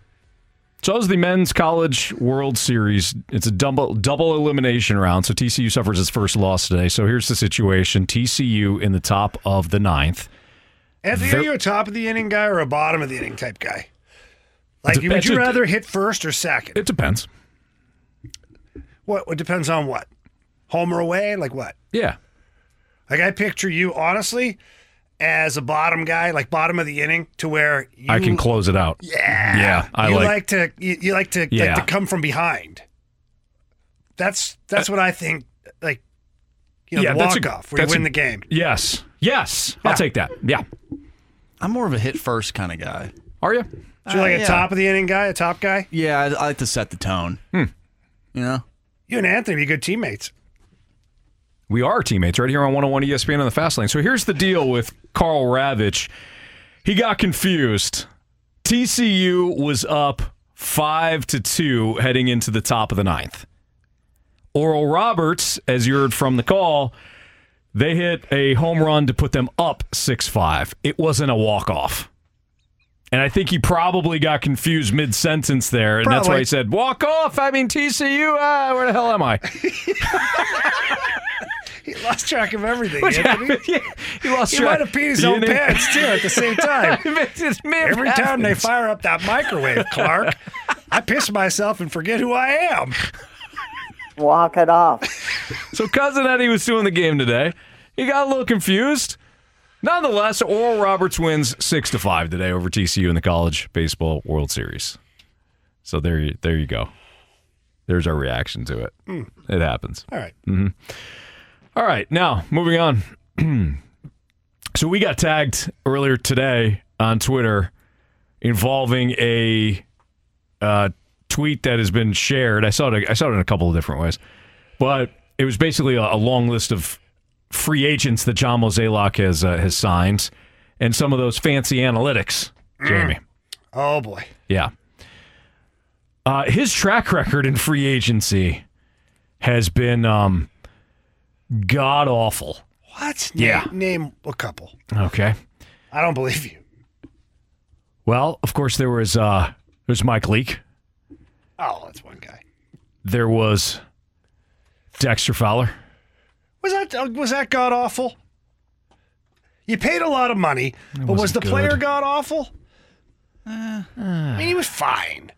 [SPEAKER 3] So is the men's college World Series. It's a double double elimination round. So TCU suffers its first loss today. So here's the situation: TCU in the top of the ninth.
[SPEAKER 4] Anthony,
[SPEAKER 3] They're-
[SPEAKER 4] are you a top of the inning guy or a bottom of the inning type guy? Like, would you rather hit first or second?
[SPEAKER 3] It depends.
[SPEAKER 4] What? It depends on what. Home or away? Like what?
[SPEAKER 3] Yeah.
[SPEAKER 4] Like I picture you honestly as a bottom guy, like bottom of the inning, to where you,
[SPEAKER 3] I can close it out.
[SPEAKER 4] Yeah,
[SPEAKER 3] Yeah. I
[SPEAKER 4] you
[SPEAKER 3] like.
[SPEAKER 4] to you, you like to
[SPEAKER 3] Yeah.
[SPEAKER 4] like to come from behind. That's that's what I think. Like you know,
[SPEAKER 3] yeah,
[SPEAKER 4] the
[SPEAKER 3] that's a-
[SPEAKER 4] walk off where you
[SPEAKER 3] that's a-
[SPEAKER 4] win the game.
[SPEAKER 3] Yes. Yes. I'll take that. Yeah.
[SPEAKER 5] I'm more of a hit first kind of guy.
[SPEAKER 3] Are you?
[SPEAKER 4] So you're like
[SPEAKER 5] Uh,
[SPEAKER 4] a
[SPEAKER 5] yeah.
[SPEAKER 4] top of the inning guy, a top guy.
[SPEAKER 5] Yeah, I, I like to set the tone.
[SPEAKER 3] Hmm.
[SPEAKER 5] You know?
[SPEAKER 4] You and Anthony be good teammates.
[SPEAKER 3] We are teammates right here on 101 ESPN on the fast lane. So here's the deal with Karl Ravech. He got confused. TCU was up five to two heading into the top of the ninth. Oral Roberts, as you heard from the call, they hit a home run to put them up 6 5. It wasn't a walk off. And I think he probably got confused mid sentence there. And that's why he said, walk off. I mean, TCU, ah, where the hell am I?
[SPEAKER 4] He lost track of everything.
[SPEAKER 3] What
[SPEAKER 4] Anthony.
[SPEAKER 3] happened? Yeah, he lost
[SPEAKER 4] He
[SPEAKER 3] track.
[SPEAKER 4] might have peed his own pants too at the same time.
[SPEAKER 3] It may
[SPEAKER 4] Every time they fire up that microwave, Clark, I piss myself and forget who I am.
[SPEAKER 24] Walk it off.
[SPEAKER 3] So cousin Eddie was doing the game today. He got a little confused. Nonetheless, Oral Roberts wins six to five today over TCU in the College Baseball World Series. So there, you, there you go. There's our reaction to it.
[SPEAKER 4] Hmm.
[SPEAKER 3] It happens.
[SPEAKER 4] All right.
[SPEAKER 3] hmm All right. Now moving on. so we got tagged earlier today on Twitter involving a uh, tweet that has been shared. I saw it. I saw it in a couple of different ways, but it was basically a, a long list of free agents that John Mozeliak has uh, has signed, and some of those fancy analytics. Jamie,
[SPEAKER 4] Oh boy.
[SPEAKER 3] yeah, uh, his track record in free agency has been um, god awful.
[SPEAKER 4] What?
[SPEAKER 3] Yeah.
[SPEAKER 4] Name, name a couple.
[SPEAKER 3] Okay.
[SPEAKER 4] I don't believe you.
[SPEAKER 3] Well, of course there was uh, there's Mike Leake.
[SPEAKER 4] Oh, that's one guy.
[SPEAKER 3] There was Dexter Fowler.
[SPEAKER 4] Was that uh, was that god awful? You paid a lot of money, but was the
[SPEAKER 3] good.
[SPEAKER 4] player god awful? I mean, he was fine.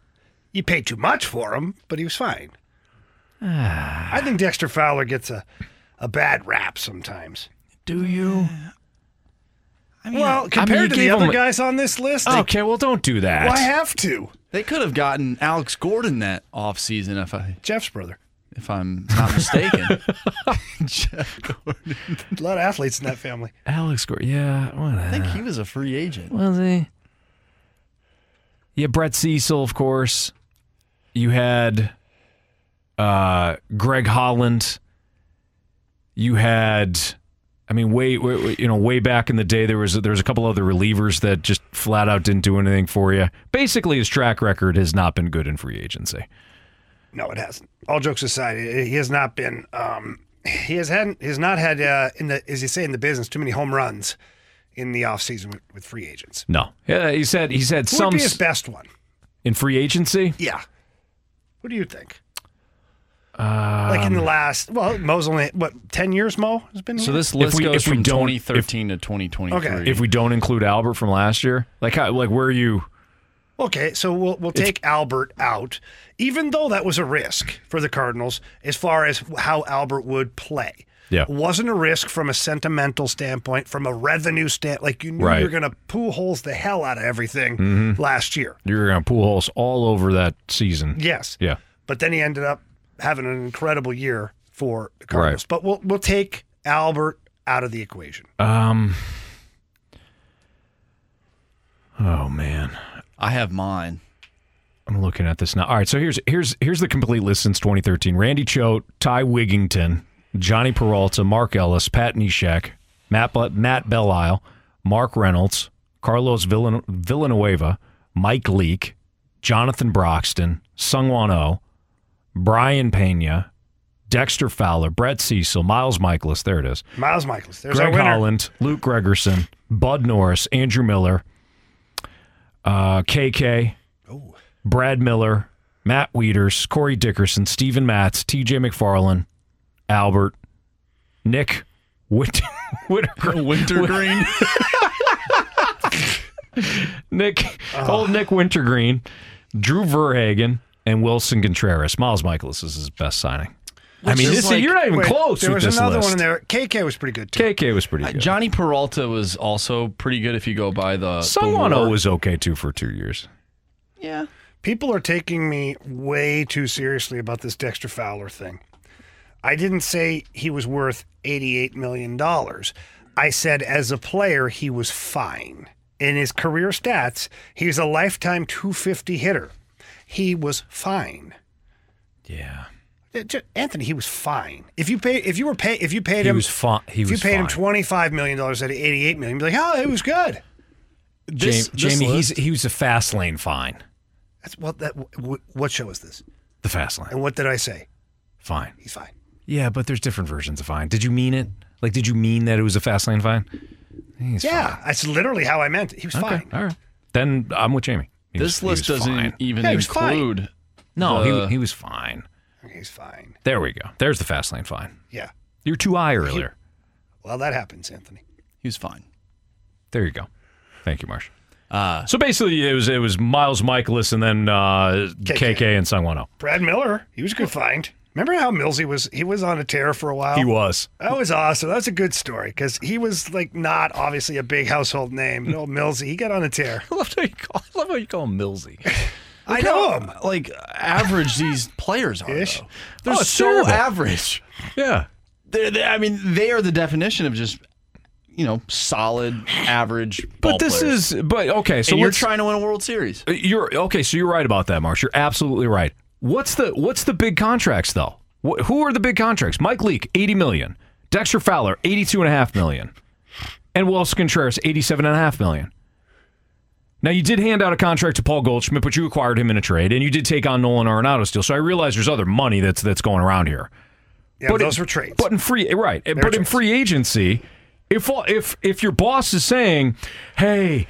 [SPEAKER 4] You paid too much for him, but he was fine. I think Dexter Fowler gets a, a bad rap sometimes.
[SPEAKER 3] Do you?
[SPEAKER 5] I mean,
[SPEAKER 4] well,
[SPEAKER 5] I
[SPEAKER 4] compared
[SPEAKER 5] mean,
[SPEAKER 4] to the
[SPEAKER 5] gave
[SPEAKER 4] other
[SPEAKER 5] him a-
[SPEAKER 4] guys on this list, they-
[SPEAKER 3] Okay, well, don't do that.
[SPEAKER 4] well, I have to.
[SPEAKER 5] They could have gotten Alex Gordon that offseason if I
[SPEAKER 4] Jeff's brother.
[SPEAKER 5] if I'm not mistaken. Jeff Gordon.
[SPEAKER 4] A lot of athletes in that family.
[SPEAKER 3] Alex Gordon. Yeah, whatever.
[SPEAKER 5] I think he was a free agent.
[SPEAKER 3] Was he? Yeah, Brett Cecil, of course. You had uh, Greg Holland. You had, I mean, way, way, you know, way back in the day, there was there was a couple other relievers that just flat out didn't do anything for you. Basically, his track record has not been good in free agency.
[SPEAKER 4] No, it hasn't. All jokes aside, he has not been um, he has had he has not had uh, in the as you say in the business too many home runs in the offseason with, with free agents.
[SPEAKER 3] No. Yeah, he said he said
[SPEAKER 4] Who
[SPEAKER 3] some
[SPEAKER 4] would be his best one?
[SPEAKER 3] in free agency.
[SPEAKER 4] Yeah. What do you think?
[SPEAKER 3] Um,
[SPEAKER 4] Like in the last, well, Mo's only what ten years. Mo has been. Here?
[SPEAKER 5] So
[SPEAKER 4] here?
[SPEAKER 5] this list
[SPEAKER 3] we-
[SPEAKER 5] goes
[SPEAKER 3] if we
[SPEAKER 5] from
[SPEAKER 3] don't-
[SPEAKER 5] 2013 to 2023. Okay.
[SPEAKER 3] if we don't include Albert from last year, like how, like where are you?
[SPEAKER 4] Okay, so we'll we'll take Albert out, even though that was a risk for the Cardinals as far as how Albert would play.
[SPEAKER 3] Yeah.
[SPEAKER 4] wasn't a risk from a sentimental standpoint, from a revenue stand. Like you knew
[SPEAKER 3] Right.
[SPEAKER 4] you were going to pool holes the hell out of everything
[SPEAKER 3] Mhm.
[SPEAKER 4] last year.
[SPEAKER 3] You're gonna pool holes all over that season.
[SPEAKER 4] Yes.
[SPEAKER 3] Yeah.
[SPEAKER 4] But then he ended up having an incredible year for the Cardinals.
[SPEAKER 3] Right.
[SPEAKER 4] But we'll we'll take Albert out of the equation.
[SPEAKER 3] Um. Oh man,
[SPEAKER 5] I have mine.
[SPEAKER 3] I'm looking at this now. All right, so here's here's here's the complete list since 2013: Randy Choate, Ty Wigginton, Jhonny Peralta, Mark Ellis, Pat Neshek, Matt Bu- Matt Belisle, Mark Reynolds, Carlos Villan- Villanueva, Mike Leake, Jonathan Broxton, Seung-hwan Oh, Brian Pena, Dexter Fowler, Brett Cecil, Miles Mikolas. There it is.
[SPEAKER 4] Miles Mikolas. There's
[SPEAKER 3] Greg
[SPEAKER 4] our winner.
[SPEAKER 3] Holland, Luke Gregerson, Bud Norris, Andrew Miller, uh, KK, Brad Miller, Matt Wieters, Corey Dickerson, Steven Matz, TJ McFarland, Albert, Nick Whit- Whitaker,
[SPEAKER 5] Wintergreen.
[SPEAKER 3] Nick, old Nick Wintergreen, Drew Verhagen, and Willson Contreras. Miles Mikolas is his best signing. I mean, this,
[SPEAKER 4] like-
[SPEAKER 3] you're not even
[SPEAKER 4] wait,
[SPEAKER 3] close
[SPEAKER 4] There
[SPEAKER 3] with
[SPEAKER 4] was
[SPEAKER 3] this
[SPEAKER 4] another
[SPEAKER 3] list.
[SPEAKER 4] one in there. KK was pretty good too.
[SPEAKER 3] KK was pretty
[SPEAKER 5] Uh,
[SPEAKER 3] good.
[SPEAKER 5] Jhonny Peralta was also pretty good if you go by the. the
[SPEAKER 3] Sungwano
[SPEAKER 5] war.
[SPEAKER 3] was okay too for two years.
[SPEAKER 5] Yeah.
[SPEAKER 4] People are taking me way too seriously about this Dexter Fowler thing. I didn't say he was worth $88 million. I said as a player, he was fine. In his career stats, he's a lifetime 250 hitter. He was fine.
[SPEAKER 3] Yeah.
[SPEAKER 4] Anthony, he was fine. If you pay, if you were pay, if you paid
[SPEAKER 3] He
[SPEAKER 4] him,
[SPEAKER 3] was fi- he
[SPEAKER 4] if
[SPEAKER 3] was
[SPEAKER 4] you paid him twenty five million dollars at eighty eight million, you'd be like, oh, it was good.
[SPEAKER 3] Jamie, Jamie he's he was a fast lane fine.
[SPEAKER 4] That's what that. What show is this?
[SPEAKER 3] The fast lane.
[SPEAKER 4] And what did I say?
[SPEAKER 3] Fine.
[SPEAKER 4] He's fine.
[SPEAKER 3] Yeah, but there's different versions of fine. Did you mean it? Like, did you mean that it was a fast lane fine? He's
[SPEAKER 4] yeah, that's literally how I meant it. He was
[SPEAKER 3] Okay,
[SPEAKER 4] fine.
[SPEAKER 3] All right. Then I'm with Jamie. He
[SPEAKER 5] This
[SPEAKER 3] was- he
[SPEAKER 5] list
[SPEAKER 3] was
[SPEAKER 5] doesn't
[SPEAKER 3] fine.
[SPEAKER 5] even
[SPEAKER 4] Yeah, he was fine.
[SPEAKER 5] include.
[SPEAKER 3] No,
[SPEAKER 5] the-
[SPEAKER 3] he, he was fine.
[SPEAKER 4] He's fine.
[SPEAKER 3] There we go. There's the fast lane fine.
[SPEAKER 4] Yeah.
[SPEAKER 3] You were too high earlier.
[SPEAKER 4] Well, that happens, Anthony.
[SPEAKER 5] He was fine.
[SPEAKER 3] There you go. Thank you, Marsh.
[SPEAKER 5] Uh,
[SPEAKER 3] So basically, it was it was Miles Mikolas and then uh, KK. and Sungwano.
[SPEAKER 4] Brad Miller, he was a good find. Remember how Millsy was? He was on a tear for a while.
[SPEAKER 3] He was.
[SPEAKER 4] That was awesome. That's a good story because he was like not obviously a big household name. No, Millsy, he got on a tear.
[SPEAKER 3] I love how you call, I love how you call him Millsy.
[SPEAKER 4] I know him.
[SPEAKER 5] Like average these players are.
[SPEAKER 4] Ish.
[SPEAKER 5] Though. They're
[SPEAKER 3] Oh,
[SPEAKER 5] so
[SPEAKER 3] terrible.
[SPEAKER 5] average.
[SPEAKER 3] Yeah.
[SPEAKER 5] They're, they I mean, they are the definition of just you know solid, average.
[SPEAKER 3] But this
[SPEAKER 5] players.
[SPEAKER 3] is but okay. So
[SPEAKER 5] and you're trying to win a World Series.
[SPEAKER 3] Uh, You're okay. So you're right about that, Marsh. You're absolutely right. What's the what's the big contracts though? Wh- who are the big contracts? Mike Leake, eighty million. Dexter Fowler, eighty-two and a half million, and Willson Contreras, eighty-seven and a half million. Now you did hand out a contract to Paul Goldschmidt, but you acquired him in a trade, and you did take on Nolan Arenado still. So I realize there's other money that's that's going around here.
[SPEAKER 4] Yeah,
[SPEAKER 3] But
[SPEAKER 4] those
[SPEAKER 3] it-
[SPEAKER 4] were trades.
[SPEAKER 3] But in free eh, right, but in free agency, if if if your boss is saying, "Hey,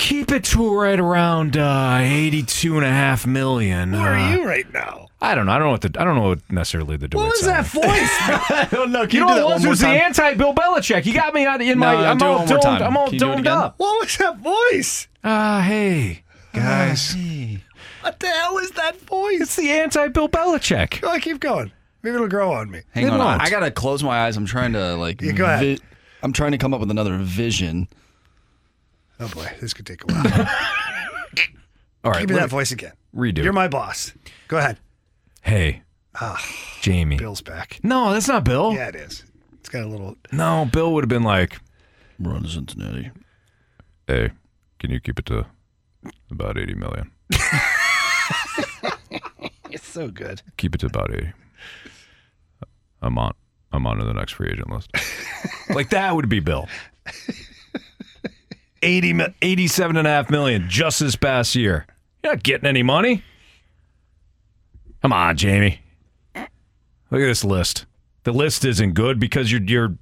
[SPEAKER 3] keep it to right around uh, 82 and a half million.
[SPEAKER 4] Where
[SPEAKER 3] uh,
[SPEAKER 4] are you right now?
[SPEAKER 3] I don't know. I don't know what the I don't know what necessarily the
[SPEAKER 4] What was that voice?
[SPEAKER 5] I don't know. Can
[SPEAKER 3] You
[SPEAKER 5] you,
[SPEAKER 3] know
[SPEAKER 5] do
[SPEAKER 3] what was? It was the anti Bill Belichick. You got me out in
[SPEAKER 5] No,
[SPEAKER 3] my. I'm all
[SPEAKER 5] one more
[SPEAKER 3] domed.
[SPEAKER 5] time.
[SPEAKER 3] I'm all
[SPEAKER 5] Can you do it
[SPEAKER 3] domed up.
[SPEAKER 4] What was that voice?
[SPEAKER 3] Ah, hey guys,
[SPEAKER 4] What the hell is that voice?
[SPEAKER 3] it's the anti Bill Belichick.
[SPEAKER 4] Go on, keep going. Maybe it'll grow on me.
[SPEAKER 5] Hang
[SPEAKER 3] It
[SPEAKER 5] on,
[SPEAKER 3] won't.
[SPEAKER 5] I gotta close my eyes. I'm trying to like.
[SPEAKER 4] Yeah, go ahead.
[SPEAKER 5] I'm trying to come up with another vision.
[SPEAKER 4] Oh boy, this could take a while.
[SPEAKER 3] All right,
[SPEAKER 4] Give me
[SPEAKER 3] let
[SPEAKER 4] that voice again.
[SPEAKER 3] Redo.
[SPEAKER 4] You're
[SPEAKER 3] it.
[SPEAKER 4] my boss. Go ahead.
[SPEAKER 3] Hey, ah, Jamie.
[SPEAKER 4] Bill's back.
[SPEAKER 3] No, that's not Bill.
[SPEAKER 4] Yeah, it is. It's got a little.
[SPEAKER 3] No, Bill would have been like,
[SPEAKER 5] Run to Cincinnati.
[SPEAKER 3] "Hey, can you keep it to about 80 million?
[SPEAKER 4] It's so good.
[SPEAKER 3] Keep it to about 80. I'm on. I'm on to the next free agent list. like that would be Bill. 80, mi- 87 and a half million just this past year. You're not getting any money. Come on, Jamie. Look at this list. the list isn't good because you're you're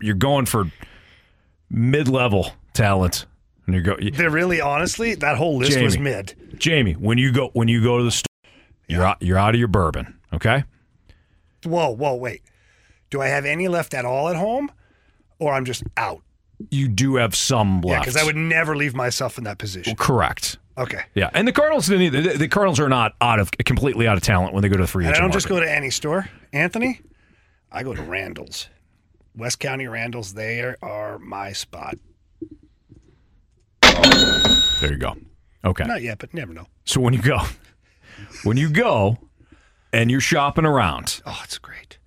[SPEAKER 3] you're going for mid level talent, and you go.
[SPEAKER 4] They're really honestly, that whole list
[SPEAKER 3] Jamie, was
[SPEAKER 4] mid.
[SPEAKER 3] Jamie, when you go when you go to the store, you're out, you're out of your bourbon. Okay.
[SPEAKER 4] Whoa, whoa, wait. Do I have any left at all at home, or I'm just out?
[SPEAKER 3] You do have some left.
[SPEAKER 4] Yeah, because I would never leave myself in that position.
[SPEAKER 3] Correct.
[SPEAKER 4] Okay.
[SPEAKER 3] Yeah, and the Cardinals didn't either. The, the Cardinals are not out of completely out of talent when they go to the free
[SPEAKER 4] And I don't just go to any store, Anthony. I go to Randall's, West County Randall's. They are, are my spot.
[SPEAKER 3] There you go. Okay.
[SPEAKER 4] Not yet, but never know.
[SPEAKER 3] So when you go, when you go, and you're shopping around,
[SPEAKER 4] Oh, it's great.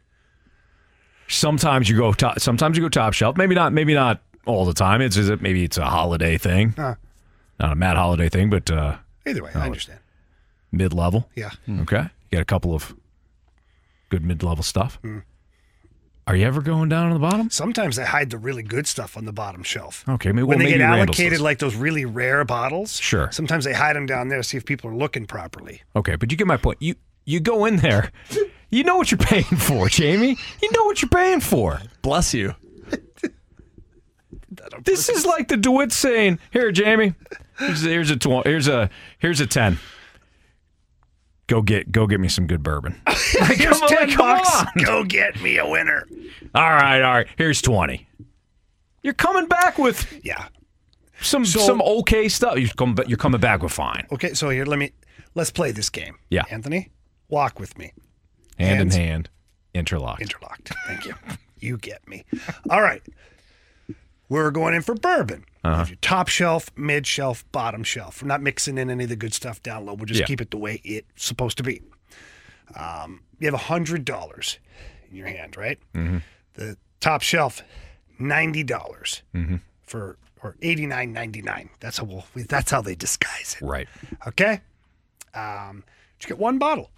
[SPEAKER 3] sometimes you go. Top, sometimes you go top shelf. Maybe not. Maybe not all the time. It's is it maybe it's a holiday thing,
[SPEAKER 4] Huh.
[SPEAKER 3] not a mad holiday thing, but uh,
[SPEAKER 4] Either way, I understand.
[SPEAKER 3] mid level.
[SPEAKER 4] Yeah.
[SPEAKER 3] Okay. You got a couple of good mid level stuff.
[SPEAKER 4] Mm.
[SPEAKER 3] Are you ever going down on the bottom?
[SPEAKER 4] Sometimes they hide the really good stuff on the bottom shelf.
[SPEAKER 3] Okay, maybe
[SPEAKER 4] when
[SPEAKER 3] well,
[SPEAKER 4] they
[SPEAKER 3] maybe
[SPEAKER 4] get
[SPEAKER 3] Randall's
[SPEAKER 4] allocated
[SPEAKER 3] does.
[SPEAKER 4] like those really rare bottles,
[SPEAKER 3] Sure.
[SPEAKER 4] Sometimes they hide them down there to see if people are looking properly.
[SPEAKER 3] Okay, but you get my point. You you go in there, you know what you're paying for, Jamie. You know what you're paying for.
[SPEAKER 5] Bless you.
[SPEAKER 3] This is like the DeWitt saying, "Here, Jamie, here's, here's a tw- here's a here's a ten. Go get go get me some good bourbon.
[SPEAKER 4] Here's
[SPEAKER 3] on,
[SPEAKER 4] ten bucks. Go get me a winner.
[SPEAKER 3] All right, all right. Here's twenty. You're coming back with
[SPEAKER 4] Yeah.
[SPEAKER 3] some
[SPEAKER 4] So-
[SPEAKER 3] some okay stuff. You're coming you're coming back with fine.
[SPEAKER 4] Okay, so here, let me let's play this game.
[SPEAKER 3] Yeah.
[SPEAKER 4] Anthony, walk with me.
[SPEAKER 3] Hand
[SPEAKER 4] Hands.
[SPEAKER 3] in hand, interlocked.
[SPEAKER 4] Interlocked. Thank you. you get me. All right. We're going in for bourbon.
[SPEAKER 3] Uh-huh.
[SPEAKER 4] Your top shelf, mid shelf, bottom shelf. We're not mixing in any of the good stuff down low. We'll just
[SPEAKER 3] Yeah.
[SPEAKER 4] keep it the way it's supposed to be. Um, you have a hundred dollars in your hand, right?
[SPEAKER 3] Mm-hmm.
[SPEAKER 4] The top shelf, ninety dollars
[SPEAKER 3] Mm-hmm.
[SPEAKER 4] for or eighty nine ninety nine. That's how we'll, that's how they disguise it.
[SPEAKER 3] Right.
[SPEAKER 4] Okay. Um, you get one bottle.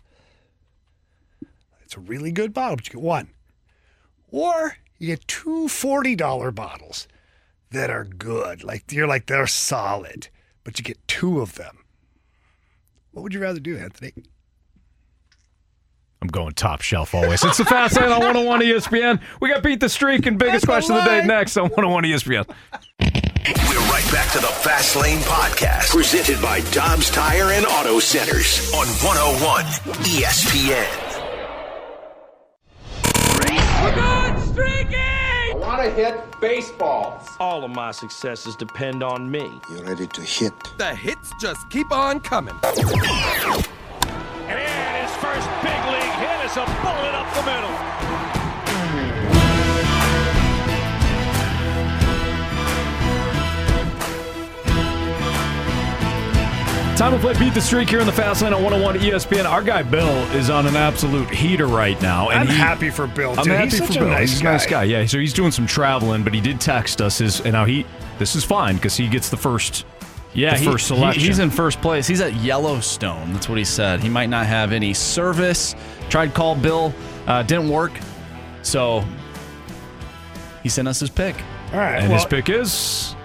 [SPEAKER 4] It's a really good bottle, but you get one. Or you get two $40 bottles that are good. Like you're like they're solid, but you get two of them. What would you rather do, Anthony?
[SPEAKER 3] I'm going top shelf always. It's the Fast Lane on 101 ESPN. We got beat the streak and biggest question of the day next on 101 ESPN.
[SPEAKER 2] We're right back to the Fast Lane Podcast, presented by Dobbs Tire and Auto Centers on 101 ESPN.
[SPEAKER 8] I want to hit baseballs.
[SPEAKER 18] All of my successes depend on me.
[SPEAKER 25] You ready to hit?
[SPEAKER 26] The hits just keep on coming.
[SPEAKER 18] And his first big league hit is a bullet up the middle.
[SPEAKER 3] Time to play Beat the Streak here in the Fast Lane on 101 ESPN. Our guy Bill is on an absolute heater right now. And
[SPEAKER 4] I'm
[SPEAKER 3] he-
[SPEAKER 4] happy for Bill,
[SPEAKER 3] I'm
[SPEAKER 4] dude.
[SPEAKER 3] happy
[SPEAKER 4] He's
[SPEAKER 3] for
[SPEAKER 4] such a
[SPEAKER 3] Bill.
[SPEAKER 4] nice
[SPEAKER 3] he's a nice
[SPEAKER 4] guy.
[SPEAKER 3] guy. Yeah, so he's doing some traveling, but he did text us his, and now he, this is fine because he gets the first,
[SPEAKER 5] Yeah,
[SPEAKER 3] the
[SPEAKER 5] he-
[SPEAKER 3] first
[SPEAKER 5] he-
[SPEAKER 3] selection.
[SPEAKER 5] he's in first place. He's at Yellowstone. That's what he said. He might not have any service. Tried call Bill, uh, didn't work. So he sent us his pick.
[SPEAKER 4] All right.
[SPEAKER 3] and
[SPEAKER 4] well,
[SPEAKER 3] his pick is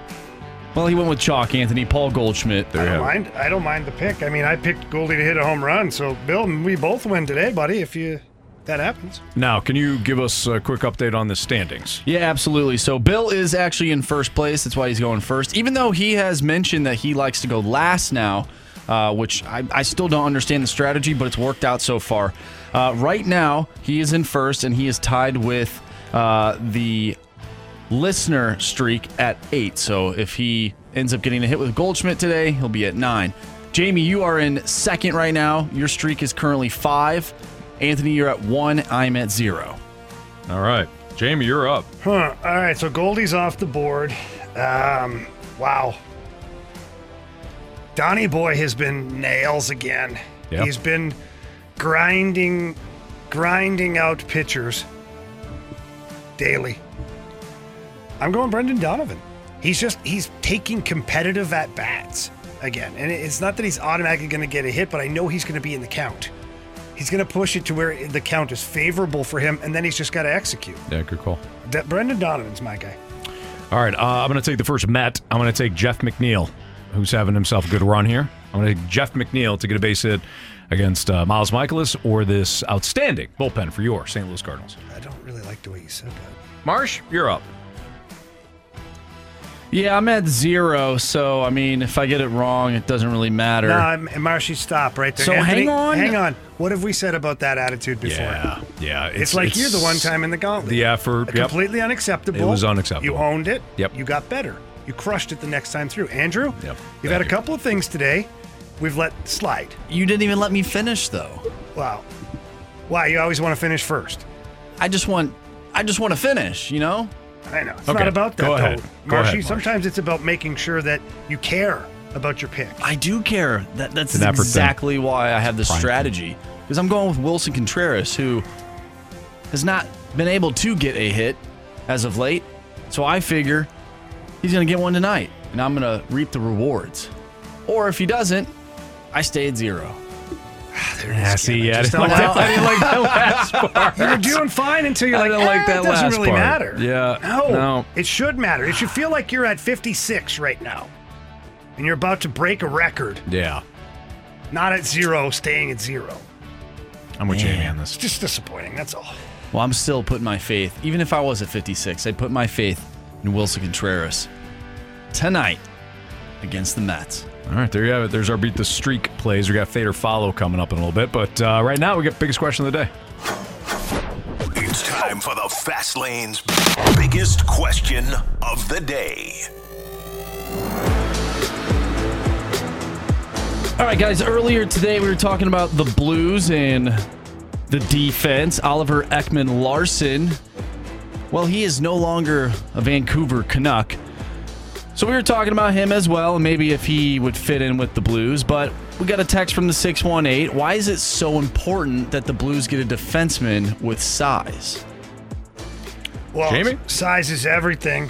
[SPEAKER 5] Well, he went with chalk, Anthony, Paul Goldschmidt.
[SPEAKER 4] I don't mind. I don't mind the pick. I mean, I picked Goldie to hit a home run. So, Bill, and we both win today, buddy. If you that happens.
[SPEAKER 3] now. Can you give us a quick update on the standings?
[SPEAKER 5] Yeah, absolutely. So Bill is actually in first place. That's why he's going first. Even though he has mentioned that he likes to go last now, uh, which I, I still don't understand the strategy, but it's worked out so far. Uh, right now, he is in first, and he is tied with uh, the listener streak at eight. So if he ends up getting a hit with Goldschmidt today, he'll be at nine. Jamie, you are in second right now. Your streak is currently five. Anthony, you're at one. I'm at zero.
[SPEAKER 3] All right, Jamie, you're up.
[SPEAKER 4] Huh. All right. So Goldie's off the board. Um, wow. Donnie Boy has been nails again.
[SPEAKER 3] Yep.
[SPEAKER 4] He's been grinding, grinding out pitchers daily. I'm going Brendan Donovan. He's just he's taking competitive at bats again, and it's not that he's automatically going to get a hit, but I know he's going to be in the count. He's going to push it to where the count is favorable for him, and then he's just got to execute.
[SPEAKER 3] Yeah, good call.
[SPEAKER 4] That Brendan Donovan's my guy.
[SPEAKER 3] All right, uh, I'm going to take the first Met. I'm going to take Jeff McNeil, who's having himself a good run here. I'm going to take Jeff McNeil to get a base hit against uh, Miles Mikolas or this outstanding bullpen for your St. Louis Cardinals.
[SPEAKER 4] I don't really like the way you said that.
[SPEAKER 3] Marsh, you're up.
[SPEAKER 5] Yeah, I'm at zero, so I mean, if I get it wrong, it doesn't really matter.
[SPEAKER 4] No, I'm- Marshy, stop right there.
[SPEAKER 5] So hang on.
[SPEAKER 4] Hang on. What have we said about that attitude before?
[SPEAKER 3] Yeah, yeah.
[SPEAKER 4] It's, like you're the one time in the gauntlet.
[SPEAKER 3] The effort. yep.
[SPEAKER 4] Completely unacceptable.
[SPEAKER 3] It was unacceptable.
[SPEAKER 4] You owned it.
[SPEAKER 3] Yep.
[SPEAKER 4] You got better. You crushed it the next time through. Andrew,
[SPEAKER 3] Yep.
[SPEAKER 4] you've had a couple of things today we've let slide.
[SPEAKER 5] You didn't even let me finish though.
[SPEAKER 4] Wow. Why? You always want to finish first.
[SPEAKER 5] I just want I just want to finish, you know?
[SPEAKER 4] I know. It's
[SPEAKER 5] Okay,
[SPEAKER 4] not about that,
[SPEAKER 5] go
[SPEAKER 4] though.
[SPEAKER 5] ahead. Go
[SPEAKER 4] Marshy,
[SPEAKER 5] ahead,
[SPEAKER 4] sometimes it's about making sure that you care about your pick.
[SPEAKER 5] I do care. That that's
[SPEAKER 4] an effort thing.
[SPEAKER 5] exactly why I have this
[SPEAKER 4] Prime
[SPEAKER 5] strategy. Because I'm going with Willson Contreras, who has not been able to get a hit as of late. So I figure he's going to get one tonight, and I'm going to reap the rewards. Or if he doesn't, I stay at zero.
[SPEAKER 3] Yeah, see, yeah, I
[SPEAKER 4] Just
[SPEAKER 3] didn't, like that,
[SPEAKER 4] know.
[SPEAKER 3] I didn't like that last part.
[SPEAKER 4] You were doing fine until you're
[SPEAKER 3] I
[SPEAKER 4] like,
[SPEAKER 3] didn't like
[SPEAKER 4] "Eh,
[SPEAKER 3] that
[SPEAKER 4] it doesn't
[SPEAKER 3] last
[SPEAKER 4] really
[SPEAKER 3] part."
[SPEAKER 4] matter.
[SPEAKER 3] Yeah,
[SPEAKER 4] No,
[SPEAKER 3] no.
[SPEAKER 4] It should matter. It should feel like you're at 56 right now. And you're about to break a record.
[SPEAKER 3] Yeah,
[SPEAKER 4] Not at zero, staying at zero.
[SPEAKER 3] I'm with Jamie on this.
[SPEAKER 4] It's just disappointing. That's all.
[SPEAKER 5] Well, I'm still putting my faith, even if I was at 56, I'd put my faith in Willson Contreras tonight against the Mets.
[SPEAKER 3] All right, there you have it. There's our beat the streak plays. We got fade or follow coming up in a little bit, but uh, right now we get biggest question of the day.
[SPEAKER 2] It's time for the Fast Lane's biggest question of the day.
[SPEAKER 5] All right, guys. Earlier today, we were talking about the Blues and the defense. Oliver Ekman-Larsson. Well, he is no longer a Vancouver Canuck. So we were talking about him as well, and maybe if he would fit in with the Blues. But we got a text from the 618. Why is it so important that the Blues get a defenseman with size?
[SPEAKER 4] Well,
[SPEAKER 5] Jamie?
[SPEAKER 4] size is everything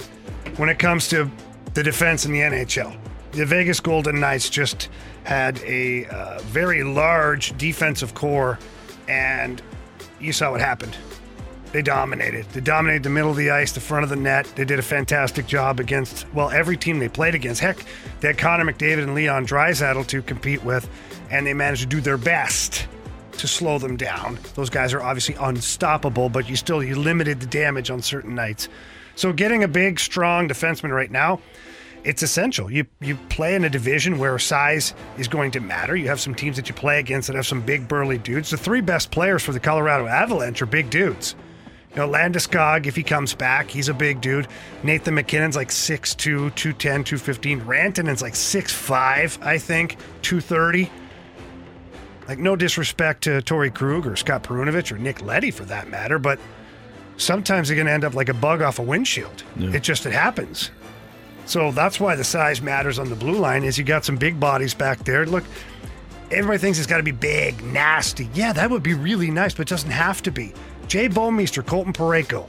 [SPEAKER 4] when it comes to the defense in the NHL. The Vegas Golden Knights just had a uh, very large defensive core, and you saw what happened. They dominated. They dominated the middle of the ice, the front of the net. They did a fantastic job against, well, every team they played against. Heck, they had Connor McDavid and Leon Draisaitl to compete with, and they managed to do their best to slow them down. Those guys are obviously unstoppable, but you still you limited the damage on certain nights. So getting a big, strong defenseman right now, it's essential. You you play in a division where size is going to matter. You have some teams that you play against that have some big burly dudes. The three best players for the Colorado Avalanche are big dudes. You know, Landeskog, if he comes back, he's a big dude. Nathan MacKinnon's like 6'2", 210, 215. Rantanen's like 6'5", I think, 230. Like, no disrespect to Torey Krug or Scott Perunovich or Nick Leddy for that matter, but sometimes they're going to end up like a bug off a windshield. It just, it happens. So that's why the size matters on the blue line is you got some big bodies back there. Look, everybody thinks it's got to be big, nasty. Yeah, that would be really nice, but it doesn't have to be. Jay Bouwmeester, Colton Parayko.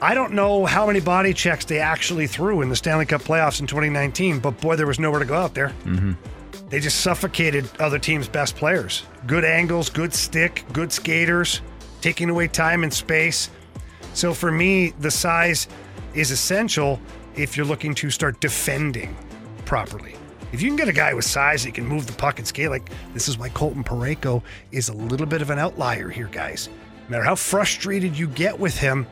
[SPEAKER 4] I don't know how many body checks they actually threw in the Stanley Cup playoffs in 2019, but boy, there was nowhere to go out there.
[SPEAKER 3] Mm-hmm.
[SPEAKER 4] They just suffocated other teams' best players. Good angles, good stick, good skaters, taking away time and space. So for me, the size is essential if you're looking to start defending properly. If you can get a guy with size that can move the puck and skate, like this is why Colton Parayko is a little bit of an outlier here, guys. No matter how frustrated you get with him,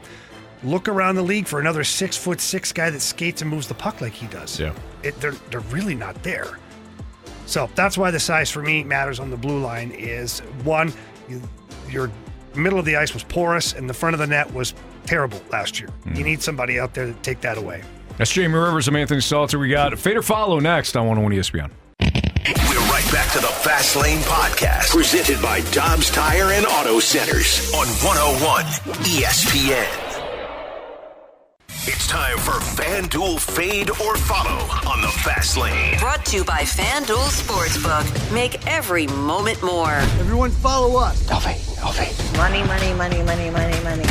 [SPEAKER 4] look around the league for another six foot six guy that skates and moves the puck like he does.
[SPEAKER 3] Yeah.
[SPEAKER 4] It, they're they're really not there. So that's why the size for me matters on the blue line is one, you, your middle of the ice was porous and the front of the net was terrible last year. You mm. need somebody out there to take that away.
[SPEAKER 3] That's Jamie Rivers. I'm Anthony Stalter. We got Fade or Follow next on 101 ESPN.
[SPEAKER 2] We're right back to the Fast Lane Podcast, presented by Dobbs Tire and Auto Centers on 101 ESPN. It's time for FanDuel Fade or Follow on the Fast Lane.
[SPEAKER 13] Brought to you by FanDuel Sportsbook. Make every moment more.
[SPEAKER 25] Everyone follow us.
[SPEAKER 24] Money, money, money, money, money, money.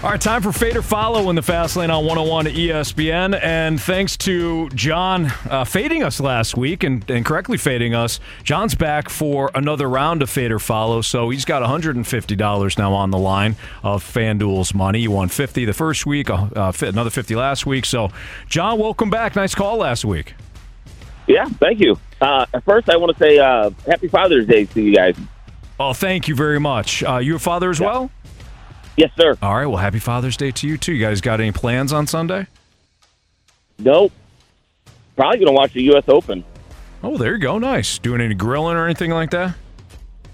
[SPEAKER 5] All
[SPEAKER 3] right, time for Fade or Follow in the Fast Lane on 101 ESPN. And thanks to John uh, fading us last week and, and correctly fading us, John's back for another round of Fade or Follow. So he's got $150 now on the line of FanDuel's money. He won 50 the first week, uh, uh, another 50 last week. So, John, welcome back. Nice call last week.
[SPEAKER 19] Yeah, thank you. Uh, first, I want to say uh, Happy Father's Day to you guys.
[SPEAKER 3] Oh, thank you very much. Uh, you a father as well?
[SPEAKER 19] Yes, sir.
[SPEAKER 3] All right. Well, happy Father's Day to you too. You guys got any plans on Sunday?
[SPEAKER 19] Nope. Probably going to watch the U.S. Open.
[SPEAKER 3] Oh, there you go. Nice. Doing any grilling or anything like that?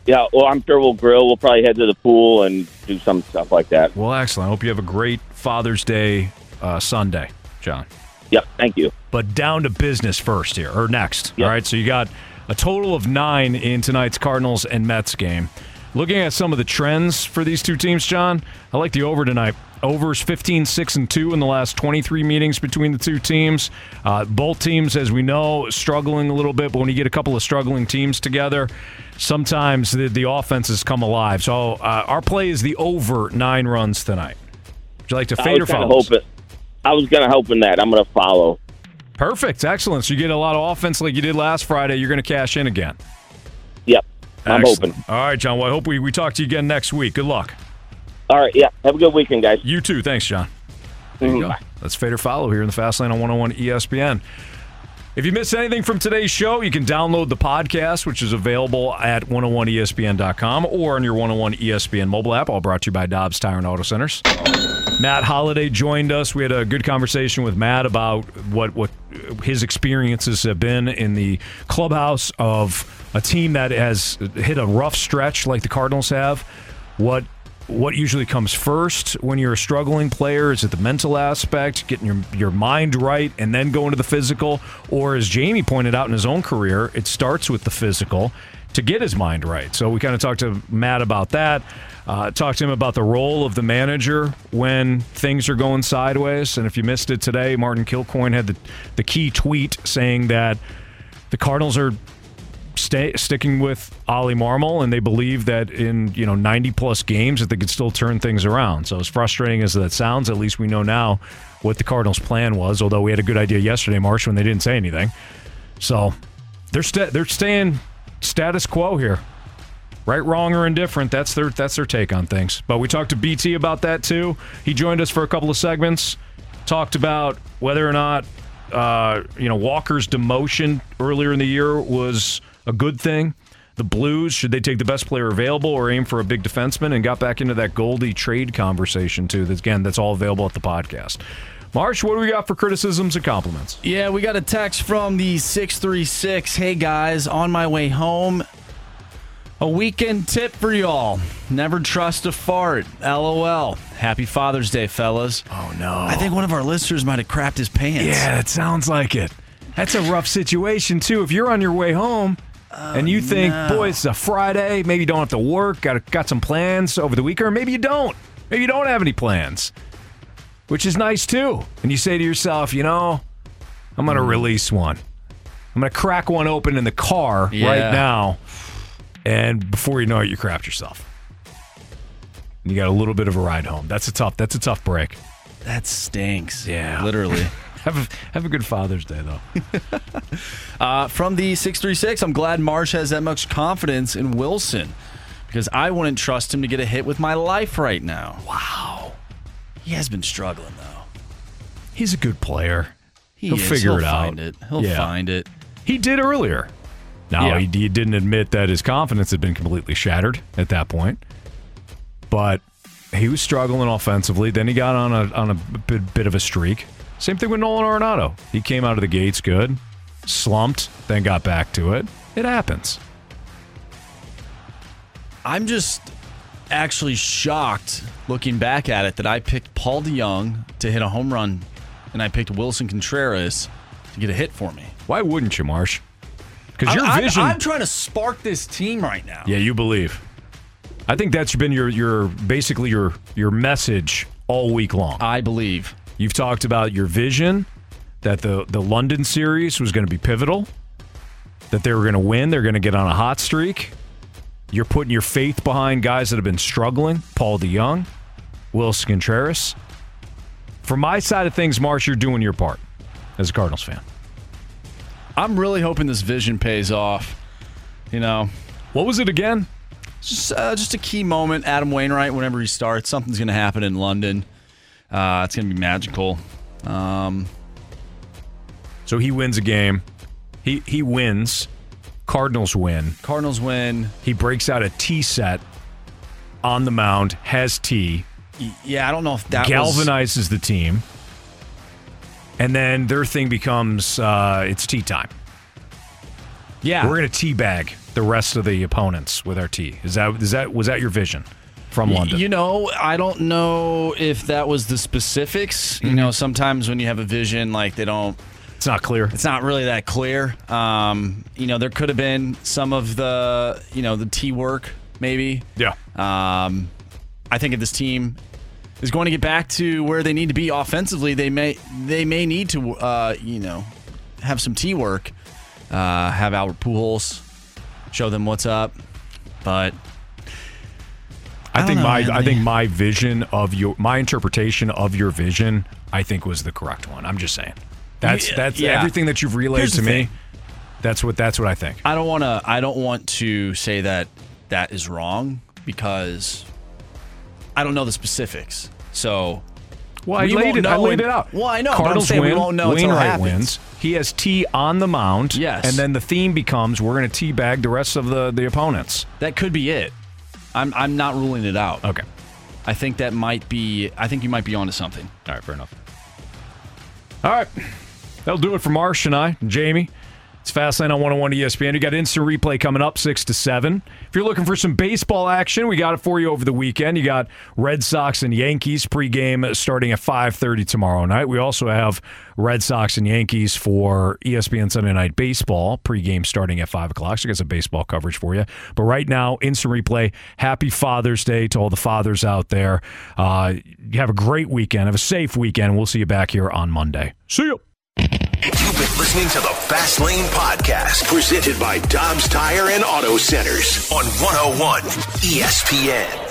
[SPEAKER 19] Yeah, well, I'm sure we'll grill. We'll probably head to the pool and do some stuff like that.
[SPEAKER 3] Well, excellent. I hope you have a great Father's Day uh, Sunday, John.
[SPEAKER 19] Yep, thank you.
[SPEAKER 3] But down to business first here, or next. All right, so you got a total of nine in tonight's Cardinals and Mets game. Looking at some of the trends for these two teams, John, I like the over tonight. Overs 15, 6, and 2 in the last 23 meetings between the two teams. Uh, both teams, as we know, struggling a little bit, but when you get a couple of struggling teams together, sometimes the, the offenses come alive. So uh, our play is the over nine runs tonight. Would you like to fade or follow?
[SPEAKER 19] I was going to hope in that. I'm going to follow.
[SPEAKER 3] Perfect. Excellent. So you get a lot of offense like you did last Friday. You're going to cash in again.
[SPEAKER 19] Yep. I'm
[SPEAKER 3] Excellent.
[SPEAKER 19] hoping.
[SPEAKER 3] All right, John. Well, I hope we, we talk to you again next week. Good luck.
[SPEAKER 19] All right. Yeah. Have a good weekend, guys.
[SPEAKER 3] You too. Thanks, John. There you mm-hmm. go. Let's fade or follow here in the Fast Lane on 101 ESPN. If you missed anything from today's show, you can download the podcast, which is available at 101ESPN.com or on your 101 ESPN mobile app, all brought to you by Dobbs Tire and Auto Centers. Matt Holliday joined us. We had a good conversation with Matt about what, what his experiences have been in the clubhouse of a team that has hit a rough stretch like the Cardinals have. What what usually comes first when you're a struggling player? Is it the mental aspect, getting your your mind right, and then going to the physical? Or as Jamie pointed out in his own career, it starts with the physical to get his mind right. So we kind of talked to Matt about that. Uh, talked to him about the role of the manager when things are going sideways. And if you missed it today, Martin Kilcoyne had the, the key tweet saying that the Cardinals are stay, sticking with Oli Marmol, and they believe that in you know 90 plus games that they could still turn things around. So as frustrating as that sounds, at least we know now what the Cardinals' plan was. Although we had a good idea yesterday, Marsh, when they didn't say anything. So they're sta they're staying status quo here. Right, wrong, or indifferent. That's their that's their take on things. But we talked to BT about that too. He joined us for a couple of segments. Talked about whether or not uh, you know Walker's demotion earlier in the year was a good thing. The Blues should they take the best player available or aim for a big defenseman? And got back into that Goldie trade conversation too. That's again that's all available at the podcast. Marsh, what do we got for criticisms and compliments?
[SPEAKER 5] Yeah, we got a text from the 636. Hey guys, on my way home. A weekend tip for y'all. Never trust a fart. LOL. Happy Father's Day, fellas.
[SPEAKER 3] Oh, no.
[SPEAKER 5] I think one of our listeners might have crapped his pants.
[SPEAKER 3] Yeah, it sounds like it. That's a rough situation too. If you're on your way home Oh, and you think,
[SPEAKER 5] no.
[SPEAKER 3] boy, it's a Friday, maybe you don't have to work, got got some plans over the weekend, or maybe you don't. Maybe you don't have any plans, which is nice too. And you say to yourself, you know, I'm going to hmm. release one. I'm going to crack one open in the car
[SPEAKER 5] Yeah.
[SPEAKER 3] right now, and before you know it, you crapped yourself. And you got a little bit of a ride home. That's a tough. That's a tough break.
[SPEAKER 5] That stinks.
[SPEAKER 3] Yeah,
[SPEAKER 5] Literally.
[SPEAKER 3] have a have a good Father's Day though.
[SPEAKER 5] Uh, from the 636, I'm glad Marsh has that much confidence in Wilson because I wouldn't trust him to get a hit with my life right now.
[SPEAKER 3] Wow.
[SPEAKER 5] He has been struggling, though.
[SPEAKER 3] He's a good player.
[SPEAKER 5] He
[SPEAKER 3] He'll
[SPEAKER 5] is.
[SPEAKER 3] figure
[SPEAKER 5] He'll
[SPEAKER 3] it out.
[SPEAKER 5] it. He'll
[SPEAKER 3] Yeah.
[SPEAKER 5] find it.
[SPEAKER 3] He did earlier. Now
[SPEAKER 5] Yeah.
[SPEAKER 3] he, he didn't admit that his confidence had been completely shattered at that point, but he was struggling offensively. Then he got on a on a bit, bit of a streak. Same thing with Nolan Arenado. He came out of the gates good, slumped, then got back to it. It happens.
[SPEAKER 5] I'm just actually shocked looking back at it that I picked Paul DeJong to hit a home run and I picked Willson Contreras to get a hit for me.
[SPEAKER 3] Why wouldn't you, Marsh? Because your
[SPEAKER 5] I'm- I'm-
[SPEAKER 3] vision.
[SPEAKER 5] I'm, trying to spark this team right now.
[SPEAKER 3] Yeah, you believe. I think that's been your your basically your your message all week long.
[SPEAKER 5] I believe.
[SPEAKER 3] You've talked about your vision that the the London series was going to be pivotal, that they were going to win, they're going to get on a hot streak. You're putting your faith behind guys that have been struggling, Paul DeJong. Willson Contreras. From my side of things, Marsh, you're doing your part as a Cardinals fan.
[SPEAKER 5] I'm really hoping this vision pays off. You know,
[SPEAKER 3] what was it again?
[SPEAKER 5] Just, uh, just a key moment. Adam Wainwright, whenever he starts, something's going to happen in London. Uh, it's going to be magical. Um,
[SPEAKER 3] so he wins a game. He he wins. Cardinals win.
[SPEAKER 5] Cardinals win.
[SPEAKER 3] He breaks out a a T set on the mound. Has T.
[SPEAKER 5] Yeah, I don't know if that
[SPEAKER 3] galvanizes
[SPEAKER 5] was...
[SPEAKER 3] the team. And then their thing becomes uh, it's tea time.
[SPEAKER 5] Yeah,
[SPEAKER 3] we're gonna teabag the rest of the opponents with our tea. Is that is that was that your vision from London?
[SPEAKER 5] You know, I don't know if that was the specifics.
[SPEAKER 3] Mm-hmm.
[SPEAKER 5] You know, sometimes when you have a vision, like they don't.
[SPEAKER 3] It's not clear.
[SPEAKER 5] It's not really that clear. Um, you know, there could have been some of the you know the T work maybe.
[SPEAKER 3] Yeah.
[SPEAKER 5] Um, I think if this team is going to get back to where they need to be offensively, they may they may need to uh, you know have some T work. Uh, have Albert Pujols show them what's up, but
[SPEAKER 3] I, think
[SPEAKER 5] know,
[SPEAKER 3] my. I think my vision of your my interpretation of your vision I think was the correct one. I'm just saying. That's
[SPEAKER 5] Yeah,
[SPEAKER 3] that's
[SPEAKER 5] yeah.
[SPEAKER 3] everything that you've relayed
[SPEAKER 5] Here's
[SPEAKER 3] to me.
[SPEAKER 5] thing.
[SPEAKER 3] That's what that's what I think.
[SPEAKER 5] I don't want to. I don't want to say that that is wrong because I don't know the specifics. So,
[SPEAKER 3] Well, I
[SPEAKER 5] we
[SPEAKER 3] laid it. I laid it out.
[SPEAKER 5] Well, I know.
[SPEAKER 3] Cardinals
[SPEAKER 5] but I'm
[SPEAKER 3] win.
[SPEAKER 5] we won't know
[SPEAKER 3] Wainwright wins. He has T on the mound.
[SPEAKER 5] Yes.
[SPEAKER 3] and then the theme becomes we're going to teabag the rest of the the opponents.
[SPEAKER 5] That could be it. I'm I'm not ruling it out.
[SPEAKER 3] Okay.
[SPEAKER 5] I think that might be. I think you might be onto something.
[SPEAKER 3] All right, fair enough. All right. That'll do it for Marsh and I, Jamie. It's Fastlane on 101 ESPN. You got instant replay coming up 6 to 7. If you're looking for some baseball action, we got it for you over the weekend. You got Red Sox and Yankees pregame starting at 5:30 tomorrow night. We also have Red Sox and Yankees for ESPN Sunday Night Baseball pregame starting at 5 o'clock. So I got some baseball coverage for you. But right now, instant replay. Happy Father's Day to all the fathers out there. Uh, you have a great weekend. Have a safe weekend. We'll see you back here on Monday. See you.
[SPEAKER 2] You've been listening to the Fast Lane Podcast, presented by Dobbs Tire and Auto Centers on 101 ESPN.